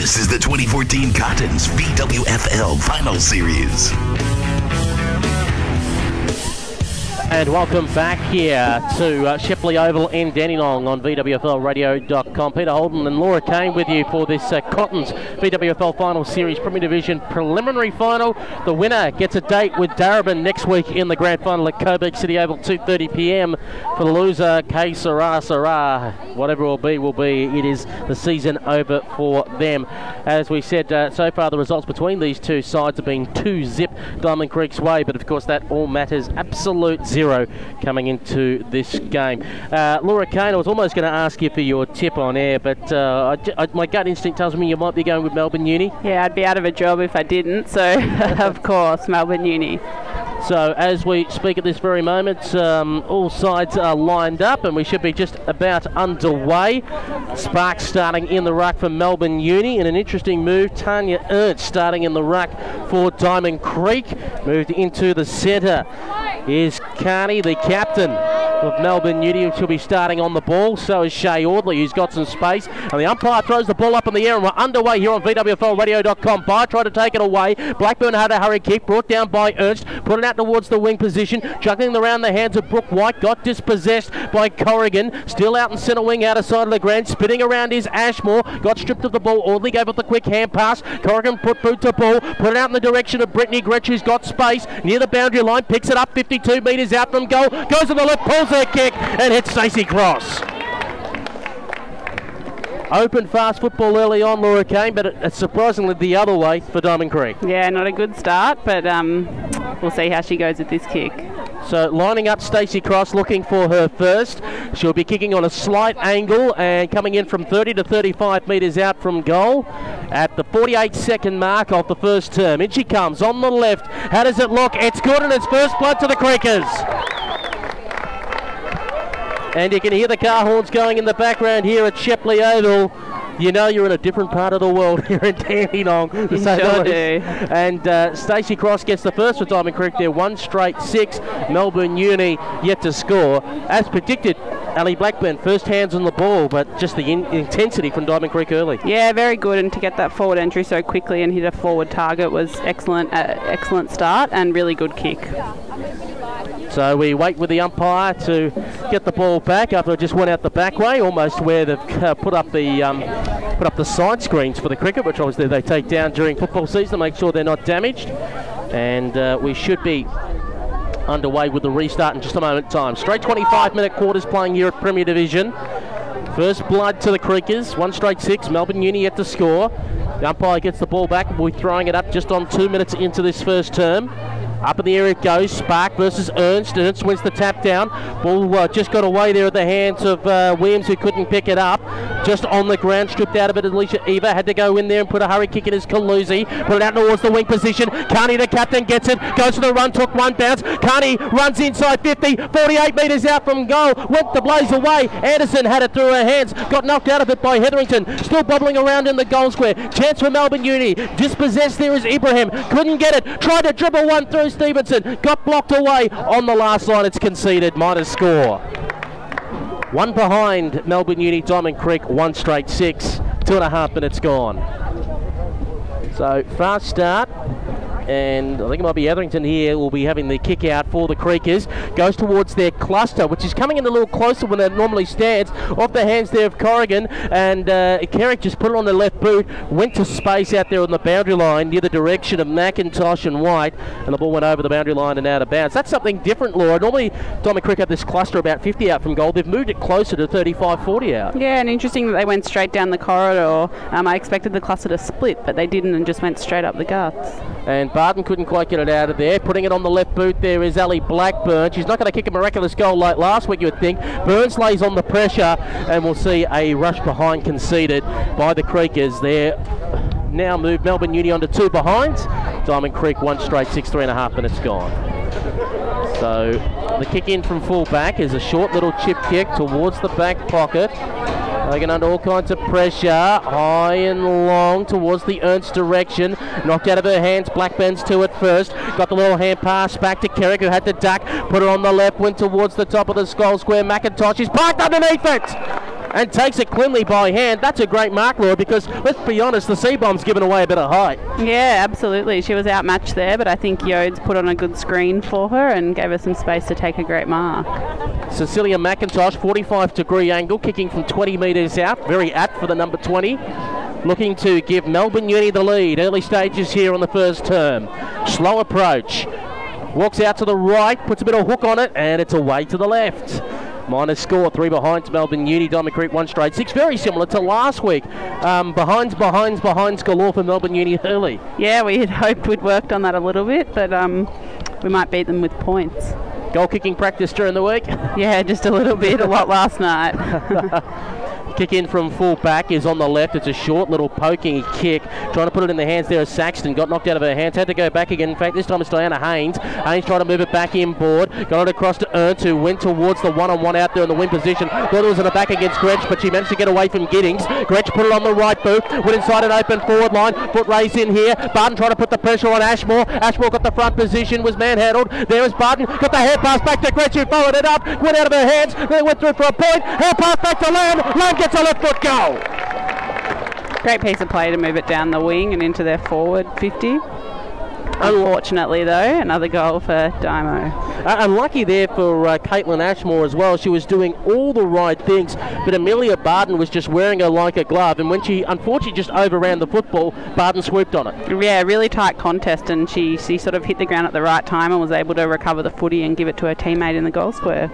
This is the 2014 Cottons VWFL Final Series. And welcome back here to uh, Shepley Oval in Dandenong on VWFLradio.com. Peter Holden and Laura Kane with you for this uh, Cottons VWFL Final Series Premier Division preliminary final. The winner gets a date with Darebin next week in the grand final at Coburg City Oval, 2:30 p.m. For the loser, K Sarah Sarah, whatever it will be, will be. It is the season over for them. As we said, uh, so far the results between these two sides have been two zip Diamond Creek's way, but of course that all matters absolute zero zero coming into this game. Uh, Laura Kane, I was almost going to ask you for your tip on air, but uh, I, I, my gut instinct tells me you might be going with Melbourne Uni. Yeah, I'd be out of a job if I didn't, so of course, Melbourne Uni. So as we speak at this very moment, um, all sides are lined up and we should be just about underway. Sparks starting in the ruck for Melbourne Uni in an interesting move. Tanya Ernst starting in the ruck for Diamond Creek. Moved into the centre is Carney, the captain of Melbourne Uni. She'll be starting on the ball. So is Shay Audley, who's got some space. And the umpire throws the ball up in the air, and we're underway here on VWFLradio.com. By tried to take it away. Blackburn had a hurry kick, brought down by Ernst, put it out towards the wing position, juggling around the hands of Brooke White. Got dispossessed by Corrigan. Still out in centre wing, out of side of the ground. Spinning around is Ashmore. Got stripped of the ball. Audley gave up the quick hand pass. Corrigan put boot to ball, put it out in the direction of Brittany Gretsch, who's got space near the boundary line, picks it up 52 metres out from goal, goes to the left, pulls her kick, and hits Stacey Cross. Open fast football early on, Laura Kane, but it's surprisingly the other way for Diamond Creek. Yeah, not a good start, but um, we'll see how she goes with this kick. So lining up Stacey Cross looking for her first. She'll be kicking on a slight angle and coming in from 30 to 35 metres out from goal at the 48 second mark of the first term. In she comes on the left. How does it look? It's good and it's first blood to the Creekers. And you can hear the car horns going in the background here at Shepley Oval. You know you're in a different part of the world here in Dandenong. You sure do. And uh, Stacey Cross gets the first for Diamond Creek there, one straight six. Melbourne Uni yet to score. As predicted, Ali Blackburn, first hands on the ball, but just the in- intensity from Diamond Creek early. Yeah, very good. And to get that forward entry so quickly and hit a forward target was excellent. Uh, excellent start and really good kick. So we wait with the umpire to get the ball back after it just went out the back way, almost where they've uh, put up the um, put up the side screens for the cricket, which obviously they take down during football season to make sure they're not damaged. And uh, we should be underway with the restart in just a moment time. Straight 25 minute quarters playing here at Premier Division. First blood to the Creekers, one straight six. Melbourne Uni yet to score. The umpire gets the ball back. We're throwing it up just on two minutes into this first term. Up in the air it goes. Spark versus Ernst. Ernst wins the tap down. Ball uh, just got away there at the hands of uh, Williams, who couldn't pick it up. Just on the ground, stripped out of it. Alicia Eva had to go in there and put a hurry kick in his Kaluzi. Put it out towards the wing position. Carney, the captain, gets it. Goes for the run, took one bounce. Carney runs inside 50, 48 metres out from goal. Went the blaze away. Anderson had it through her hands. Got knocked out of it by Hetherington. Still bobbling around in the goal square. Chance for Melbourne Uni. Dispossessed there is Ibrahim. Couldn't get it. Tried to dribble one through Stevenson. Got blocked away. On the last line, it's conceded. Minus score. One behind Melbourne Uni, Diamond Creek, one straight six. Two and a half minutes gone. So fast start. And I think it might be Hetherington here will be having the kick out for the Creekers. Goes towards their cluster, which is coming in a little closer than it normally stands. Off the hands there of Corrigan. And uh, Kerrick just put it on the left boot. Went to space out there on the boundary line near the direction of McIntosh and White. And the ball went over the boundary line and out of bounds. That's something different, Laura. Normally, Diamond Creek have this cluster about 50 out from goal. They've moved it closer to 35 40 out. Yeah, and interesting that they went straight down the corridor. Um, I expected the cluster to split, but they didn't and just went straight up the guts. And Barton couldn't quite get it out of there. Putting it on the left boot there is Ali Blackburn. She's not going to kick a miraculous goal like last week, you would think. Burns lays on the pressure, and we'll see a rush behind conceded by the Creekers. There now move Melbourne Uni on to two behind. Diamond Creek one straight six, three and a half minutes gone. So the kick in from full back is a short little chip kick towards the back pocket. Taken under all kinds of pressure, high and long towards the Ernst direction. Knocked out of her hands. Blackburn's to it first. Got the little hand pass back to Kerrick, who had to duck. Put it on the left, went towards the top of the skull square. McIntosh is parked underneath it. And takes it cleanly by hand. That's a great mark, Laura, because let's be honest, the Sea Bomb's given away a bit of height. Yeah, absolutely. She was outmatched there, but I think Yodes put on a good screen for her and gave her some space to take a great mark. Cecilia McIntosh, 45 degree angle, kicking from 20 metres out. Very apt for the number 20. Looking to give Melbourne Uni the lead. Early stages here on the first term. Slow approach. Walks out to the right, puts a bit of hook on it, and it's away to the left. Minus score, three behinds Melbourne Uni, Diamond Creek one straight six. Very similar to last week. Um, behinds, behinds, behinds galore for Melbourne Uni early. Yeah, we had hoped we'd worked on that a little bit, but um, we might beat them with points. Goal kicking practice during the week? Yeah, just a little bit, a lot last night. Kick in from full back is on the left. It's a short little poking kick. Trying to put it in the hands there of Saxton. Got knocked out of her hands. Had to go back again. In fact, this time it's Diana Haynes. Haynes trying to move it back inboard. Got it across to Ernst, who went towards the one-on-one out there in the win position. Thought it was in the back against Gretsch, but she managed to get away from Giddings. Gretsch put it on the right boot. Went inside an open forward line. Foot raised in here. Barton trying to put the pressure on Ashmore. Ashmore got the front position. Was manhandled. There was Barton. Got the hair pass back to Gretsch, who followed it up. Went out of her hands. Then went through for a point. Hair pass back to Lamb. Lamb gets a left foot goal. Great piece of play to move it down the wing and into their forward 50. Unfortunately, though, another goal for Dymo. Uh, unlucky there for uh, Caitlin Ashmore as well. She was doing all the right things, but Amelia Barton was just wearing her like a glove. And when she unfortunately just overran the football, Barton swooped on it. Yeah, really tight contest, and she, she sort of hit the ground at the right time and was able to recover the footy and give it to her teammate in the goal square.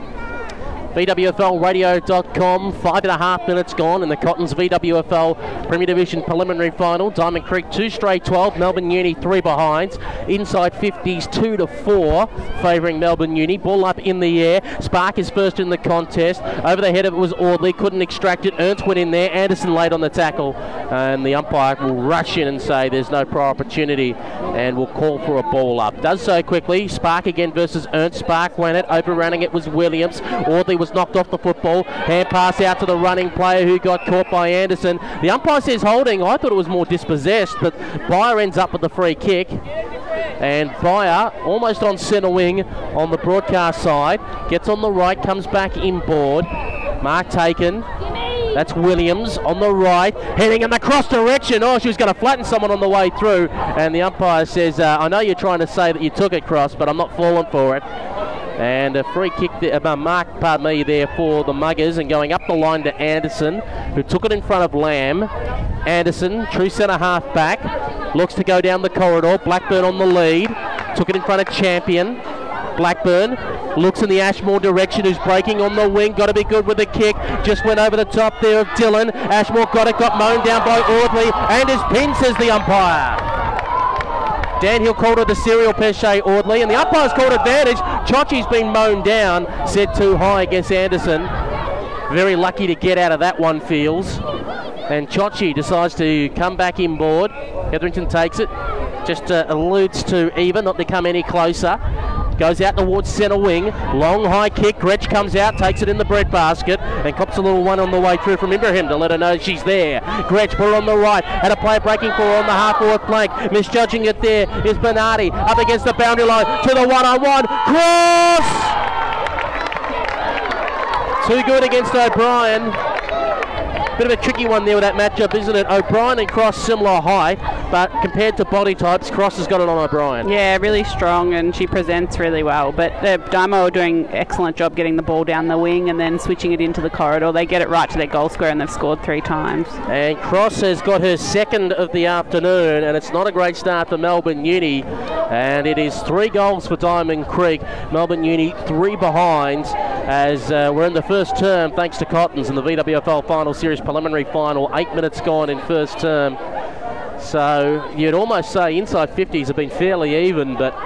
VWFLradio.com. Five and a half minutes gone in the Cottons VWFL Premier Division preliminary final. Diamond Creek two straight 12. Melbourne Uni three behinds. Inside 50s two to four, favouring Melbourne Uni. Ball up in the air. Spark is first in the contest. Over the head of it was Audley. Couldn't extract it. Ernst went in there. Anderson late on the tackle, and the umpire will rush in and say there's no prior opportunity, and will call for a ball up. Does so quickly. Spark again versus Ernst. Spark went it. Overrunning it was Williams. Audley was knocked off the football. Hand pass out to the running player who got caught by Anderson. The umpire says holding. I thought it was more dispossessed, but Byer ends up with the free kick. And Byer, almost on centre wing on the broadcast side, gets on the right, comes back inboard. Mark taken. That's Williams on the right, heading in the cross direction. Oh, she was going to flatten someone on the way through. And the umpire says, uh, I know you're trying to say that you took it cross, but I'm not falling for it. And a free kick, there, uh, mark, pardon me, there for the Muggers, and going up the line to Anderson, who took it in front of Lamb. Anderson, true centre half back, looks to go down the corridor. Blackburn on the lead, took it in front of Champion. Blackburn looks in the Ashmore direction, who's breaking on the wing. Got to be good with the kick. Just went over the top there of Dillon. Ashmore got it, got mown down by Audley, and is pinned, says the umpire. Dan Hill called it the serial Pesce Audley, and the umpire's called advantage. Chochi's been mown down, said too high against Anderson. Very lucky to get out of that one, feels. And Chochi decides to come back inboard. Hetherington takes it, just uh, alludes to even, not to come any closer. Goes out towards centre wing. Long high kick. Gretsch comes out, takes it in the bread basket, and cops a little one on the way through from Ibrahim to let her know she's there. Gretsch put on the right. Had a player breaking for on the half forward flank. Misjudging it there is Bernardi up against the boundary line to the one on one. Cross! Too good against O'Brien. Bit of a tricky one there with that matchup, isn't it? O'Brien and Cross similar height, but compared to body types, Cross has got it on O'Brien. Yeah, really strong, and she presents really well. But the Dymo are doing excellent job getting the ball down the wing and then switching it into the corridor. They get it right to their goal square, and they've scored three times. And Cross has got her second of the afternoon, and it's not a great start for Melbourne Uni. And it is three goals for Diamond Creek. Melbourne Uni three behinds as uh, we're in the first term thanks to Cottons in the VWFL Final Series preliminary final. Eight minutes gone in first term. So you'd almost say inside 50s have been fairly even, but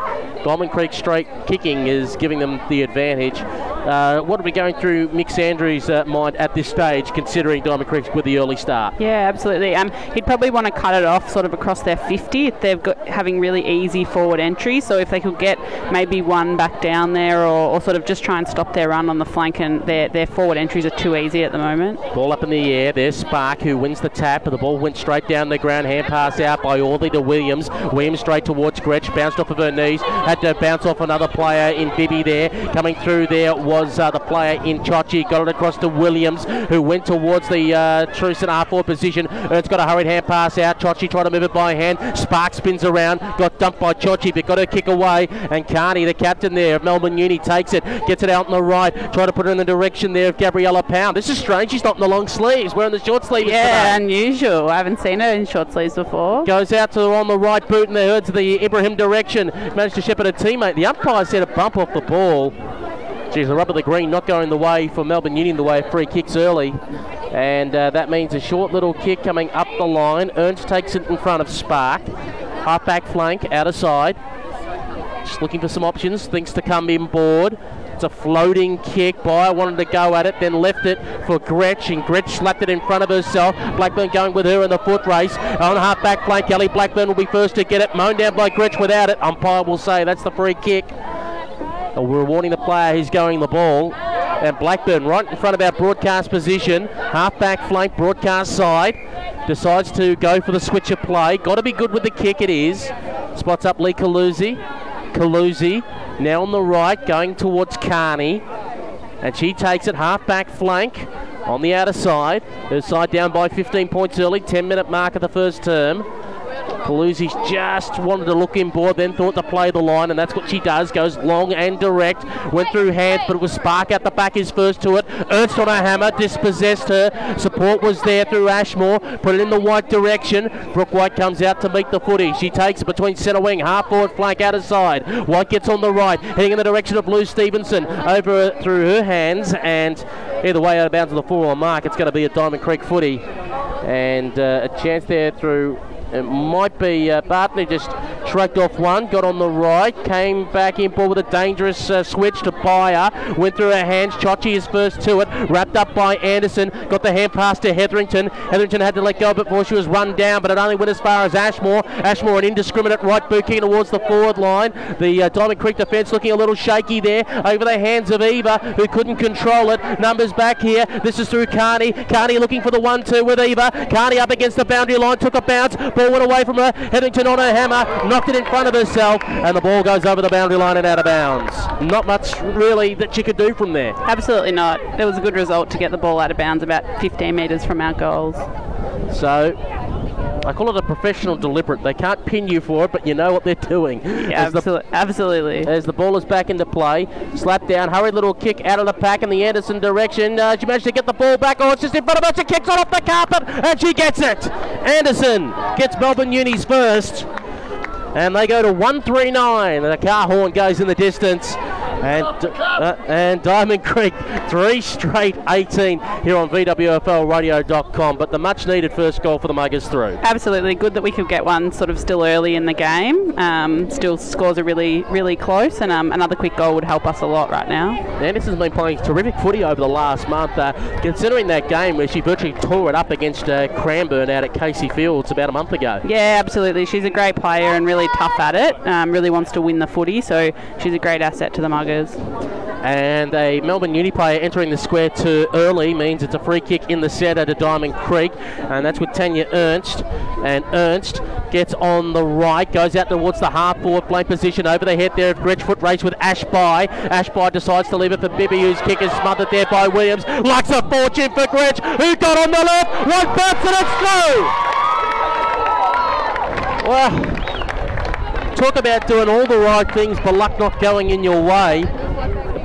Diamond Creek straight kicking is giving them the advantage. Uh, what are we going through Mick Andrews' uh, mind at this stage, considering Diamond Creek with the early start? Yeah, absolutely. Um, he'd probably want to cut it off sort of across their 50 they've got having really easy forward entry. So if they could get maybe one back down there, or, or sort of just try and stop their run on the flank, and their their forward entries are too easy at the moment. Ball up in the air. There's Spark who wins the tap, and the ball went straight down the ground. Hand pass out by Audley to Williams. Williams straight towards Gretsch, bounced off of her knees, had to bounce off another player in Bibby there, coming through there. Was uh, the player in Chochi. Got it across to Williams, who went towards the uh, true centre half forward position. Ernst got a hurried hand pass out. Chochi tried to move it by hand. Spark spins around, got dumped by Chochi, but got her kick away. And Carney, the captain there of Melbourne Uni, takes it, gets it out on the right, try to put it in the direction there of Gabriella Pound. This is strange. She's not in the long sleeves, wearing the short sleeves. Yeah, today. unusual. I haven't seen her in short sleeves before. Goes out to on the right boot and they heard to the Ibrahim direction. Managed to shepherd a teammate. The umpire said a bump off the ball. Geez, the rub of the green not going the way for Melbourne Union, the way of free kicks early. And uh, that means a short little kick coming up the line. Ernst takes it in front of Spark. Half back flank, out of side. Just looking for some options. Thinks to come in board. It's a floating kick. Byer wanted to go at it, then left it for Gretsch, and Gretsch slapped it in front of herself. Blackburn going with her in the foot race. On half back flank, Ellie Blackburn will be first to get it. Mown down by Gretsch without it. Umpire will say that's the free kick. We're warning the player who's going the ball. And Blackburn right in front of our broadcast position. Half back flank, broadcast side. Decides to go for the switch of play. Got to be good with the kick, it is. Spots up Lee Kaluzi. Kaluzi now on the right, going towards Carney. And she takes it half back flank on the outer side. Her side down by 15 points early, 10 minute mark of the first term. Kaluzi's just wanted to look in board, then thought to play the line, and that's what she does. Goes long and direct. Went through hands, but it was Spark at the back is first to it. Ernst on a hammer, dispossessed her. Support was there through Ashmore. Put it in the white direction. Brooke White comes out to meet the footy. She takes it between centre wing, half forward flank, out of side. White gets on the right, heading in the direction of Lou Stevenson. Over through her hands, and either way out of bounds of the four on mark, it's going to be a Diamond Creek footy. And uh, a chance there through it might be uh, Bartley just shrugged off one, got on the right, came back in ball with a dangerous uh, switch to Byer, went through her hands. Chochi is first to it, wrapped up by Anderson, got the hand pass to Hetherington. Hetherington had to let go before she was run down, but it only went as far as Ashmore. Ashmore, an indiscriminate right boot kicking towards the forward line. The uh, Diamond Creek defence looking a little shaky there over the hands of Eva, who couldn't control it. Numbers back here. This is through Carney. Carney looking for the one-two with Eva. Carney up against the boundary line, took a bounce. Ball went away from her. Hetherington on her hammer, knocked it in front of herself, and the ball goes over the boundary line and out of bounds. Not much really that she could do from there. Absolutely not. It was a good result to get the ball out of bounds about 15 metres from our goals. So I call it a professional deliberate. They can't pin you for it, but you know what they're doing. Yeah, As the- absolutely. absolutely. As the ball is back into play, slap down, hurried little kick out of the pack in the Anderson direction. Uh, she managed to get the ball back. Oh, it's just in front of her. She kicks it off the carpet, and she gets it. Anderson gets Melbourne Unis first, and they go to 139. And the car horn goes in the distance. And, uh, and Diamond Creek, three straight 18 here on VWFLradio.com. But the much needed first goal for the Muggers through. Absolutely good that we could get one sort of still early in the game. Um, still scores are really really close, and um, another quick goal would help us a lot right now. Anderson's been playing terrific footy over the last month, uh, considering that game where she virtually tore it up against uh, Cranbourne out at Casey Fields about a month ago. Yeah, absolutely. She's a great player and really tough at it. Um, really wants to win the footy, so she's a great asset to the Muggers. And a Melbourne Uni player entering the square too early means it's a free kick in the centre to Diamond Creek, and that's with Tanya Ernst. And Ernst gets on the right, goes out towards the half forward flank position over the head there of Gretsch foot race with Ashby. Ashby decides to leave it for Bibby, whose kick is smothered there by Williams. Likes a fortune for Gretsch, who got on the left, one bounce and it's through. Well, talk about doing all the right things but luck not going in your way.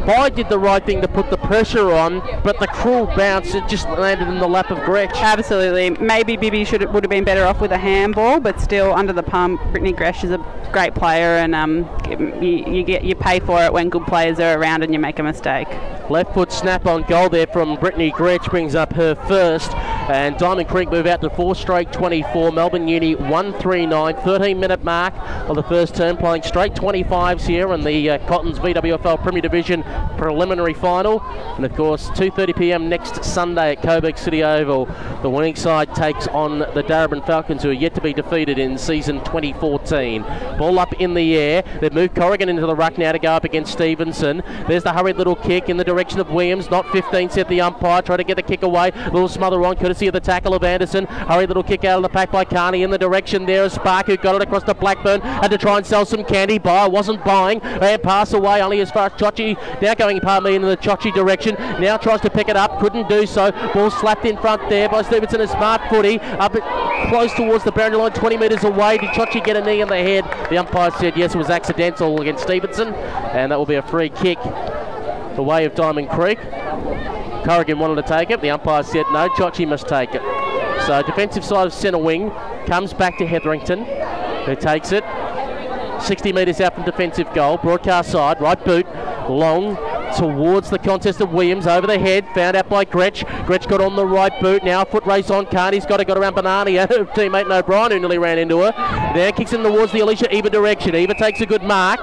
Bai did the right thing to put the pressure on, but the cruel bounce it just landed in the lap of Gretsch. Absolutely. Maybe Bibby should would have been better off with a handball, but still under the pump. Brittany Gretsch is a great player, and um, you, you get you pay for it when good players are around and you make a mistake. Left foot snap on goal there from Brittany Gretch brings up her first. And Diamond Creek move out to four straight 24. Melbourne Uni 139, 13 minute mark of the first term, playing straight 25s here in the uh, Cottons VWFL Premier Division preliminary final. And of course, 2:30 p.m. next Sunday at Coburg City Oval. The winning side takes on the Darebin Falcons, who are yet to be defeated in season 2014. Ball up in the air. They've moved Corrigan into the ruck now to go up against Stevenson. There's the hurried little kick in the direction of Williams. Not 15, said the umpire. Try to get the kick away. Little smother on, courtesy of the tackle of Anderson. Hurry little kick out of the pack by Carney in the direction there Spark, who got it across to Blackburn. Had to try and sell some candy. Buyer wasn't buying. And pass away only as far as Chochi. Now going, partly in the Chochi direction. Now tries to pick it up. Couldn't do so. Ball slapped in front there by Stevenson. A smart footy. Up close towards the boundary line, 20 metres away. Did Chochi get a knee in the head? The umpire said yes, it was accidental against Stevenson. And that will be a free kick the way of Diamond Creek. Corrigan wanted to take it. The umpire said no, Chochi must take it. So defensive side of centre wing comes back to Hetherington, who takes it. 60 metres out from defensive goal. Broadcast side, right boot, long towards the contest of Williams over the head, found out by Gretsch. Gretsch got on the right boot. Now foot race on Carney's got to got around Banania, teammate O'Brien who nearly ran into her. Now kicks in towards the Alicia Eva direction. Eva takes a good mark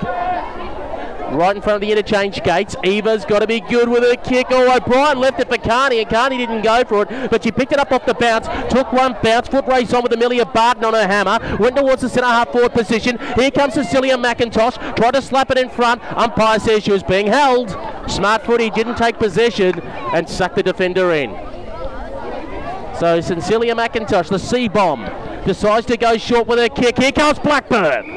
right in front of the interchange gates. Eva's got to be good with her kick. Oh, O'Brien left it for Carney, and Carney didn't go for it, but she picked it up off the bounce, took one bounce, foot race on with Amelia Barton on her hammer, went towards the centre half forward position. Here comes Cecilia McIntosh, tried to slap it in front. Umpire says she was being held. Smart footy didn't take possession and sucked the defender in. So Cecilia McIntosh, the C bomb, decides to go short with her kick. Here comes Blackburn.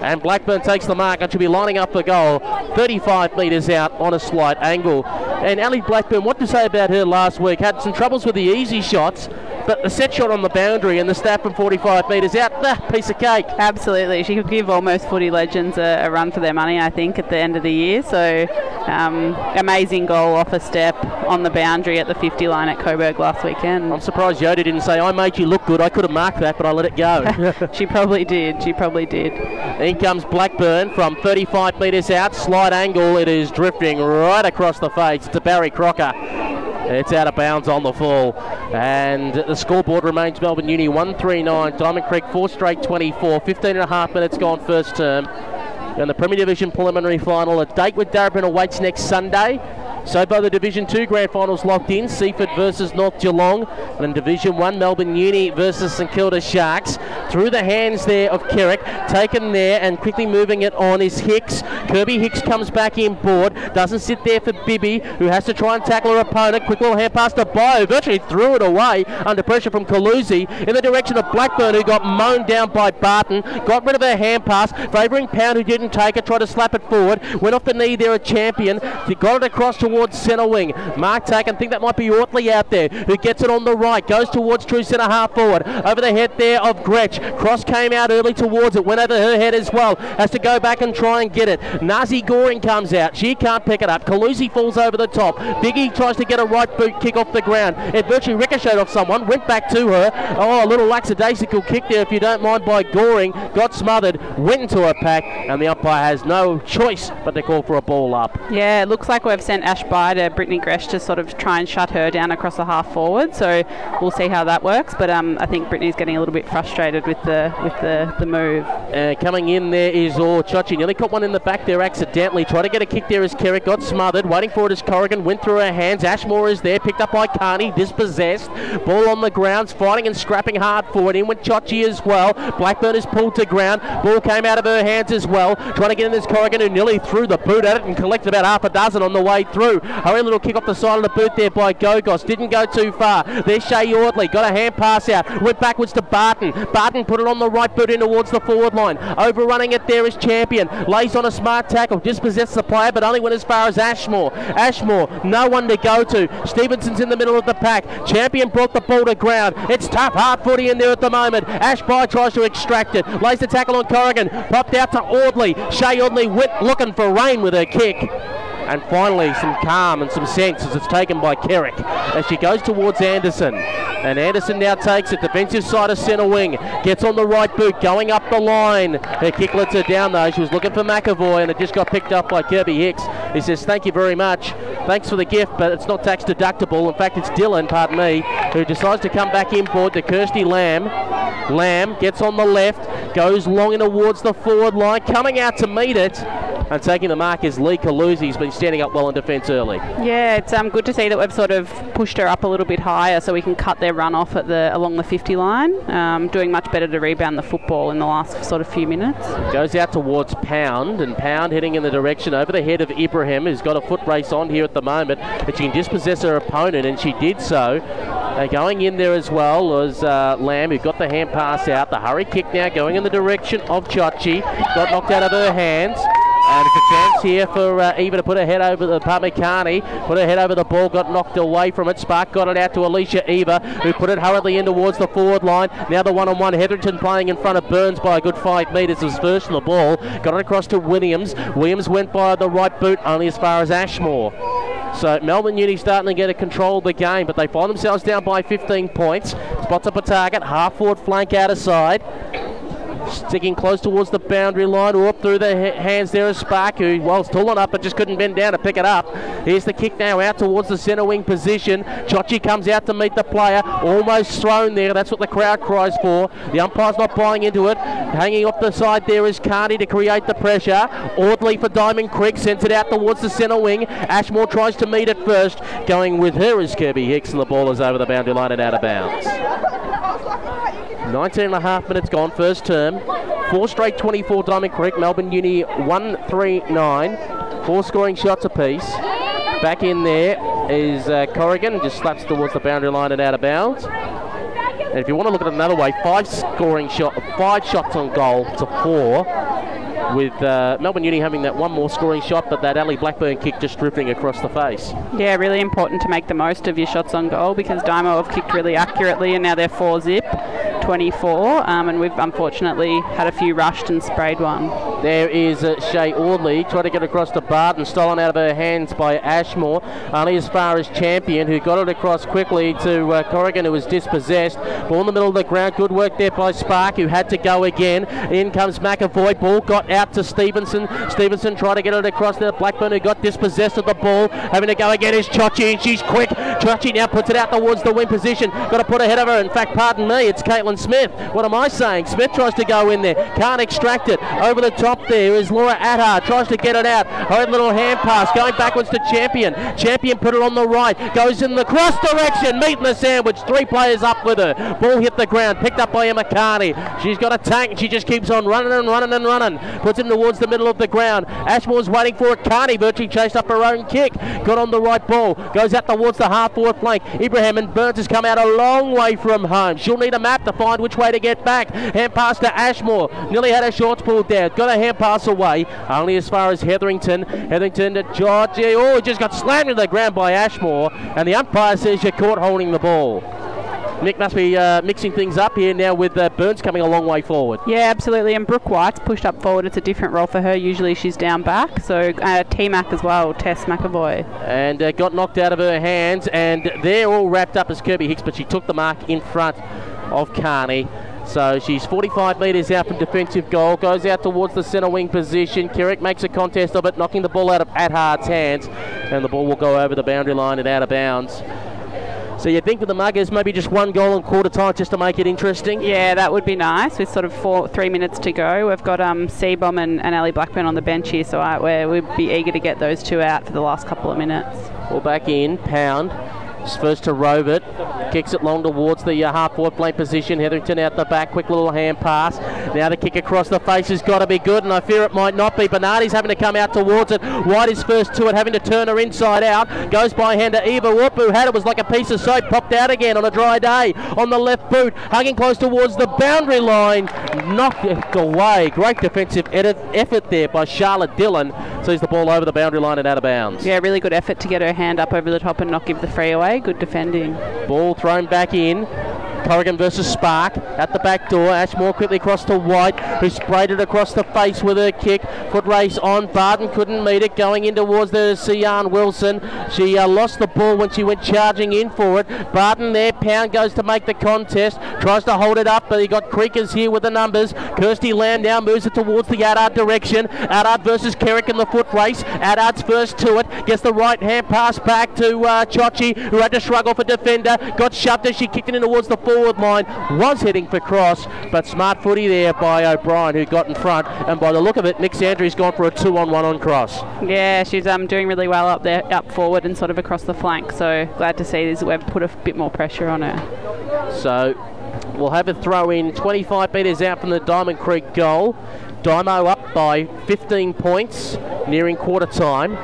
And Blackburn takes the mark and should be lining up the goal 35 metres out on a slight angle. And Ali Blackburn, what to say about her last week? Had some troubles with the easy shots, but the set shot on the boundary and the stab from 45 metres out, ah, piece of cake. Absolutely. She could give almost footy legends a, a, run for their money, I think, at the end of the year. So, um, amazing goal off a step on the boundary at the 50 line at Coburg last weekend. I'm surprised Yoda didn't say, I made you look good. I could have marked that, but I let it go. she probably did. She probably did. In comes Blackburn from 35 metres out, slight angle. It is drifting right across the face to Barry Crocker. It's out of bounds on the full. And the scoreboard remains Melbourne Uni 139, Diamond Creek 4 straight 24, 15 and a half minutes gone first term. And the Premier Division preliminary final, a date with Darebin awaits next Sunday. So by the Division 2 grand finals locked in, Seaford versus North Geelong, and in Division 1, Melbourne Uni versus St Kilda Sharks. Through the hands there of Kerrick, taken there and quickly moving it on is Hicks. Kirby Hicks comes back in board, doesn't sit there for Bibby, who has to try and tackle her opponent. Quick little hand pass to Bio, virtually threw it away under pressure from Calusi in the direction of Blackburn, who got mown down by Barton. Got rid of her hand pass, favouring Pound, who didn't take it, tried to slap it forward. Went off the knee there, a champion. Got it across towards centre wing. Mark Taken, think that might be Ortley out there, who gets it on the right, goes towards true centre half forward. Over the head there of Gretsch. Cross came out early towards it, went over her head as well. Has to go back and try and get it. Nazi Goring comes out. She can't pick it up. Calusi falls over the top. Biggie tries to get a right boot kick off the ground. It virtually ricocheted off someone, went back to her. Oh, a little lackadaisical kick there, if you don't mind, by Goring. Got smothered, went into a pack, and the umpire has no choice but to call for a ball up. Yeah, it looks like we've sent Ash By to Brittany Gretsch to sort of try and shut her down across the half forward. So we'll see how that works. But um, I think Brittany's getting a little bit frustrated with the with the, the move. Uh, coming in there is Orchochi. Nearly caught one in the back there accidentally. Tried to get a kick there as Kerrick got smothered. Waiting for it as Corrigan went through her hands. Ashmore is there, picked up by Carney, dispossessed. Ball on the ground, fighting and scrapping hard for it. In with Chochi as well. Blackburn is pulled to ground. Ball came out of her hands as well. Trying to get in this Corrigan who nearly threw the boot at it and collected about half a dozen on the way through. Hurry little kick off the side of the boot there by Gogos. Didn't go too far. There's Shay Audley. Got a hand pass out. Went backwards to Barton. Barton put it on the right boot in towards the forward line. Overrunning it there is Champion. Lays on a smart tackle. Dispossessed the player, but only went as far as Ashmore. Ashmore, no one to go to. Stevenson's in the middle of the pack. Champion brought the ball to ground. It's tough, hard footy in there at the moment. Ashby tries to extract it. Lays the tackle on Corrigan. Popped out to Audley. Shay Audley went looking for rain with her kick. And finally, some calm and some sense as it's taken by Kerrick as she goes towards Anderson. And Anderson now takes it. Defensive side of centre wing. Gets on the right boot, going up the line. Her kick lets her down though. She was looking for McAvoy and it just got picked up by Kirby Hicks. He says, Thank you very much. Thanks for the gift, but it's not tax deductible. In fact, it's Dillon, pardon me, who decides to come back in board to Kirsty Lamb. Lamb gets on the left, goes long in towards the forward line, coming out to meet it. And taking the mark is Lee Calusi. He's been standing up well in defence early. Yeah, it's um, good to see that we've sort of pushed her up a little bit higher so we can cut their run off at the along the 50 line. Um, doing much better to rebound the football in the last sort of few minutes. Goes out towards Pound, and Pound heading in the direction over the head of Ibrahim, who's got a foot race on here at the moment. But she can dispossess her opponent, and she did so Uh, going in there as well was uh, Lamb, who got the hand pass out. The hurry kick now going in the direction of Chachi. Got knocked out of her hands. And it's a chance here for uh, Eva to put her head over the Parmicani. Put her head over the ball, got knocked away from it. Spark got it out to Alicia Eva, who put it hurriedly in towards the forward line. Now the one-on-one. Hetherington playing in front of Burns by a good five metres. Was first in the ball. Got it across to Williams. Williams went by the right boot, only as far as Ashmore. So Melbourne Uni starting to get a control of the game, but they find themselves down by 15 points. Spots up a target, half forward flank out of side. Sticking close towards the boundary line, or up through the hands there of Spark, who, still on up, but just couldn't bend down to pick it up. Here's the kick now out towards the centre wing position. Chochi comes out to meet the player, almost thrown there. That's what the crowd cries for. The umpire's not buying into it. Hanging off the side there is Carney to create the pressure. Audley for Diamond Creek sends it out towards the centre wing. Ashmore tries to meet it first. Going with her is Kirby Hicks, and the ball is over the boundary line and out of bounds. 19 and a half minutes gone, first term. Four straight 24 Diamond Creek. Melbourne Uni 1 3 9. Four scoring shots apiece. Back in there is uh, Corrigan, just slaps towards the boundary line and out of bounds. And if you want to look at it another way, five scoring shot, five shots on goal to four with uh, Melbourne Uni having that one more scoring shot, but that Ali Blackburn kick just drifting across the face. Yeah, really important to make the most of your shots on goal because Dymo have kicked really accurately and now they're four zip. 24, um, and we've unfortunately had a few rushed and sprayed one. There is uh, Shay Audley trying to get across to Barton, stolen out of her hands by Ashmore, only as far as Champion, who got it across quickly to uh, Corrigan, who was dispossessed. Ball in the middle of the ground, good work there by Spark, who had to go again. In comes McAvoy, ball got out to Stevenson. Stevenson tried to get it across there. Blackburn, who got dispossessed of the ball, having to go again is Chochi, and she's quick. Chochi now puts it out towards the win position. Got to put ahead of her. In fact, pardon me, it's Caitlin Smith. What am I saying? Smith tries to go in there, can't extract it. Over the top there is Laura Adhar, tries to get it out. Her little hand pass, going backwards to Champion. Champion put it on the right, goes in the cross direction, meeting the sandwich. Three players up with her. Ball hit the ground, picked up by Emma Carney. She's got a tank, she just keeps on running and running and running. Puts him towards the middle of the ground. Ashmore's waiting for it. Carney virtually chased up her own kick. Got on the right ball, goes out towards the half forward flank. Ibrahim and Burns has come out a long way from home. She'll need a map to find which way to get back. Hand pass to Ashmore. Nearly had a shorts pulled there. Got a hand pass away. Only as far as Hetherington. Hetherington to George. Oh, he just got slammed to the ground by Ashmore. And the umpire says you're caught holding the ball. Mick must be uh, mixing things up here now with uh, Burns coming a long way forward. Yeah, absolutely. And Brooke White's pushed up forward. It's a different role for her. Usually she's down back. So uh, T-Mac as well, Tess McAvoy. And uh, got knocked out of her hands. And they're all wrapped up as Kirby Hicks, but she took the mark in front of Carney. So she's 45 metres out from defensive goal, goes out towards the centre wing position. Kerrick makes a contest of it, knocking the ball out of Adhart's hands, and the ball will go over the boundary line and out of bounds. So you think with the Muggers, maybe just one goal in quarter time just to make it interesting? Yeah, that would be nice. With sort of four, three minutes to go, we've got um, Seabomb and, and Ali Blackburn on the bench here, so I, we're, we'd be eager to get those two out for the last couple of minutes. Well, back in, Pound. First to rove it, kicks it long towards the uh, half forward flank position. Hetherington out the back, quick little hand pass. Now the kick across the face has got to be good, and I fear it might not be. Bernardi's having to come out towards it. White is first to it, having to turn her inside out. Goes by hand to Eva Whoop, who had it was like a piece of soap, popped out again on a dry day on the left boot, hugging close towards the boundary line. Knocked it away. Great defensive edit, effort there by Charlotte Dillon. Sees the ball over the boundary line and out of bounds. Yeah, really good effort to get her hand up over the top and not give the free away. Good defending. Ball thrown back in. Corrigan versus Spark at the back door. Ashmore quickly across to White, who sprayed it across the face with her kick. Foot race on. Barton couldn't meet it. Going in towards the Sian Wilson. She uh, lost the ball when she went charging in for it. Barton there. Pound goes to make the contest. Tries to hold it up, but he got Creakers here with the numbers. Kirsty Lamb now moves it towards the Adard direction. Adard versus Kerrick in the foot race. Adard's first to it. Gets the right hand pass back to uh, who had to struggle for defender. Got shoved as she kicked it in towards the forward line. Was heading for cross, but smart footy there by O'Brien, who got in front. And by the look of it, Mick Andrews' gone for a two-on-one on cross. Yeah, she's um, doing really well up there, up forward and sort of across the flank. So glad to see this. We've put a bit more pressure on her. So we'll have a throw in 25 metres out from the Diamond Creek goal. Dymo up by 15 points, nearing quarter time.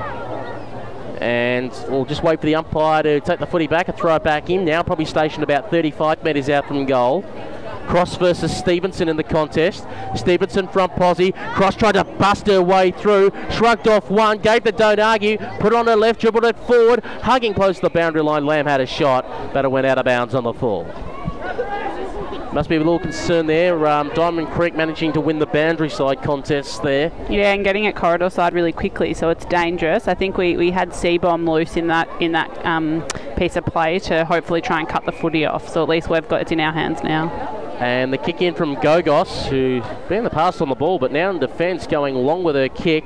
And we'll just wait for the umpire to take the footy back and throw it back in. Now probably stationed about 35 metres out from goal. Cross versus Stevenson in the contest. Stevenson front posse. Cross tried to bust her way through. Shrugged off one. Gave the don't argue. Put on her left. Dribbled it forward. Hugging close to the boundary line. Lamb had a shot. But it went out of bounds on the full. Must be a little concern there. Um, Diamond Creek managing to win the boundary side contest there. Yeah, and getting it corridor side really quickly, so it's dangerous. I think we, we had C bomb loose in that in that um, piece of play to hopefully try and cut the footy off. So at least we've got it's in our hands now. And the kick in from Gogos, who's been the pass on the ball, but now in defence going long with her kick.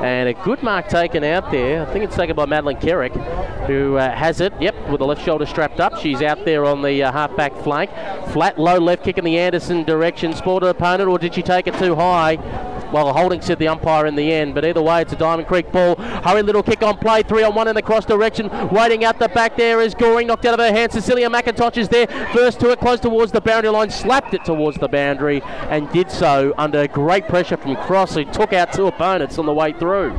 And a good mark taken out there. I think it's taken by Madeline Kerrick, who uh, has it. Yep, with the left shoulder strapped up. She's out there on the uh, half back flank. Flat, low left kick in the Anderson direction. Spotted opponent, or did she take it too high? Well, the holding said the umpire in the end, but either way, it's a Diamond Creek ball. Hurry little kick on play, three on one in the cross direction. Waiting out the back there is Goring, knocked out of her hand. Cecilia McIntosh is there, first to it, close towards the boundary line, slapped it towards the boundary, and did so under great pressure from Cross, who took out two opponents on the way through.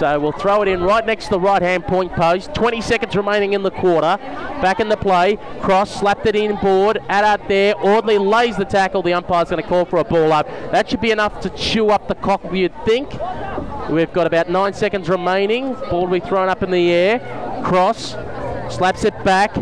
So we'll throw it in right next to the right hand point post. 20 seconds remaining in the quarter. Back in the play. Cross slapped it in board. Addard there. Audley lays the tackle. The umpire's going to call for a ball up. That should be enough to chew up the cock, you'd think. We've got about nine seconds remaining. Ball will be thrown up in the air. Cross slaps it back.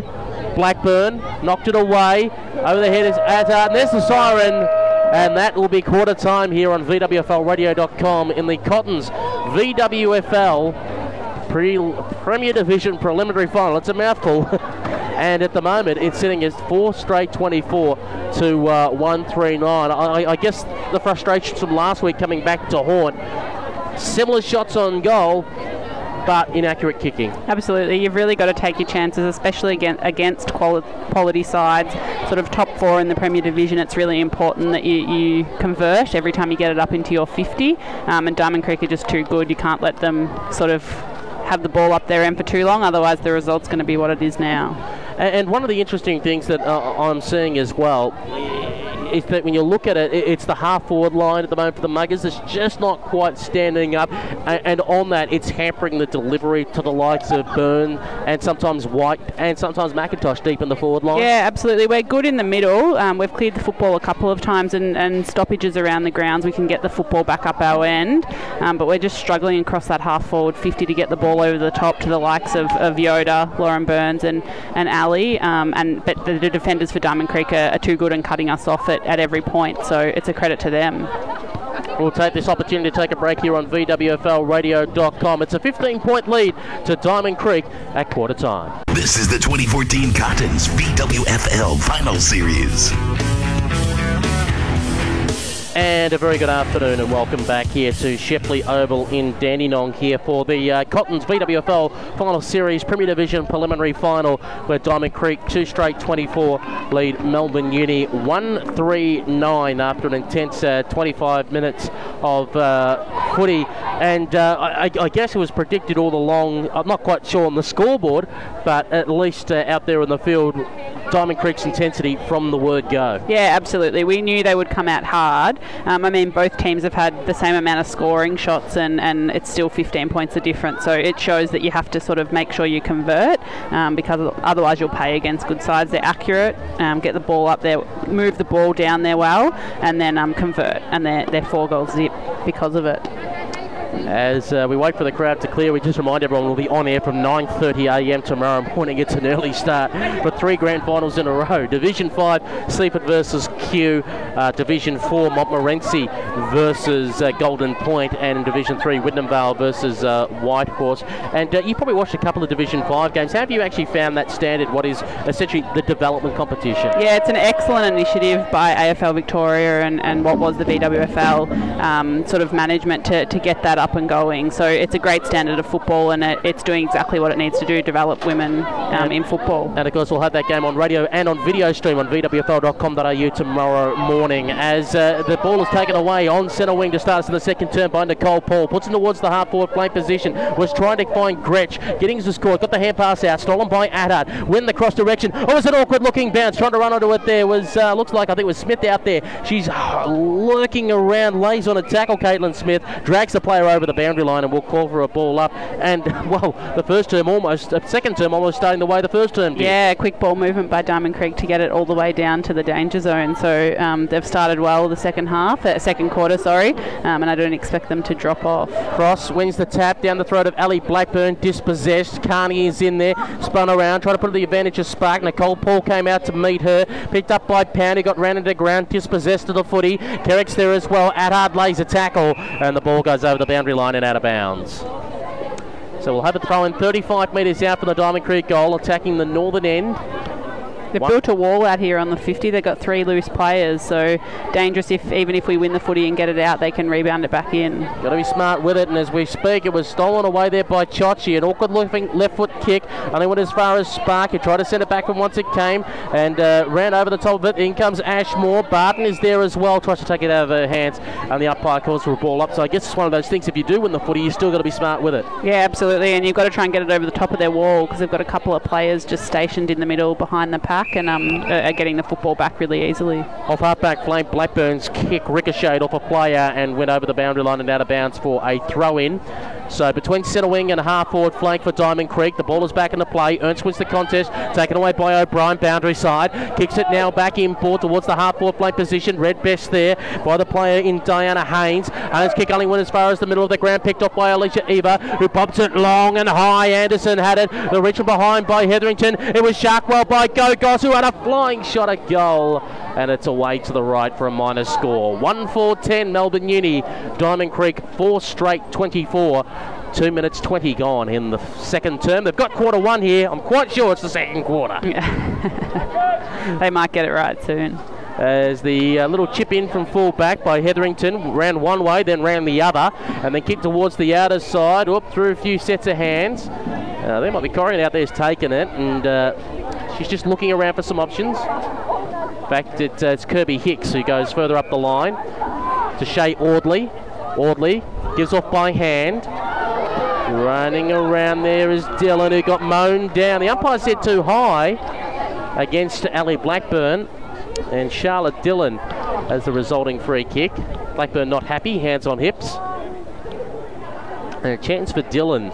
Blackburn knocked it away. Over the head is Addard. And there's the siren. And that will be quarter time here on VWFLradio.com in the Cottons VWFL Pre- Premier Division Preliminary Final. It's a mouthful. and at the moment, it's sitting as four straight 24 to uh, 139. I, I guess the frustrations from last week coming back to haunt. Similar shots on goal, but inaccurate kicking. Absolutely, you've really got to take your chances, especially against, quality sides, sort of top four in the Premier Division. It's really important that you, you convert every time you get it up into your 50. Um, and Diamond Creek are just too good. You can't let them sort of have the ball up their end for too long, otherwise the result's going to be what it is now. And one of the interesting things that uh, I'm seeing as well is that when you look at it, it's the half forward line at the moment for the Muggers. It's just not quite standing up, and, on that, it's hampering the delivery to the likes of Byrne and sometimes White and sometimes McIntosh deep in the forward line. Yeah, absolutely. We're good in the middle. Um, we've cleared the football a couple of times, and, and, stoppages around the grounds. We can get the football back up our end, um, but we're just struggling across that half forward 50 to get the ball over the top to the likes of, of Yoda, Lauren Burns, and and Ali. Um, and but the, defenders for Diamond Creek are, are too good and cutting us off at, at every point. So it's a credit to them. We'll take this opportunity to take a break here on VWFLradio.com. It's a 15 point lead to Diamond Creek at quarter time. This is the 2014 Cottons VWFL Final Series. And a very good afternoon and welcome back here to Shepley Oval in Dandenong here for the uh, Cottons VWFL Final Series Premier Division Preliminary Final where Diamond Creek, two straight 24, lead Melbourne Uni 1-3-9 after an intense uh, 25 minutes of uh, footy. And uh, I, I, guess it was predicted all along, I'm not quite sure on the scoreboard, but at least uh, out there in the field, Diamond Creek's intensity from the word go. Yeah, absolutely. We knew they would come out hard. Um, I mean, both teams have had the same amount of scoring shots, and, and it's still 15 points of difference. So it shows that you have to sort of make sure you convert um, because otherwise you'll pay against good sides. They're accurate, um, get the ball up there, move the ball down there well, and then um, convert. And they're, they're four goals zip because of it. As uh, we wait for the crowd to clear, we just remind everyone we'll be on air from 9.30am tomorrow morning. It's an early start for three grand finals in a row. Division 5, Sleaford versus Q. Uh, Division 4, Montmorency versus uh, Golden Point. And Division 3, Wyndham versus uh, Whitehorse. And uh, you probably watched a couple of Division 5 games. How have you actually found that standard, what is essentially the development competition? Yeah, it's an excellent initiative by AFL Victoria and, and what was the VWFL um, sort of management to, to get that up and going. So it's a great standard of football, and it, it's doing exactly what it needs to do: develop women um, in football. And of course, we'll have that game on radio and on video stream on vwfl.com.au tomorrow morning. As uh, the ball is taken away on centre wing to start us in the second term by Nicole Paul. Puts it towards the half forward flank position. Was trying to find Gretsch. Getting to score. Got the hand pass out. Stolen by Adad. Win the cross direction. Oh, was an awkward looking bounce. Trying to run onto it there was, uh, looks like I think it was Smith out there. She's lurking around. Lays on a tackle. Caitlin Smith drags the player over the boundary line and we'll call for a ball up. And, well, the first term almost, uh, second term almost starting the way the first term did. Yeah, quick ball movement by Diamond Creek to get it all the way down to the danger zone. So um, they've started well the second half, uh, second quarter, sorry, um, and I don't expect them to drop off. Cross wins the tap down the throat of Ali Blackburn, dispossessed. Carney is in there, spun around, trying to put the advantage of Spark. Nicole Paul came out to meet her, picked up by Pound, who got ran into the ground, dispossessed to the footy. Kerrick's there as well. Adhard lays a tackle, and the ball goes over the boundary line and out of bounds. So we'll have a throw in 35 metres out from the Diamond Creek goal, attacking the northern end. They've One- built a wall out here on the 50. They've got three loose players, so dangerous if even if we win the footy and get it out, they can rebound it back in. Got to be smart with it, and as we speak, it was stolen away there by Chochi. An awkward looking left foot kick, only went as far as Spark. He tried to send it back from once it came and uh, ran over the top of it. In comes Ashmore. Barton is there as well, tries to take it out of her hands, and the umpire calls for a ball up. So I guess it's one of those things. If you do win the footy, you still got to be smart with it. Yeah, absolutely, and you've got to try and get it over the top of their wall because they've got a couple of players just stationed in the middle behind the pack and um, uh, are getting the football back really easily. Off halfback flank, Blackburn's kick ricocheted off a player and went over the boundary line and out of bounds for a throw in. So between centre wing and half forward flank for Diamond Creek, the ball is back into play. Ernst wins the contest, taken away by O'Brien, boundary side. Kicks it now back in forward towards the half forward flank position. Red best there by the player in Diana Haynes. Haynes kick only went as far as the middle of the ground, picked up by Alicia Eva, who pops it long and high. Anderson had it. The reach behind by Hetherington. It was Sharkwell by Gogos, who had a flying shot at goal. And it's away to the right for a minor score. 1 4 10 Melbourne Uni. Diamond Creek 4 straight 24. 2 minutes 20 gone in the second term. They've got quarter one here. I'm quite sure it's the second quarter. They might get it right soon. As the uh, little chip in from full back by Hetherington ran one way, then ran the other, and then kicked towards the outer side, up through a few sets of hands. Uh, there might be Corian out there. there's taken it, and uh, she's just looking around for some options. In fact, it, uh, it's Kirby Hicks who goes further up the line to Shay Audley. Audley gives off by hand. Running around there is Dillon, who got mown down. The umpire said too high against Ali Blackburn and Charlotte Dillon as the resulting free kick. Blackburn not happy, hands on hips. And a chance for Dillon.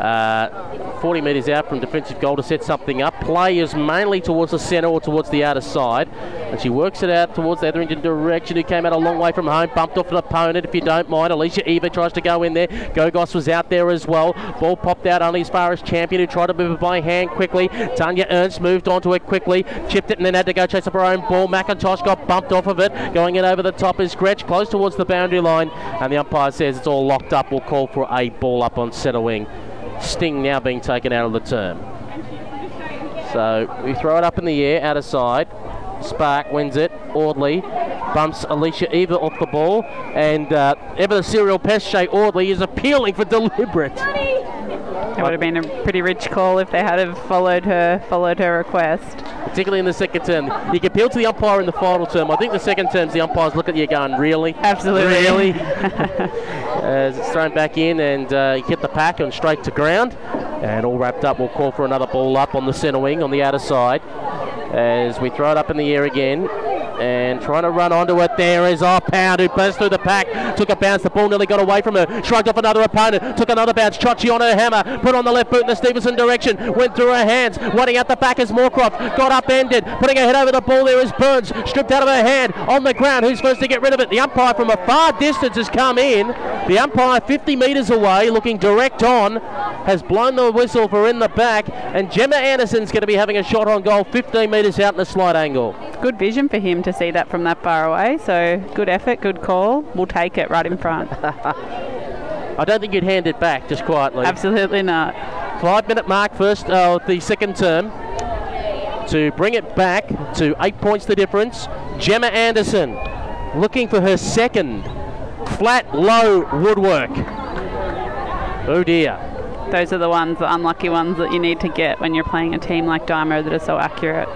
Uh, 40 metres out from defensive goal to set something up. Play is mainly towards the centre or towards the outer side. And she works it out towards the Hetherington direction, who came out a long way from home, bumped off an opponent, if you don't mind. Alicia Eva tries to go in there. Gogos was out there as well. Ball popped out only as far as Champion, who tried to move it by hand quickly. Tanya Ernst moved onto it quickly, chipped it, and then had to go chase up her own ball. McIntosh got bumped off of it. Going in over the top is Gretsch, close towards the boundary line. And the umpire says it's all locked up. We'll call for a ball up on centre wing. Sting now being taken out of the term. So we throw it up in the air, out of side. Spark wins it. Audley bumps Alicia Eva off the ball, and uh, ever the serial pest Shay Audley is appealing for deliberate. It would have been a pretty rich call if they had have followed her followed her request. Particularly in the second term. You can appeal to the umpire in the final term. I think the second terms, the umpires look at you going, really? Absolutely. Really? As it's thrown back in and uh, you hit the pack and straight to ground. And all wrapped up, we'll call for another ball up on the centre wing on the outer side. As we throw it up in the air again. And trying to run onto it there is our Pound who burst through the pack. Took a bounce, the ball nearly got away from her. Shrugged off another opponent. Took another bounce. Chochi on her hammer. Put on the left boot in the Stevenson direction. Went through her hands. Running out the back is Moorcroft. Got upended. Putting her head over the ball there is Burns. Stripped out of her hand. On the ground. Who's supposed to get rid of it? The umpire from a far distance has come in. The umpire 50 metres away, looking direct on, has blown the whistle for in the back. And Gemma Anderson's going to be having a shot on goal 15 metres out in a slight angle. Good vision for him to see that from that far away. So good effort, good call. We'll take it right in front. I don't think you'd hand it back just quietly. Absolutely not. Five minute mark first uh, the second term to bring it back to eight points the difference. Gemma Anderson looking for her second flat low woodwork. Oh dear. Those are the ones, the unlucky ones that you need to get when you're playing a team like Damo that are so accurate.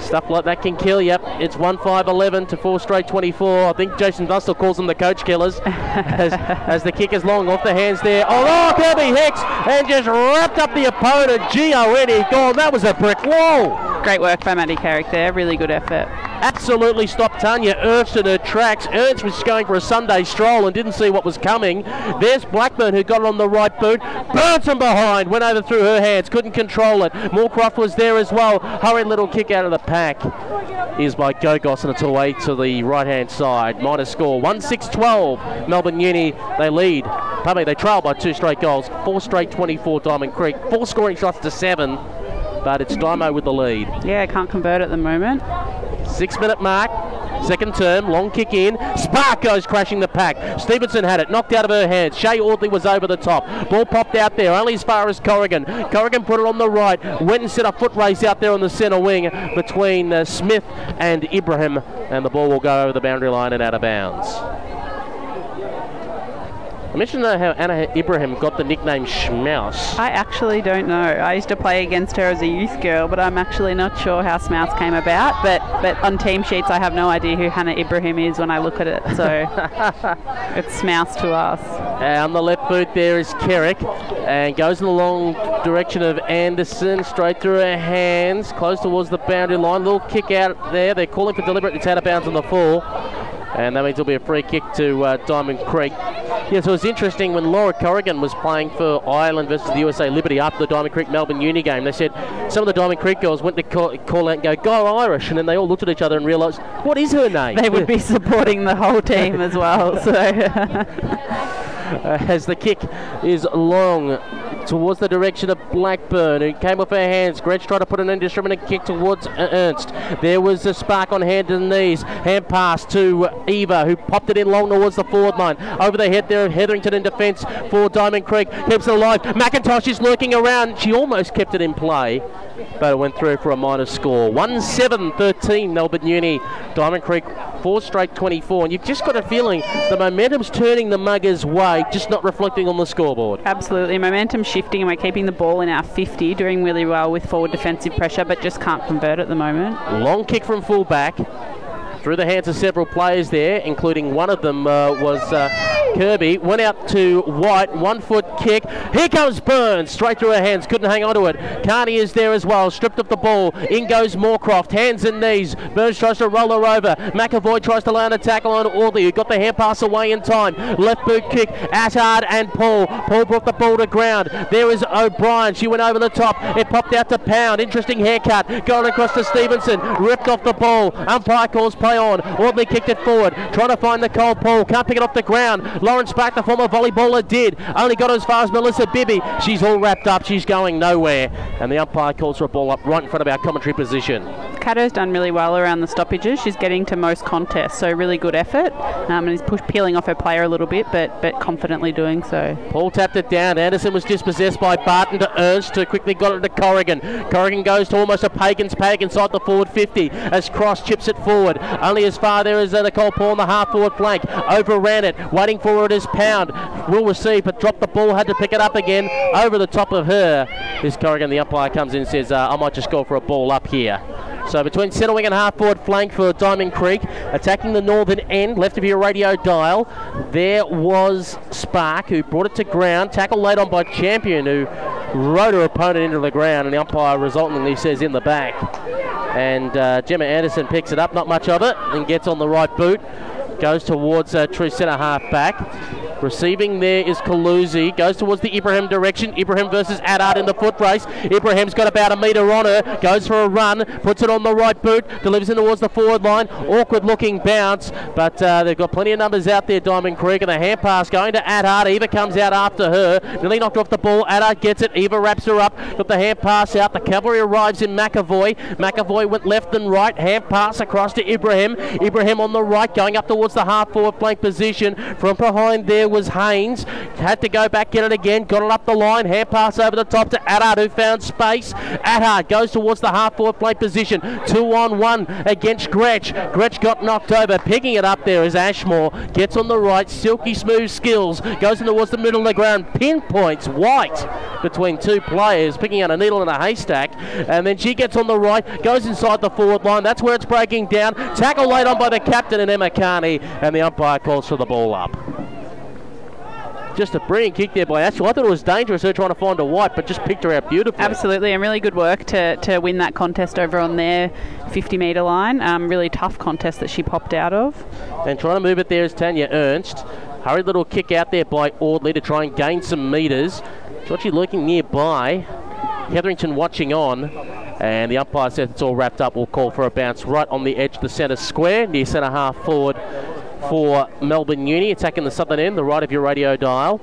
Stuff like that can kill. Yep, it's 1 5 11 to 4 straight 24. I think Jason Bustle calls them the coach killers as, as the kick is long off the hands there. Oh, oh Kirby Hicks and just wrapped up the opponent. G O N E gone. That was a brick wall. Great work by Maddie Kerrick there. Really good effort. Absolutely stopped Tanya Ernst in her tracks. Ernst was going for a Sunday stroll and didn't see what was coming. There's Blackburn who got it on the right boot. Burns from behind. Went over through her hands. Couldn't control it. Moorcroft was there as well. Hurried little kick out of the pack is by Gogos and it's away to the right hand side. Minus score 1 6 12. Melbourne Uni, they lead. Pardon me, they trail by two straight goals. Four straight 24 Diamond Creek. Four scoring shots to seven but it's Dymo with the lead. Yeah, can't convert at the moment. Six minute mark. Second term, long kick in. Spark goes crashing the pack. Stevenson had it, knocked out of her hands. Shay Audley was over the top. Ball popped out there, only as far as Corrigan. Corrigan put it on the right. Went and set a foot race out there on the centre wing between uh, Smith and Ibrahim, and the ball will go over the boundary line and out of bounds. I mentioned uh, how Anna Ibrahim got the nickname Schmaus. I actually don't know. I used to play against her as a youth girl, but I'm actually not sure how Smouse came about. But but on team sheets, I have no idea who Hannah Ibrahim is when I look at it. So it's Smouse to us. And on the left boot there is Kerrick, and goes in the long direction of Anderson, straight through her hands, close towards the boundary line. Little kick out there. They're calling for deliberate. It's out of bounds on the full. And that means it'll be a free kick to uh, Diamond Creek. Yeah, so it was interesting when Laura Corrigan was playing for Ireland versus the USA Liberty after the Diamond Creek Melbourne Uni game. They said some of the Diamond Creek girls went to call, call out and go, Go Irish. And then they all looked at each other and realised, what is her name? They would be supporting the whole team as well. So. uh, as the kick is long towards the direction of Blackburn, who came off her hands. Gretsch tried to put an indiscriminate kick towards Ernst. There was a spark on hand and knees. Hand pass to Eva, who popped it in long towards the forward line. Over the head there of Hetherington in defence for Diamond Creek. Keeps it alive. McIntosh is lurking around. She almost kept it in play, but it went through for a minus score. 1 7 13 Melbourne Uni. Diamond Creek four straight 24. And you've just got a feeling the momentum's turning the muggers' way, just not reflecting on the scoreboard. Absolutely. Momentum shifting, and we're keeping the ball in our 50, doing really well with forward defensive pressure, but just can't convert at the moment. Long kick from full back. Through the hands of several players there, including one of them uh, was uh, Kirby. Went out to White, one foot kick. Here comes Burns, straight through her hands, couldn't hang on to it. Carney is there as well, stripped of the ball. In goes Moorcroft, hands and knees. Burns tries to roll her over. McAvoy tries to land a tackle on Audley, who got the hand pass away in time. Left boot kick, Attard and Paul. Paul brought the ball to ground. There is O'Brien, she went over the top. It popped out to Pound, interesting haircut. Going across to Stevenson, ripped off the ball. Umpire calls play on. Audley kicked it forward, trying to find the cold Paul. Can't pick it off the ground. Lawrence Spark, the former volleyballer, did. Only got as far as Melissa Bibby. She's all wrapped up. She's going nowhere. And the umpire calls for a ball up right in front of our commentary position. Cato's done really well around the stoppages. She's getting to most contests, so really good effort. Um, and he's push, peeling off her player a little bit, but but confidently doing so. Paul tapped it down. Anderson was dispossessed by Barton to Ernst, who quickly got it to Corrigan. Corrigan goes to almost a Pagan's peg inside the forward 50 as Cross chips it forward. Only as far there as uh, Nicole Paul on the half forward flank. Overran it, waiting for it is Pound. Will receive, but dropped the ball, had to pick it up again. Over the top of her is Corrigan. The umpire comes in and says, uh, I might just go for a ball up here. So between centre wing and half forward flank for Diamond Creek, attacking the northern end, left of your radio dial, there was Spark who brought it to ground. Tackle laid on by Champion who rode her opponent into the ground, and the umpire resultingly says in the back. And uh, Gemma Anderson picks it up, not much of it, and gets on the right boot. Goes towards uh, true centre half back. Receiving there is Kaluzi. Goes towards the Ibrahim direction. Ibrahim versus Attard in the foot race. Ibrahim's got about a metre on her. Goes for a run. Puts it on the right boot. Delivers in towards the forward line. Awkward looking bounce. But uh, they've got plenty of numbers out there, Diamond Creek. And the hand pass going to Attard. Eva comes out after her. Nearly knocked off the ball. Attard gets it. Eva wraps her up. Got the hand pass out. The cavalry arrives in McAvoy. McAvoy went left and right. Hand pass across to Ibrahim. Ibrahim on the right going up towards the half forward flank position. From behind there there was Haynes. Had to go back, get it again. Got it up the line. Hand pass over the top to Attard, who found space. Attard goes towards the half forward play position. Two on one against Gretsch. Gretsch got knocked over. Picking it up there is Ashmore. Gets on the right. Silky smooth skills. Goes in towards the middle of the ground. Pinpoints White between two players. Picking out a needle in a haystack. And then she gets on the right. Goes inside the forward line. That's where it's breaking down. Tackle laid on by the captain and Emma Carney. And the umpire calls for the ball up. Just a brilliant kick there by Ashmore. I thought it was dangerous her trying to find a white, but just picked her out beautifully. Absolutely, and really good work to, to win that contest over on their 50 metre line. Um, really tough contest that she popped out of. And trying to move it there is Tanya Ernst. Hurried little kick out there by Audley to try and gain some metres. She's Georgie lurking nearby. Hetherington watching on. And the umpire says it's all wrapped up. We'll call for a bounce right on the edge of the centre square, near centre half forward for Melbourne Uni, attacking the southern end, the right of your radio dial.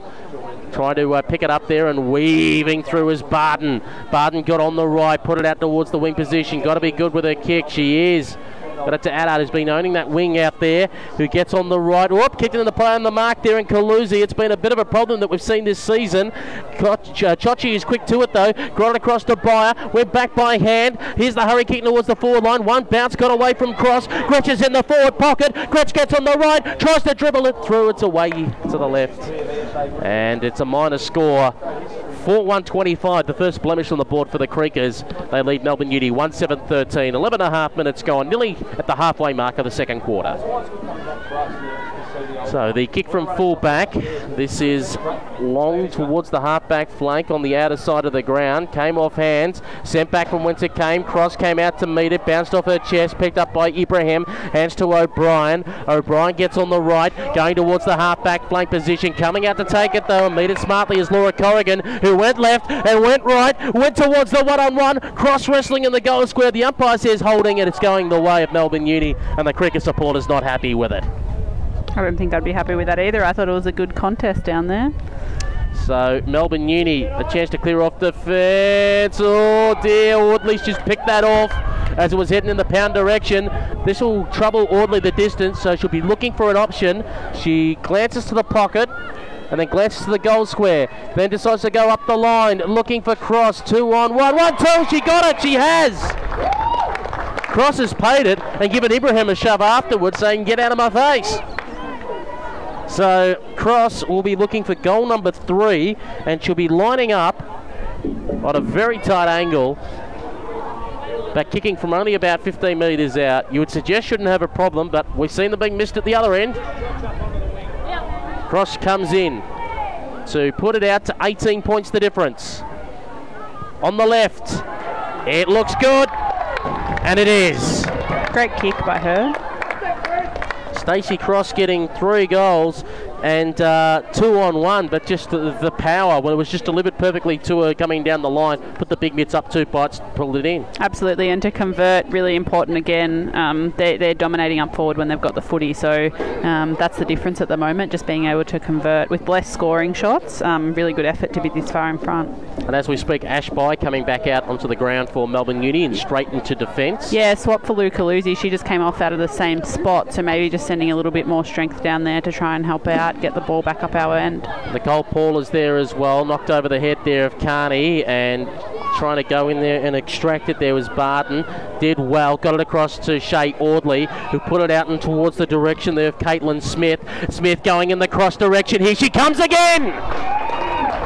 Trying to uh, pick it up there and weaving through is Barton. Barton got on the right, put it out towards the wing position. Got to be good with her kick. She is. Got it to Attard, who's been owning that wing out there, who gets on the right. Whoop, kicking in the play on the mark there in Kaluzi. It's been a bit of a problem that we've seen this season. Uh, Chochi is quick to it though. It across to Byer. Went back by hand. Here's the hurry kick towards the forward line. One bounce got away from Cross. Gretsch is in the forward pocket. Gretsch gets on the right. Tries to dribble it through. It's away to the left. And it's a minor score 4 125, the first blemish on the board for the Creekers. They lead Melbourne Uni 1 7 13. 11 and a half minutes gone, nearly at the halfway mark of the second quarter. So the kick from full back. This is long towards the half-back flank on the outer side of the ground. Came off hands, sent back from whence it came. Cross came out to meet it, bounced off her chest, picked up by Ibrahim. Hands to O'Brien. O'Brien gets on the right, going towards the half-back flank position. Coming out to take it though, and meet it smartly is Laura Corrigan, who went left and went right, went towards the one-on-one. Cross wrestling in the goal square. The umpire says holding it. It's going the way of Melbourne Uni, and the cricket supporters not happy with it. I don't think I'd be happy with that either. I thought it was a good contest down there. So Melbourne Uni, a chance to clear off the fence. Oh dear, Audley's just picked that off as it was heading in the pound direction. This will trouble Audley the distance, so she'll be looking for an option. She glances to the pocket and then glances to the goal square. Then decides to go up the line, looking for cross. Two on one, one two. She got it. She has. Cross has paid it and given Ibrahim a shove afterwards, saying, "Get out of my face." So Cross will be looking for goal number three, and she'll be lining up on a very tight angle. But kicking from only about 15 metres out, you would suggest shouldn't have a problem, but we've seen them being missed at the other end. Cross comes in to put it out to 18 points the difference. On the left, it looks good, and it is. Great kick by her. Stacey Cross getting three goals and uh, two on one, but just the, the, power when it was just delivered perfectly to her coming down the line, put the big mitts up two bites, pulled it in. Absolutely, and to convert, really important again. Um, they, they're dominating up forward when they've got the footy, so um, that's the difference at the moment, just being able to convert with less scoring shots. Um, really good effort to be this far in front. And as we speak, Ash By coming back out onto the ground for Melbourne Uni and straight into defence. Yeah, swap for Luca Luzzi. She just came off out of the same spot, so maybe just sending a little bit more strength down there to try and help out get the ball back up our end. Nicole Paul is there as well, knocked over the head there of Carney and trying to go in there and extract it. There was Barton, did well, got it across to Shay Audley, who put it out and towards the direction there of Caitlin Smith. Smith going in the cross direction. Here she comes again!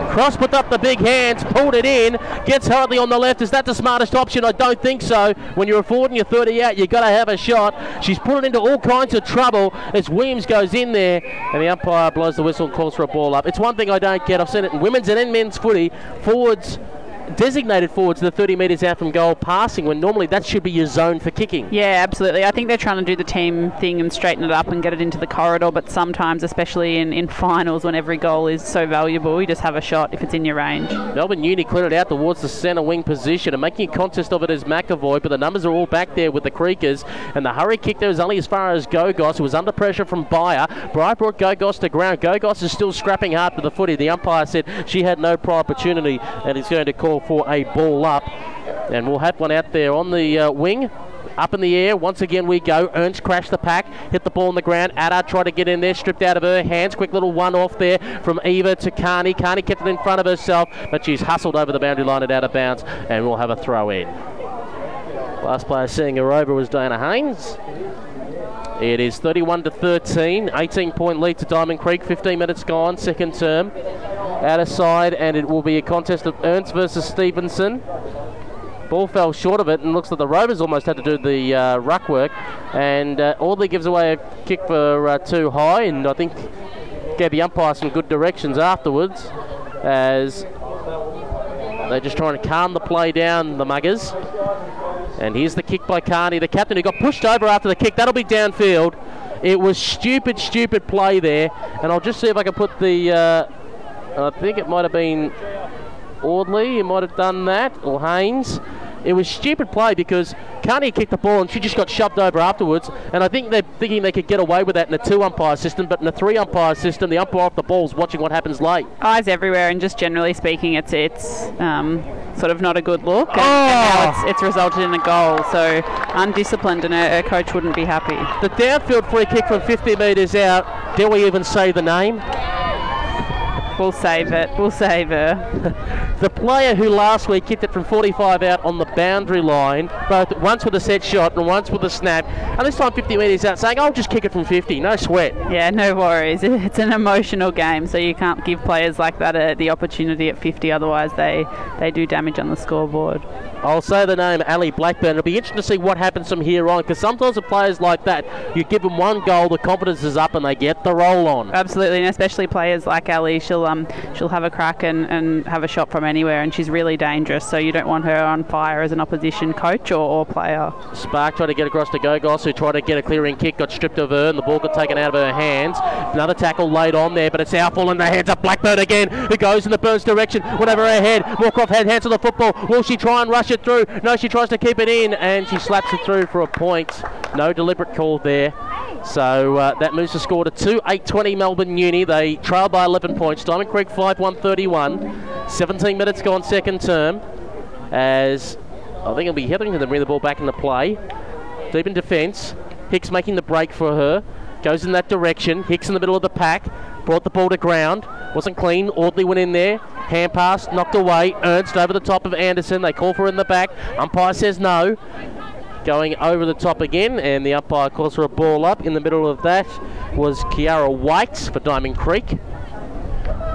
Cross put up the big hands, pulled it in, gets Hartley on the left. Is that the smartest option? I don't think so. When you're forward and you're 30 out, you've got to have a shot. She's put it into all kinds of trouble as Williams goes in there and the umpire blows the whistle and calls for a ball up. It's one thing I don't get. I've seen it in women's and in men's footy. Forwards designated forwards the 30 metres out from goal passing when normally that should be your zone for kicking. Yeah, absolutely. I think they're trying to do the team thing and straighten it up and get it into the corridor, but sometimes, especially in, in finals when every goal is so valuable, you just have a shot if it's in your range. Melbourne Uni cleared it out towards the centre wing position and making a contest of it as McAvoy, but the numbers are all back there with the Creekers and the hurry kick there was only as far as Gogos, who was under pressure from Byer. Bryant brought Gogos to ground. Gogos is still scrapping hard with the footy. The umpire said she had no prior opportunity and he's going to call for a ball up. And we'll have one out there on the uh, wing Up in the air, once again we go. Ernst crashed the pack, hit the ball on the ground. Ada tried to get in there, stripped out of her hands. Quick little one off there from Eva to Carney. Carney kept it in front of herself, but she's hustled over the boundary line and out of bounds, and we'll have a throw in. Last player seeing her over was Diana Haynes. It is 31 to 13, 18 point lead to Diamond Creek, 15 minutes gone, second term. Out of side, and it will be a contest of Ernst versus Stevenson. Ball fell short of it, and looks like the Rovers almost had to do the uh, ruck work. And uh, Audley gives away a kick for uh, too high, and I think gave the umpire some good directions afterwards, as they're just trying to calm the play down, the muggers. And here's the kick by Carney, the captain who got pushed over after the kick. That'll be downfield. It was stupid, stupid play there. And I'll just see if I can put the. Uh, I think it might have been Audley who might have done that, or Haynes. It was stupid play because Carney kicked the ball and she just got shoved over afterwards. And I think they're thinking they could get away with that in a two umpire system, but in a three umpire system, the umpire off the ball is watching what happens late. Eyes everywhere, and just generally speaking, it's it's um, sort of not a good look. And, and Oh. now it's, it's resulted in a goal. So undisciplined, and a, a coach wouldn't be happy. The downfield free kick from 50 metres out. Dare we even say the name? We'll save it. We'll save her. The player who last week kicked it from 45 out on the boundary line, both once with a set shot and once with a snap, and this time 50 metres out, saying, "I'll just kick it from 50, no sweat." Yeah, no worries. It's an emotional game, so you can't give players like that a, the opportunity at 50. Otherwise, they they do damage on the scoreboard. I'll say the name Ali Blackburn. It'll be interesting to see what happens from here on, because sometimes with players like that, you give them one goal, the confidence is up, and they get the roll on. Absolutely, and especially players like Ali, she'll um she'll have a crack and, and have a shot from anywhere, and she's really dangerous. So you don't want her on fire as an opposition coach or, or player. Spark tried to get across to Gogos, who tried to get a clearing kick, got stripped of her, and the ball got taken out of her hands. Another tackle laid on there, but it's now falling in the hands of Blackburn again, who goes in the Burns direction, whatever her head. Moorcroft had hands on the football. Will she try and rush it through? No, she tries to keep it in, and she slaps it through for a point. No deliberate call there. So uh, that moves the score to 2 8 20 Melbourne Uni. They trail by 11 points. Diamond Creek 5 1 31. 17 minutes gone, second term. As I think it'll be Hetherington that bring the ball back into play. Deep in defence. Hicks making the break for her. Goes in that direction. Hicks in the middle of the pack. Brought the ball to ground. Wasn't clean. Audley went in there. Hand pass knocked away. Ernst over the top of Anderson. They call for in the back. Umpire says no. Going over the top again, and the umpire calls for a ball up. In the middle of that was Kiara White for Diamond Creek.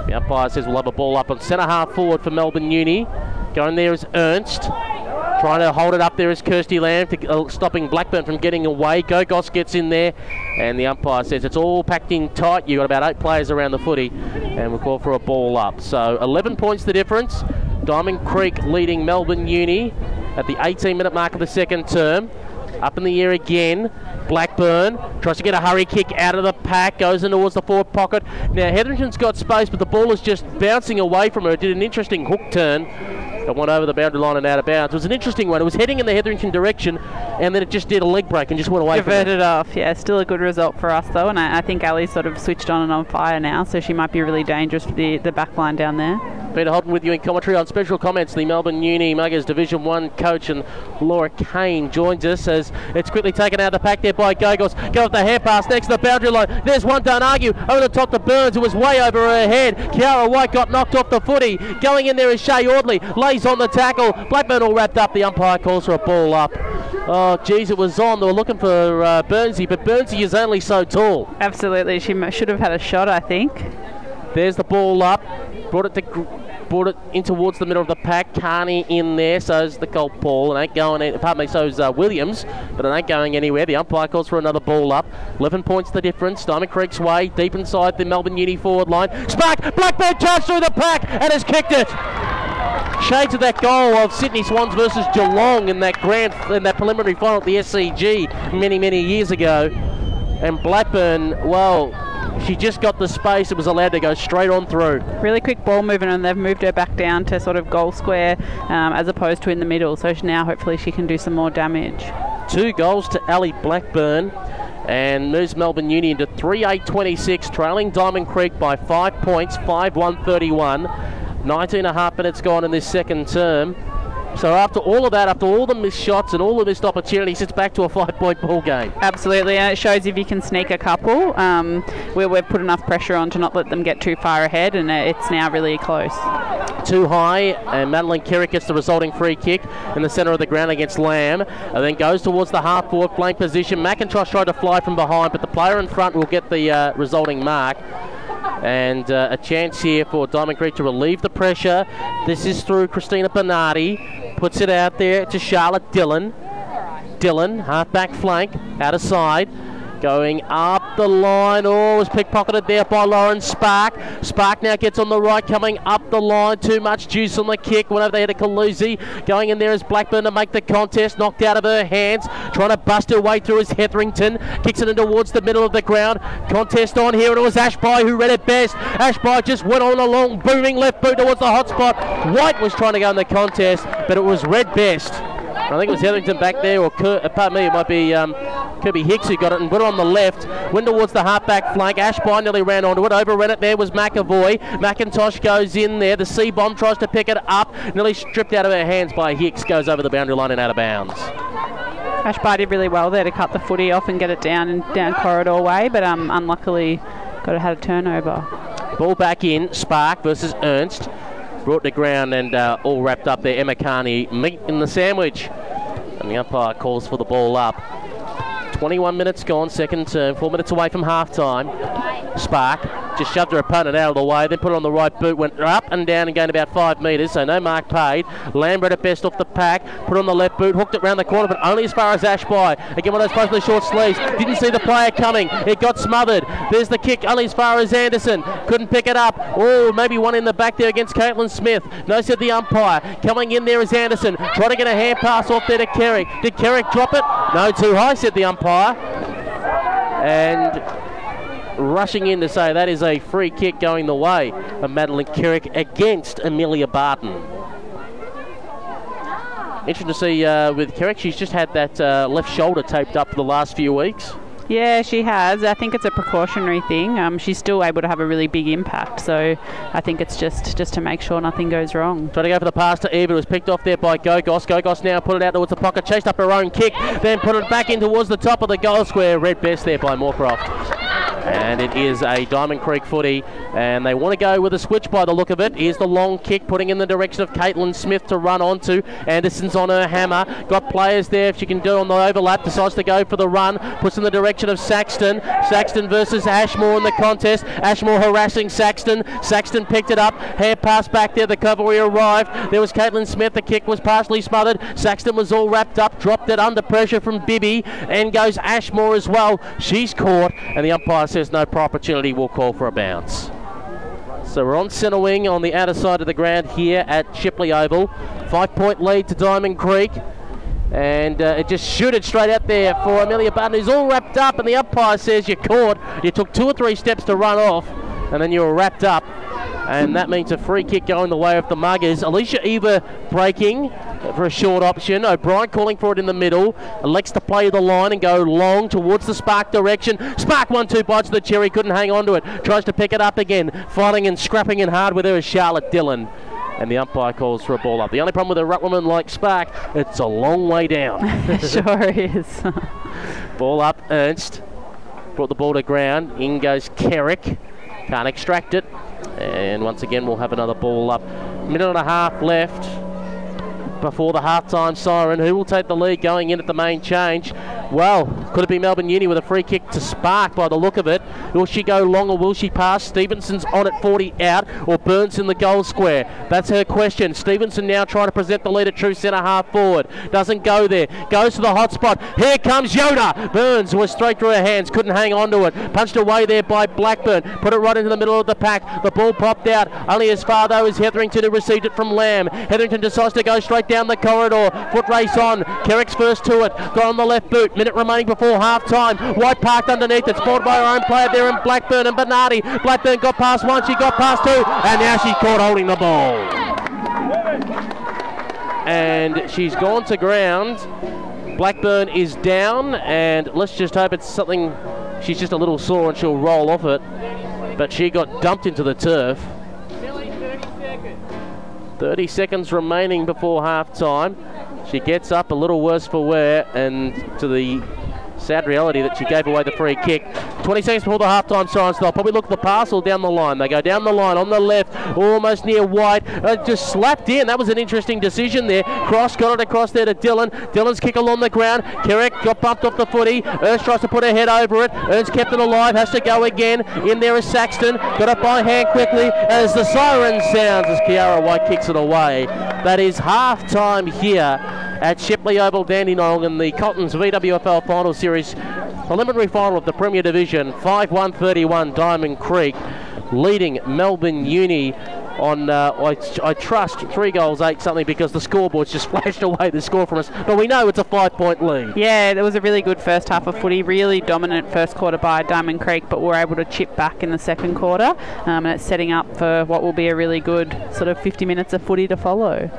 The umpire says we'll have a ball up on centre half forward for Melbourne Uni. Going there is Ernst. Trying to hold it up there is Kirsty Lamb, to, uh, stopping Blackburn from getting away. Gogos gets in there, and the umpire says it's all packed in tight. You've got about eight players around the footy, and we'll call for a ball up. So 11 points the difference. Diamond Creek leading Melbourne Uni at the 18 minute mark of the second term. Up in the air again. Blackburn tries to get a hurry kick out of the pack, goes in towards the forward pocket. Now Hetherington's got space, but the ball is just bouncing away from her. Did an interesting hook turn. It went over the boundary line and out of bounds. It was an interesting one. It was heading in the Hetherington direction, and then it just did a leg break and just went away from it. Diverted off. Yeah, still a good result for us though, and I, I think Ali's sort of switched on and on fire now, so she might be really dangerous for the the back line down there. Peter Holden with you in commentary on special comments. The Melbourne Uni Muggers Division 1 coach and Laura Kane joins us as it's quickly taken out of the pack there by Gogos. Go with the hand pass next to the boundary line. There's one, don't argue. Over the top to Burns, who was way over her head. Kiara White got knocked off the footy. Going in there is Shay Audley. Lays on the tackle. Blackburn all wrapped up. The umpire calls for a ball up. Oh, geez, it was on. They were looking for uh, Burnsy, but Burnsy is only so tall. Absolutely, she should have had a shot, I think. There's the ball up. Brought it to brought it in towards the middle of the pack. Carney in there. So's the goal Paul. It ain't going. Any, pardon me. So's uh, Williams, but it ain't going anywhere. The umpire calls for another ball up. 11 points the difference. Diamond Creek's way deep inside the Melbourne Uni forward line. Spark Blackburn charged through the pack and has kicked it. Shades of that goal of Sydney Swans versus Geelong in that grand in that preliminary final at the SCG many many years ago. And Blackburn, well, she just got the space. It was allowed to go straight on through. Really quick ball movement, and they've moved her back down to sort of goal square um, as opposed to in the middle. So now hopefully she can do some more damage. Two goals to Ali Blackburn and moves Melbourne Uni into 3 8 26, trailing Diamond Creek by five points, 5 1 31. 19 and a half minutes gone in this second term. So after all of that, after all the missed shots and all the missed opportunities, it's back to a five-point ball game. Absolutely, and it shows if you can sneak a couple. Um, where we've put enough pressure on to not let them get too far ahead, and it's now really close. Too high, and Madeline Kerrick gets the resulting free kick in the centre of the ground against Lamb, and then goes towards the half-forward flank position. McIntosh tried to fly from behind, but the player in front will get the uh, resulting mark and uh, a chance here for Diamond Creek to relieve the pressure. This is through Christina Bernardi, puts it out there to Charlotte Dillon. Dillon, half back flank, out of side. Going up the line. Oh, was pickpocketed there by Lauren Spark. Spark now gets on the right, coming up the line. Too much juice on the kick. Whenever they had a Kaluzi. Going in there is Blackburn to make the contest. Knocked out of her hands. Trying to bust her way through is Hetherington. Kicks it in towards the middle of the ground. Contest on here. And it was Ashby who read it best. Ashby just went on a long booming left boot towards the hot spot. White was trying to go in the contest, but it was red best. I think it was Hetherington back there, or Cur- pardon me, it might be um, Kirby Hicks who got it and put it on the left. Went towards the halfback flank. Ashby nearly ran onto it. Overran it there was McAvoy. McIntosh goes in there. The C bomb tries to pick it up. Nearly stripped out of her hands by Hicks. Goes over the boundary line and out of bounds. Ashby did really well there to cut the footy off and get it down and down corridor way, but um, unluckily got it had a turnover. Ball back in. Spark versus Ernst. Brought to ground and uh, all wrapped up there. Emma Carney meat in the sandwich. And the umpire calls for the ball up. 21 minutes gone, second term, four minutes away from half time. Spark just shoved her opponent out of the way, then put it on the right boot, went up and down and gained about five metres, so no mark paid. Lambert at best off the pack, put on the left boot, hooked it round the corner, but only as far as Ashby. Again, one of those supposedly short sleeves. Didn't see the player coming. It got smothered. There's the kick, only as far as Anderson. Couldn't pick it up. Oh, maybe one in the back there against Caitlin Smith. No, said the umpire. Coming in there is Anderson. Trying to get a hand pass off there to Kerrick. Did Kerrick drop it? No, too high, said the umpire. And rushing in to say that is a free kick going the way of Madeline Kerrick against Amelia Barton. Interesting to see uh, with Kerrick, she's just had that uh, left shoulder taped up for the last few weeks. Yeah, she has. I think it's a precautionary thing. Um, she's still able to have a really big impact, so I think it's just just to make sure nothing goes wrong. Trying to go for the pass to Eve, it was picked off there by Gogos. Gogos now put it out towards the pocket, chased up her own kick, then put it back in towards the top of the goal square. Red best there by Moorcroft. And it is a Diamond Creek footy, and they want to go with a switch by the look of it. Here's the long kick, putting in the direction of Caitlin Smith to run onto. Anderson's on her hammer. Got players there if she can do on the overlap. Decides to go for the run. Puts in the direction of Saxton. Saxton versus Ashmore in the contest. Ashmore harassing Saxton. Saxton picked it up. Hair pass back there. The cavalry arrived. There was Caitlin Smith. The kick was partially smothered. Saxton was all wrapped up. Dropped it under pressure from Bibby. And goes Ashmore as well. She's caught. And the umpire says no proper opportunity. We'll call for a bounce. So we're on centre wing on the outer side of the ground here at Shepley Oval. Five point lead to Diamond Creek. And uh, it just shooted straight out there for Amelia Barton, who's all wrapped up. And the umpire says you're caught. You took two or three steps to run off, and then you were wrapped up. And that means a free kick going the way of the Muggers. Alicia Eva breaking for a short option. O'Brien calling for it in the middle. Elects to play the line and go long towards the Spark direction. Spark one two bites the cherry, couldn't hang on to it. Tries to pick it up again. Fighting and scrapping in hard with her is Charlotte Dillon. And the umpire calls for a ball up. The only problem with a ruck woman like Spark, it's a long way down. sure is. ball up, Ernst. Brought the ball to ground. In goes Kerrick. Can't extract it. And once again, we'll have another ball up. Minute and a half left before the halftime siren. Who will take the lead going in at the main change? Well, could it be Melbourne Uni with a free kick to Spark by the look of it? Will she go long or will she pass? Stevenson's on at 40 out or Burns in the goal square? That's her question. Stevenson now trying to present the lead at true centre half forward. Doesn't go there. Goes to the hot spot. Here comes Yoda. Burns was straight through her hands. Couldn't hang on to it. Punched away there by Blackburn. Put it right into the middle of the pack. The ball popped out. Only as far though as Hetherington who received it from Lamb. Hetherington decides to go straight down the corridor. Foot race on. Kerrick's first to it. Got on the left boot. Minute remaining before half time. White parked underneath It's Spotted by her own player there in Blackburn and Bernardi. Blackburn got past one. She got past two. And now she's caught holding the ball. And she's gone to ground. Blackburn is down. And let's just hope it's something. She's just a little sore and she'll roll off it. But she got dumped into the turf. 30 seconds remaining before half time. She gets up a little worse for wear and to the sad reality that she gave away the free kick. 20 seconds before the halftime signs. They'll probably look at the parcel down the line. They go down the line on the left, almost near White. Uh, just slapped in. That was an interesting decision there. Cross got it across there to Dillon. Dillon's kick along the ground. Kerrick got bumped off the footy. Ernst tries to put her head over it. Ernst kept it alive. Has to go again. In there is Saxton. Got it by hand quickly as the siren sounds as Kiara White kicks it away. That is half time here at Shepley Oval Dandenong in the Cottons VWFL Final Series preliminary final of the Premier Division 5-1-31 Diamond Creek leading Melbourne Uni on, uh, I, I, trust, three goals, eight something, because the scoreboard's just flashed away the score from us. But we know it's a five point lead. Yeah, there was a really good first half of footy, really dominant first quarter by Diamond Creek, but we're able to chip back in the second quarter, um, and it's setting up for what will be a really good sort of 50 minutes of footy to follow.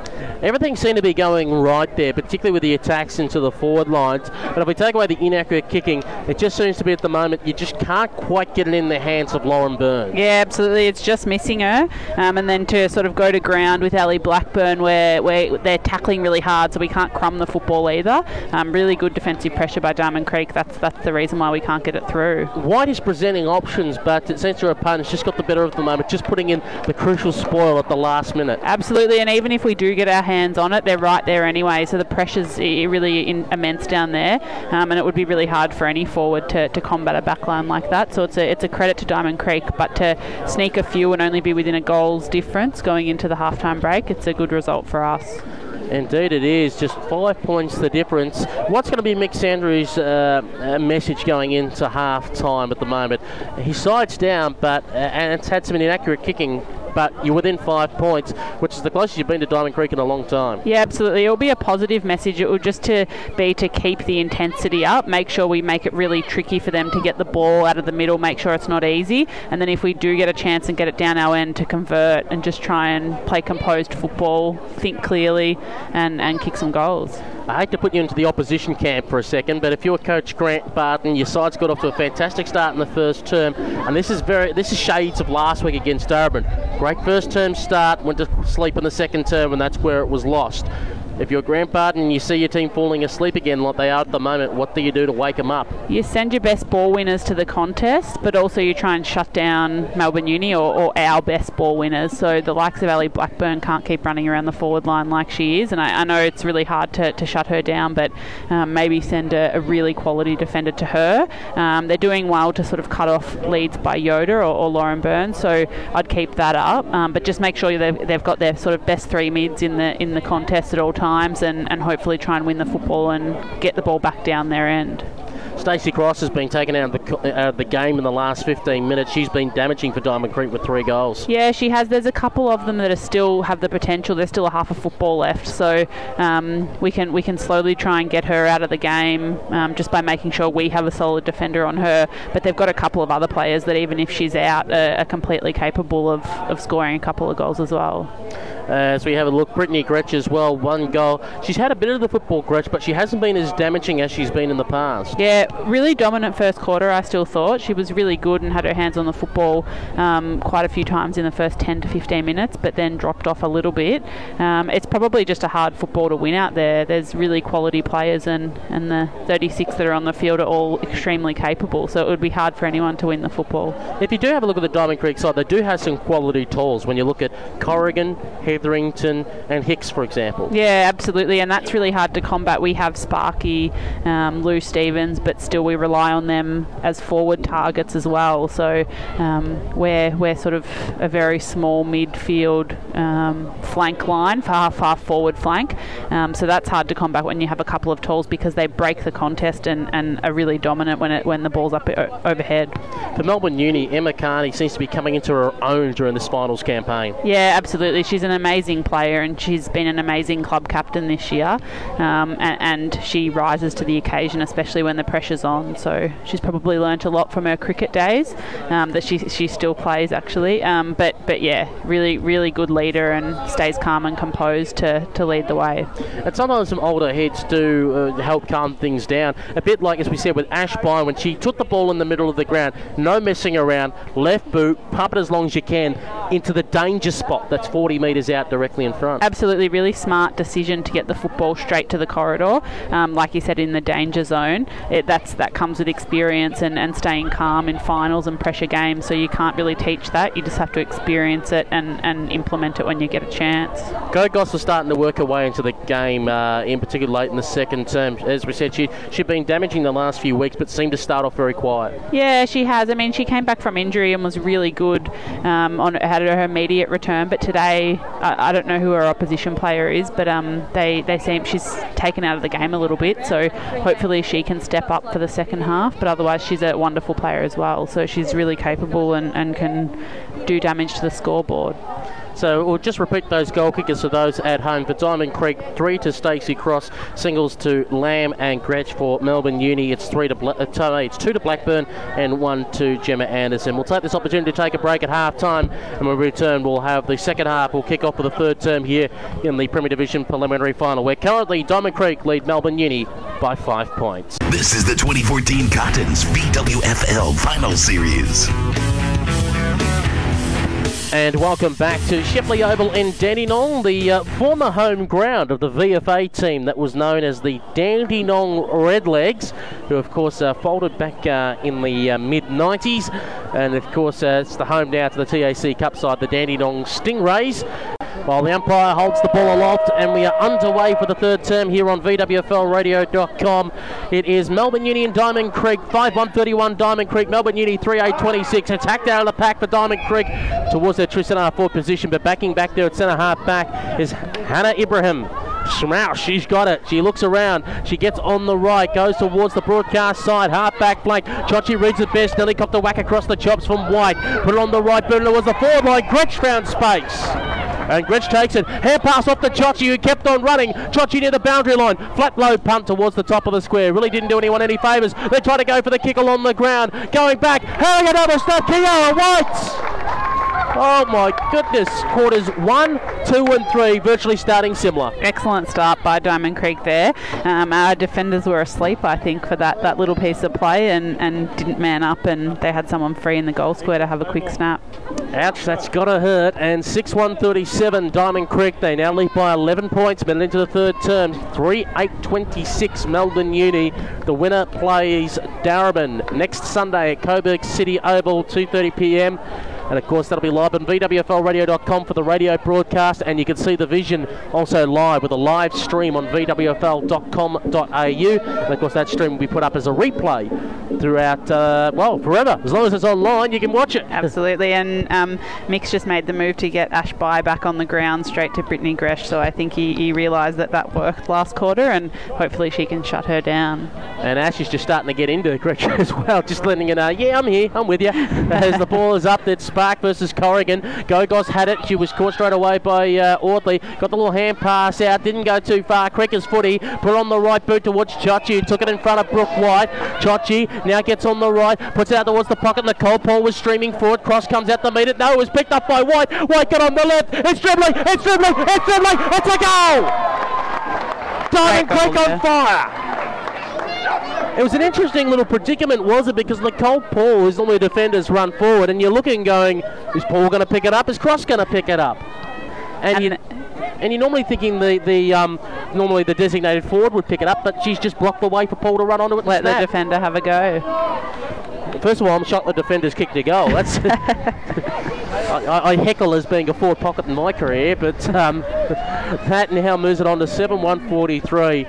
Everything seemed to be going right there, particularly with the attacks into the forward lines. But if we take away the inaccurate kicking, it just seems to be at the moment you just can't quite get it in the hands of Lauren Burns. Yeah, absolutely. It's just missing her. Um, and and then to sort of go to ground with Ellie Blackburn where, where they're tackling really hard so we can't crumb the football either. Um, really good defensive pressure by Diamond Creek. That's that's the reason why we can't get it through. White is presenting options, but it seems her opponent's just got the better of the moment, just putting in the crucial spoil at the last minute. Absolutely, and even if we do get our hands on it, they're right there anyway. So the pressure's really in, immense down there, um, and it would be really hard for any forward to, to combat a backline like that. So it's a it's a credit to Diamond Creek, but to sneak a few and only be within a goals difference going into the halftime break, it's a good result for us. Indeed, it is. Just five points the difference. What's going to be Mick Andrews' uh, message going into half time at the moment? His side's down, but uh, and it's had some inaccurate kicking but you're within five points, which is the closest you've been to Diamond Creek in a long time. Yeah, absolutely. It will be a positive message. It will just to be to keep the intensity up, make sure we make it really tricky for them to get the ball out of the middle, make sure it's not easy, and then if we do get a chance and get it down our end to convert and just try and play composed football, think clearly, and, and kick some goals. I hate to put you into the opposition camp for a second, but if you're Coach Grant Barton, your side's got off to a fantastic start in the first term, and this is very this is shades of last week against Darebin. Great first term start, went to sleep in the second term, and that's where it was lost. If you're Barton and you see your team falling asleep again like they are at the moment, what do you do to wake them up? You send your best ball winners to the contest, but also you try and shut down Melbourne Uni or, or our best ball winners. So the likes of Ellie Blackburn can't keep running around the forward line like she is, and I, I know it's really hard to, to shut her down, but um, maybe send a, a, really quality defender to her. Um, they're doing well to sort of cut off leads by Yoda or, or Lauren Burns, so I'd keep that up, um, but just make sure they've, they've got their sort of best three mids in the in the contest at all times times and, and hopefully try and win the football and get the ball back down their end. Stacey Cross has been taken out of, the, out of the game in the last 15 minutes. She's been damaging for Diamond Creek with three goals. Yeah, she has. There's a couple of them that are still have the potential. There's still a half a football left, so um, we can we can slowly try and get her out of the game um, just by making sure we have a solid defender on her. But they've got a couple of other players that even if she's out, are, are completely capable of, of scoring a couple of goals as well. Uh, as we have a look, Brittany Gretsch as well, one goal. She's had a bit of the football, Gretsch, but she hasn't been as damaging as she's been in the past. Yeah, really dominant first quarter, I still thought. She was really good and had her hands on the football um, quite a few times in the first 10 to 15 minutes, but then dropped off a little bit. Um, it's probably just a hard football to win out there. There's really quality players, and, and the 36 that are on the field are all extremely capable, so it would be hard for anyone to win the football. If you do have a look at the Diamond Creek side, they do have some quality tools. When you look at Corrigan, Hetherington, and Hicks, for example. Yeah, absolutely, and that's really hard to combat. We have Sparky, um, Lou Stevens, but still we rely on them as forward targets as well. So um, we're we're sort of a very small midfield um, flank line, far far forward flank. Um, so that's hard to combat when you have a couple of tools because they break the contest and, and are really dominant when it when the ball's up o- overhead. For Melbourne Uni, Emma Carney seems to be coming into her own during this finals campaign. Yeah, absolutely. She's an amazing player and she's been an amazing club captain this year, um, and, and, she rises to the occasion, especially when the pressure's on. So she's probably learnt a lot from her cricket days um, that she she still plays actually. Um, but but yeah, really really good leader and stays calm and composed to, to lead the way. And sometimes some older heads do uh, help calm things down. A bit like as we said with Ash Byrne when she took the ball in the middle of the ground, no messing around, left boot, pump it as long as you can, into the danger spot that's 40 metres out directly in front. Absolutely, really smart decision to get the football straight to the corridor. Um, like you said, in the danger zone, it, that's that comes with experience and, and staying calm in finals and pressure games. So you can't really teach that. You just have to experience it and, and implement it when you get a chance. Gogos was starting to work her way into the game, uh, in particular late in the second term. As we said, she she'd been damaging the last few weeks, but seemed to start off very quiet. Yeah, she has. I mean, she came back from injury and was really good um, on had her immediate return. But today, I, don't know who her opposition player is, but um, they they seem she's taken out of the game a little bit. So hopefully she can step up for the second half. But otherwise, she's a wonderful player as well. So she's really capable and, and can do damage to the scoreboard. So we'll just repeat those goal kickers for those at home. For Diamond Creek, three to Stacey Cross, singles to Lamb and Gretsch. For Melbourne Uni, it's three to Bla- uh, it's two to Blackburn and one to Gemma Anderson. We'll take this opportunity to take a break at half time, and when we return, we'll have the second half. We'll kick off for the third term here in the Premier Division preliminary final, where currently Diamond Creek lead Melbourne Uni by five points. This is the 2014 Cottons VWFL Final Series. And welcome back to Shepley Oval in Dandenong, the uh, former home ground of the VFA team that was known as the Dandenong Redlegs, who of course uh, folded back uh, in the uh, mid 90s. And of course, uh, it's the home now to the TAC Cup side, the Dandenong Stingrays. While the umpire holds the ball aloft, and we are underway for the third term here on VWFLradio.com. It is Melbourne Union Diamond Creek 5 131 Diamond Creek, Melbourne Uni 3 8 26. Attacked out of the pack for Diamond Creek towards their true centre half forward position, but backing back there at centre half back is Hannah Ibrahim. Smash, she's got it. She looks around. She gets on the right, goes towards the broadcast side. Half back flank. Chochi reads it best. Helicopter whack across the chops from White. Put it on the right. It was the forward line. Gretsch found space. And Gretsch takes it. Hand pass off to Chochi, who kept on running. Chochi near the boundary line. Flat low punt towards the top of the square. Really didn't do anyone any favours. They try to go for the kick along the ground. Going back. Having another step. Kiara White. Oh my goodness. Quarters one, two, and three virtually starting similar. Excellent start by Diamond Creek there. Um, our defenders were asleep, I think, for that, that little piece of play and, and didn't man up, and they had someone free in the goal square to have a quick snap. Ouch, that's got to hurt. And 6 1 37, Diamond Creek. They now lead by 11 points, but into the third term. 3 8 26, Melbourne Uni. The winner plays Darebin next Sunday at Coburg City Oval, 2.30 pm. And of course, that'll be live on VWFLradio.com for the radio broadcast. And you can see the vision also live with a live stream on VWFL.com.au. And of course, that stream will be put up as a replay throughout, uh, well, forever. As long as it's online, you can watch it. Absolutely. And um, Mick's just made the move to get Ashby back on the ground straight to Brittany Gretsch. So I think he, he realised that that worked last quarter and hopefully she can shut her down. And Ash is just starting to get into Gretsch as well, just letting her know, yeah, I'm here, I'm with you. as the ball is up, it's Spark versus Corrigan. Gogos had it. She was caught straight away by uh, Audley. Got the little hand pass out. Didn't go too far. Cricker's footy. Put on the right boot towards Chachi. Took it in front of Brooke White. Chachi now gets on the right. Puts it out towards the pocket. Nicole Paul was streaming forward. Cross comes out to meet it. No, it was picked up by White. White got on the left. It's dribbling. It's dribbling. It's dribbling. It's a goal. Diamond Creek on fire. It was an interesting little predicament, was it? Because Nicole Paul is normally defenders run forward, and you're looking, going, is Paul going to pick it up? Is Cross going to pick it up? And, and you and you're normally thinking the the um, normally the designated forward would pick it up, but she's just blocked the way for Paul to run onto it. Let the defender have a go. First of all, I'm shocked the defender's kicked a goal. That's I, I, heckle as being a forward pocket in my career, but um, that now moves it on to 7 143.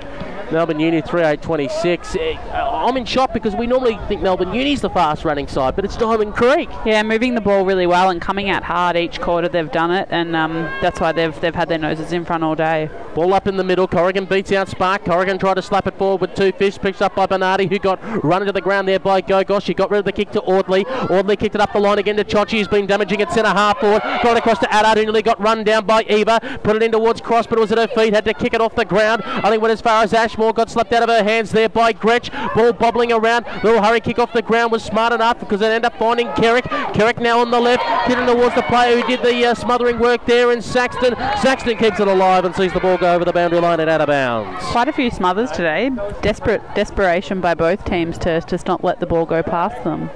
Melbourne Uni 3826. Eh, I'm in shock because we normally think Melbourne Uni's the fast running side, but it's Diamond Creek. Yeah, moving the ball really well and coming out hard each quarter they've done it, and um, that's why they've, they've had their noses in front all day. Ball up in the middle. Corrigan beats out Spark. Corrigan tried to slap it forward with two fish, picked up by Bernardi, who got run into the ground there by Gogos. She got rid of the kick to Audley. Audley kicked it up the line again to Chochi, who's been damaging at centre half forward. Got across to Attard, who nearly got run down by Eva. Put it in towards Cross, but it was at her feet. Had to kick it off the ground. Only went as far as Ashmore. Got slipped out of her hands there by Gretsch. Ball bobbling around. Little hurry kick off the ground was smart enough because it ended up finding Kerrick. Kerrick now on the left, hitting towards the player who did the uh, smothering work there in Saxton. Saxton keeps it alive and sees the ball go over the boundary line and out of bounds. Quite a few smothers today. Desperate desperation by both teams to just not let the ball go past them.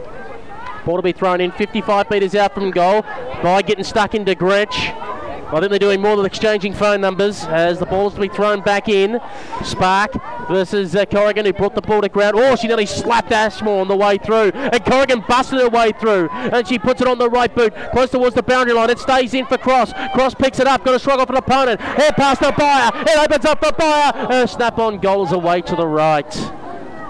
Ball to be thrown in 55 metres out from goal. By getting stuck into Gretsch. I think they're doing more than exchanging phone numbers as the ball's to be thrown back in. Spark versus uh, Corrigan, who brought the ball to ground. Oh, she nearly slapped Ashmore on the way through. And Corrigan busted her way through. And she puts it on the right boot, close towards the boundary line. It stays in for Cross. Cross picks it up, got a shrug off an opponent. Head past the buyer. It opens up the buyer. Her snap on goals away to the right.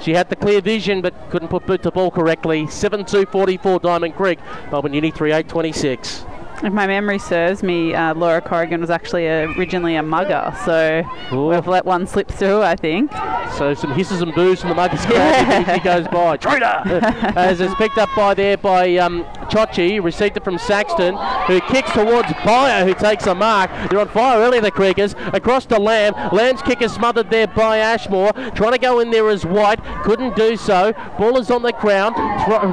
She had the clear vision but couldn't put boot to ball correctly. 7 2 44 Diamond Creek. Melbourne Uni 3 8 26. If my memory serves me, uh, Laura Corrigan was actually originally a mugger, so Ooh. we've let one slip through, I think. So some hisses and boos from the muggers crowd as he goes by. Traitor! as it's picked up by there by um, Chochi, received it from Saxton, who kicks towards Byer, who takes a mark. They're on fire early, the Creekers. Across to Lamb. Lamb's kick is smothered there by Ashmore. Trying to go in there as White. Couldn't do so. Ball is on the ground.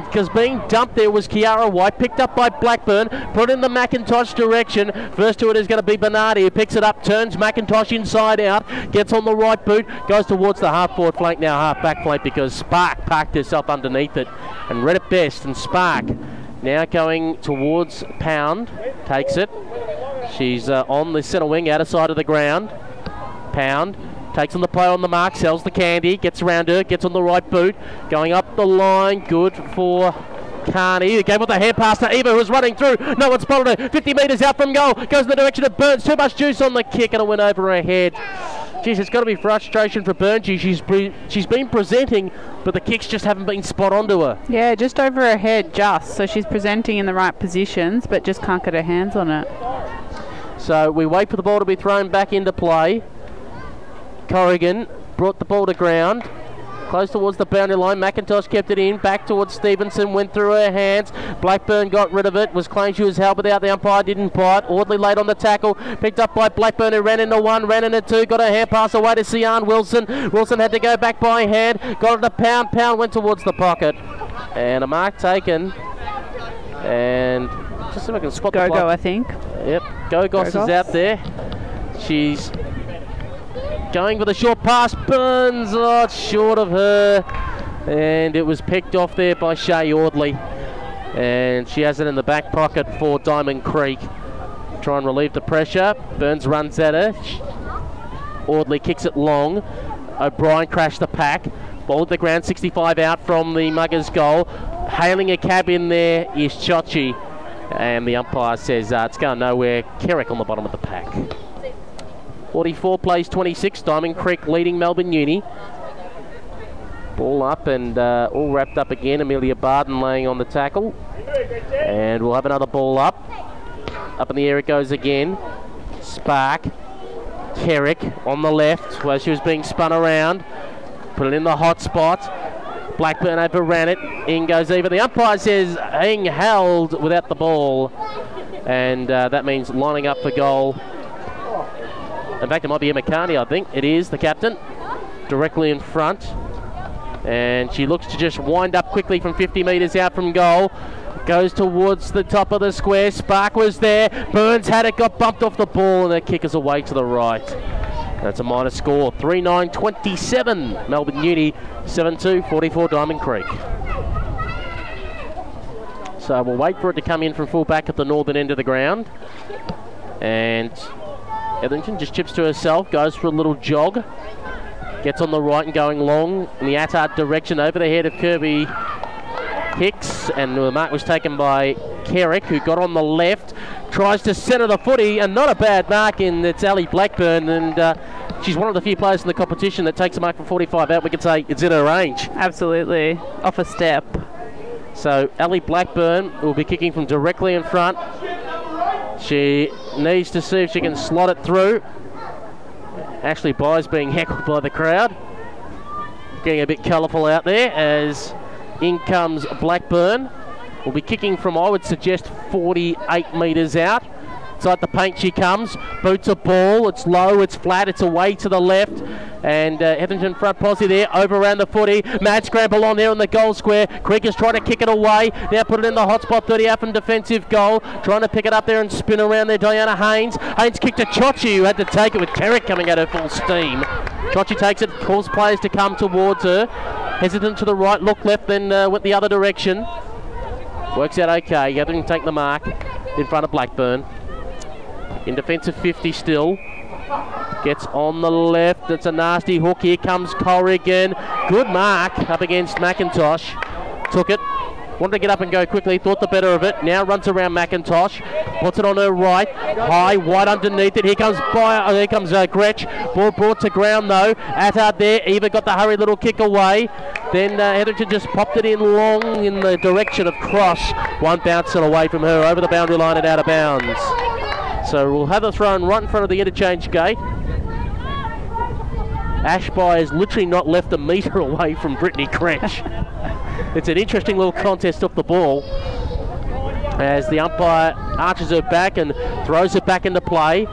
Because being dumped there was Kiara White. Picked up by Blackburn. Put in the McIntosh direction. First to it is going to be Bernardi, who picks it up, turns McIntosh inside out, gets on the right boot, goes towards the half forward flank, now half back flank because Spark parked herself underneath it and read it best. And Spark now going towards Pound, takes it. She's uh, on the centre wing, out of side of the ground. Pound takes on the play on the mark, sells the candy, gets around her, gets on the right boot, going up the line, good for Carney, gave with the head pass to Eva, who was running through. No one spotted her. 50 metres out from goal. Goes in the direction of Burns. Too much juice on the kick, and it went over her head. Geez, it's got to be frustration for Burns. She's pre- she's been presenting, but the kicks just haven't been spot onto her. Yeah, just over her head, just. So she's presenting in the right positions, but just can't get her hands on it. So we wait for the ball to be thrown back into play. Corrigan brought the ball to ground. Close towards the boundary line. McIntosh kept it in. Back towards Stevenson. Went through her hands. Blackburn got rid of it. Was claimed she was held without the umpire. Didn't bite. Audley late on the tackle. Picked up by Blackburn who ran into one. Ran into two. Got a hand pass away to Sian Wilson. Wilson had to go back by hand. Got it to Pound. Pound went towards the pocket. And a mark taken. And just so I can spot Go the go. I think. Yep, Gogos is out there. She's going for the short pass. Burns, oh, short of her. And it was picked off there by Shay Audley. And she has it in the back pocket for Diamond Creek. Try and relieve the pressure. Burns runs at her. Audley kicks it long. O'Brien crashed the pack. Ball at the ground, 65 out from the Muggers goal. Hailing a cab in there is Chochi. And the umpire says uh, it's going nowhere. Kerrick on the bottom of the pack. 44 plays 26. Diamond Creek leading Melbourne Uni. Ball up and uh, all wrapped up again. Amelia Barton laying on the tackle. And we'll have another ball up. Up in the air it goes again. Spark. Kerrick on the left where she was being spun around. Put it in the hot spot. Blackburn overran it. In goes Eva. The umpire says Ing held without the ball. And uh, that means lining up for goal. In fact, it might be Emma Carney, I think. It is the captain. Directly in front. And she looks to just wind up quickly from 50 metres out from goal. Goes towards the top of the square. Spark was there. Burns had it, got bumped off the ball, and the kick is away to the right. That's a minor score. 3 9 27. Melbourne Uni 7 2 44 Diamond Creek. So we'll wait for it to come in from full back at the northern end of the ground. And Hetherington just chips to herself, goes for a little jog. Gets on the right and going long in the Attard direction over the head of Kirby Hicks. And the mark was taken by Kerrick, who got on the left. Tries to centre the footy, and not a bad mark in it's Ali Blackburn. And uh, she's one of the few players in the competition that takes a mark from 45 out. We could say it's in her range. Absolutely. Off a step. So Ali Blackburn will be kicking from directly in front. She needs to see if she can slot it through. Ashley Byes being heckled by the crowd. Getting a bit colourful out there as in comes Blackburn. Will be kicking from, I would suggest, 48 metres out. Inside the paint she comes, boots a ball, it's low, it's flat, it's away to the left. And uh, Hetherington front posse there, over around the footy. Mad scramble on there in the goal square. Creek is trying to kick it away. Now put it in the hot spot, 30 out from defensive goal. Trying to pick it up there and spin around there, Diana Haynes. Haynes kicked to Chochi, who had to take it with Kerrick coming at her full steam. Chochi takes it, calls players to come towards her. Hesitant to the right, look left, then uh, went the other direction. Works out okay. Gathering take the mark in front of Blackburn. In defensive 50 still. Gets on the left. It's a nasty hook. Here comes Corrigan. Good mark up against McIntosh. Took it. Wanted to get up and go quickly. Thought the better of it. Now runs around McIntosh. Puts it on her right. High, wide underneath it. Here comes by, oh, here comes uh. Ball brought to ground though. Attard there. Eva got the hurry little kick away. Then uh, Hetherington just popped it in long in the direction of Cross. One bouncing away from her over the boundary line and out of bounds. So we'll have a throw thrown right in front of the interchange gate. Ashby has literally not left a metre away from Brittany Gretsch. it's an interesting little contest off the ball as the umpire arches her back and throws it back into play.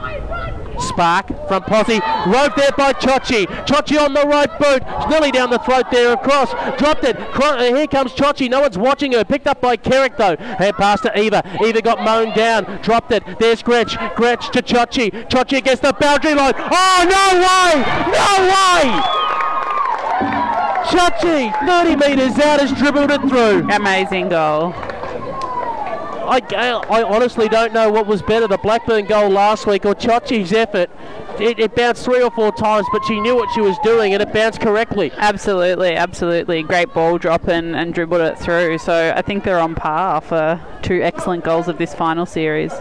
Spark from Posse. Roved there by Chochi. Chochi on the right boot. Nearly down the throat there across. Dropped it. Uh, here comes Chochi. No one's watching her. Picked up by Kerrick though. Hand pass to Eva. Eva got mown down. Dropped it. There's Gretsch. Gretsch to Chochi. Chochi against the boundary line. Oh, no way! No way! Chochi, 30 metres out, has dribbled it through. Amazing goal. I, I honestly don't know what was better, the Blackburn goal last week or Chochi's effort. It, it, bounced three or four times, but she knew what she was doing and it bounced correctly. Absolutely, absolutely. Great ball drop and, and dribbled it through. So I think they're on par for two excellent goals of this final series.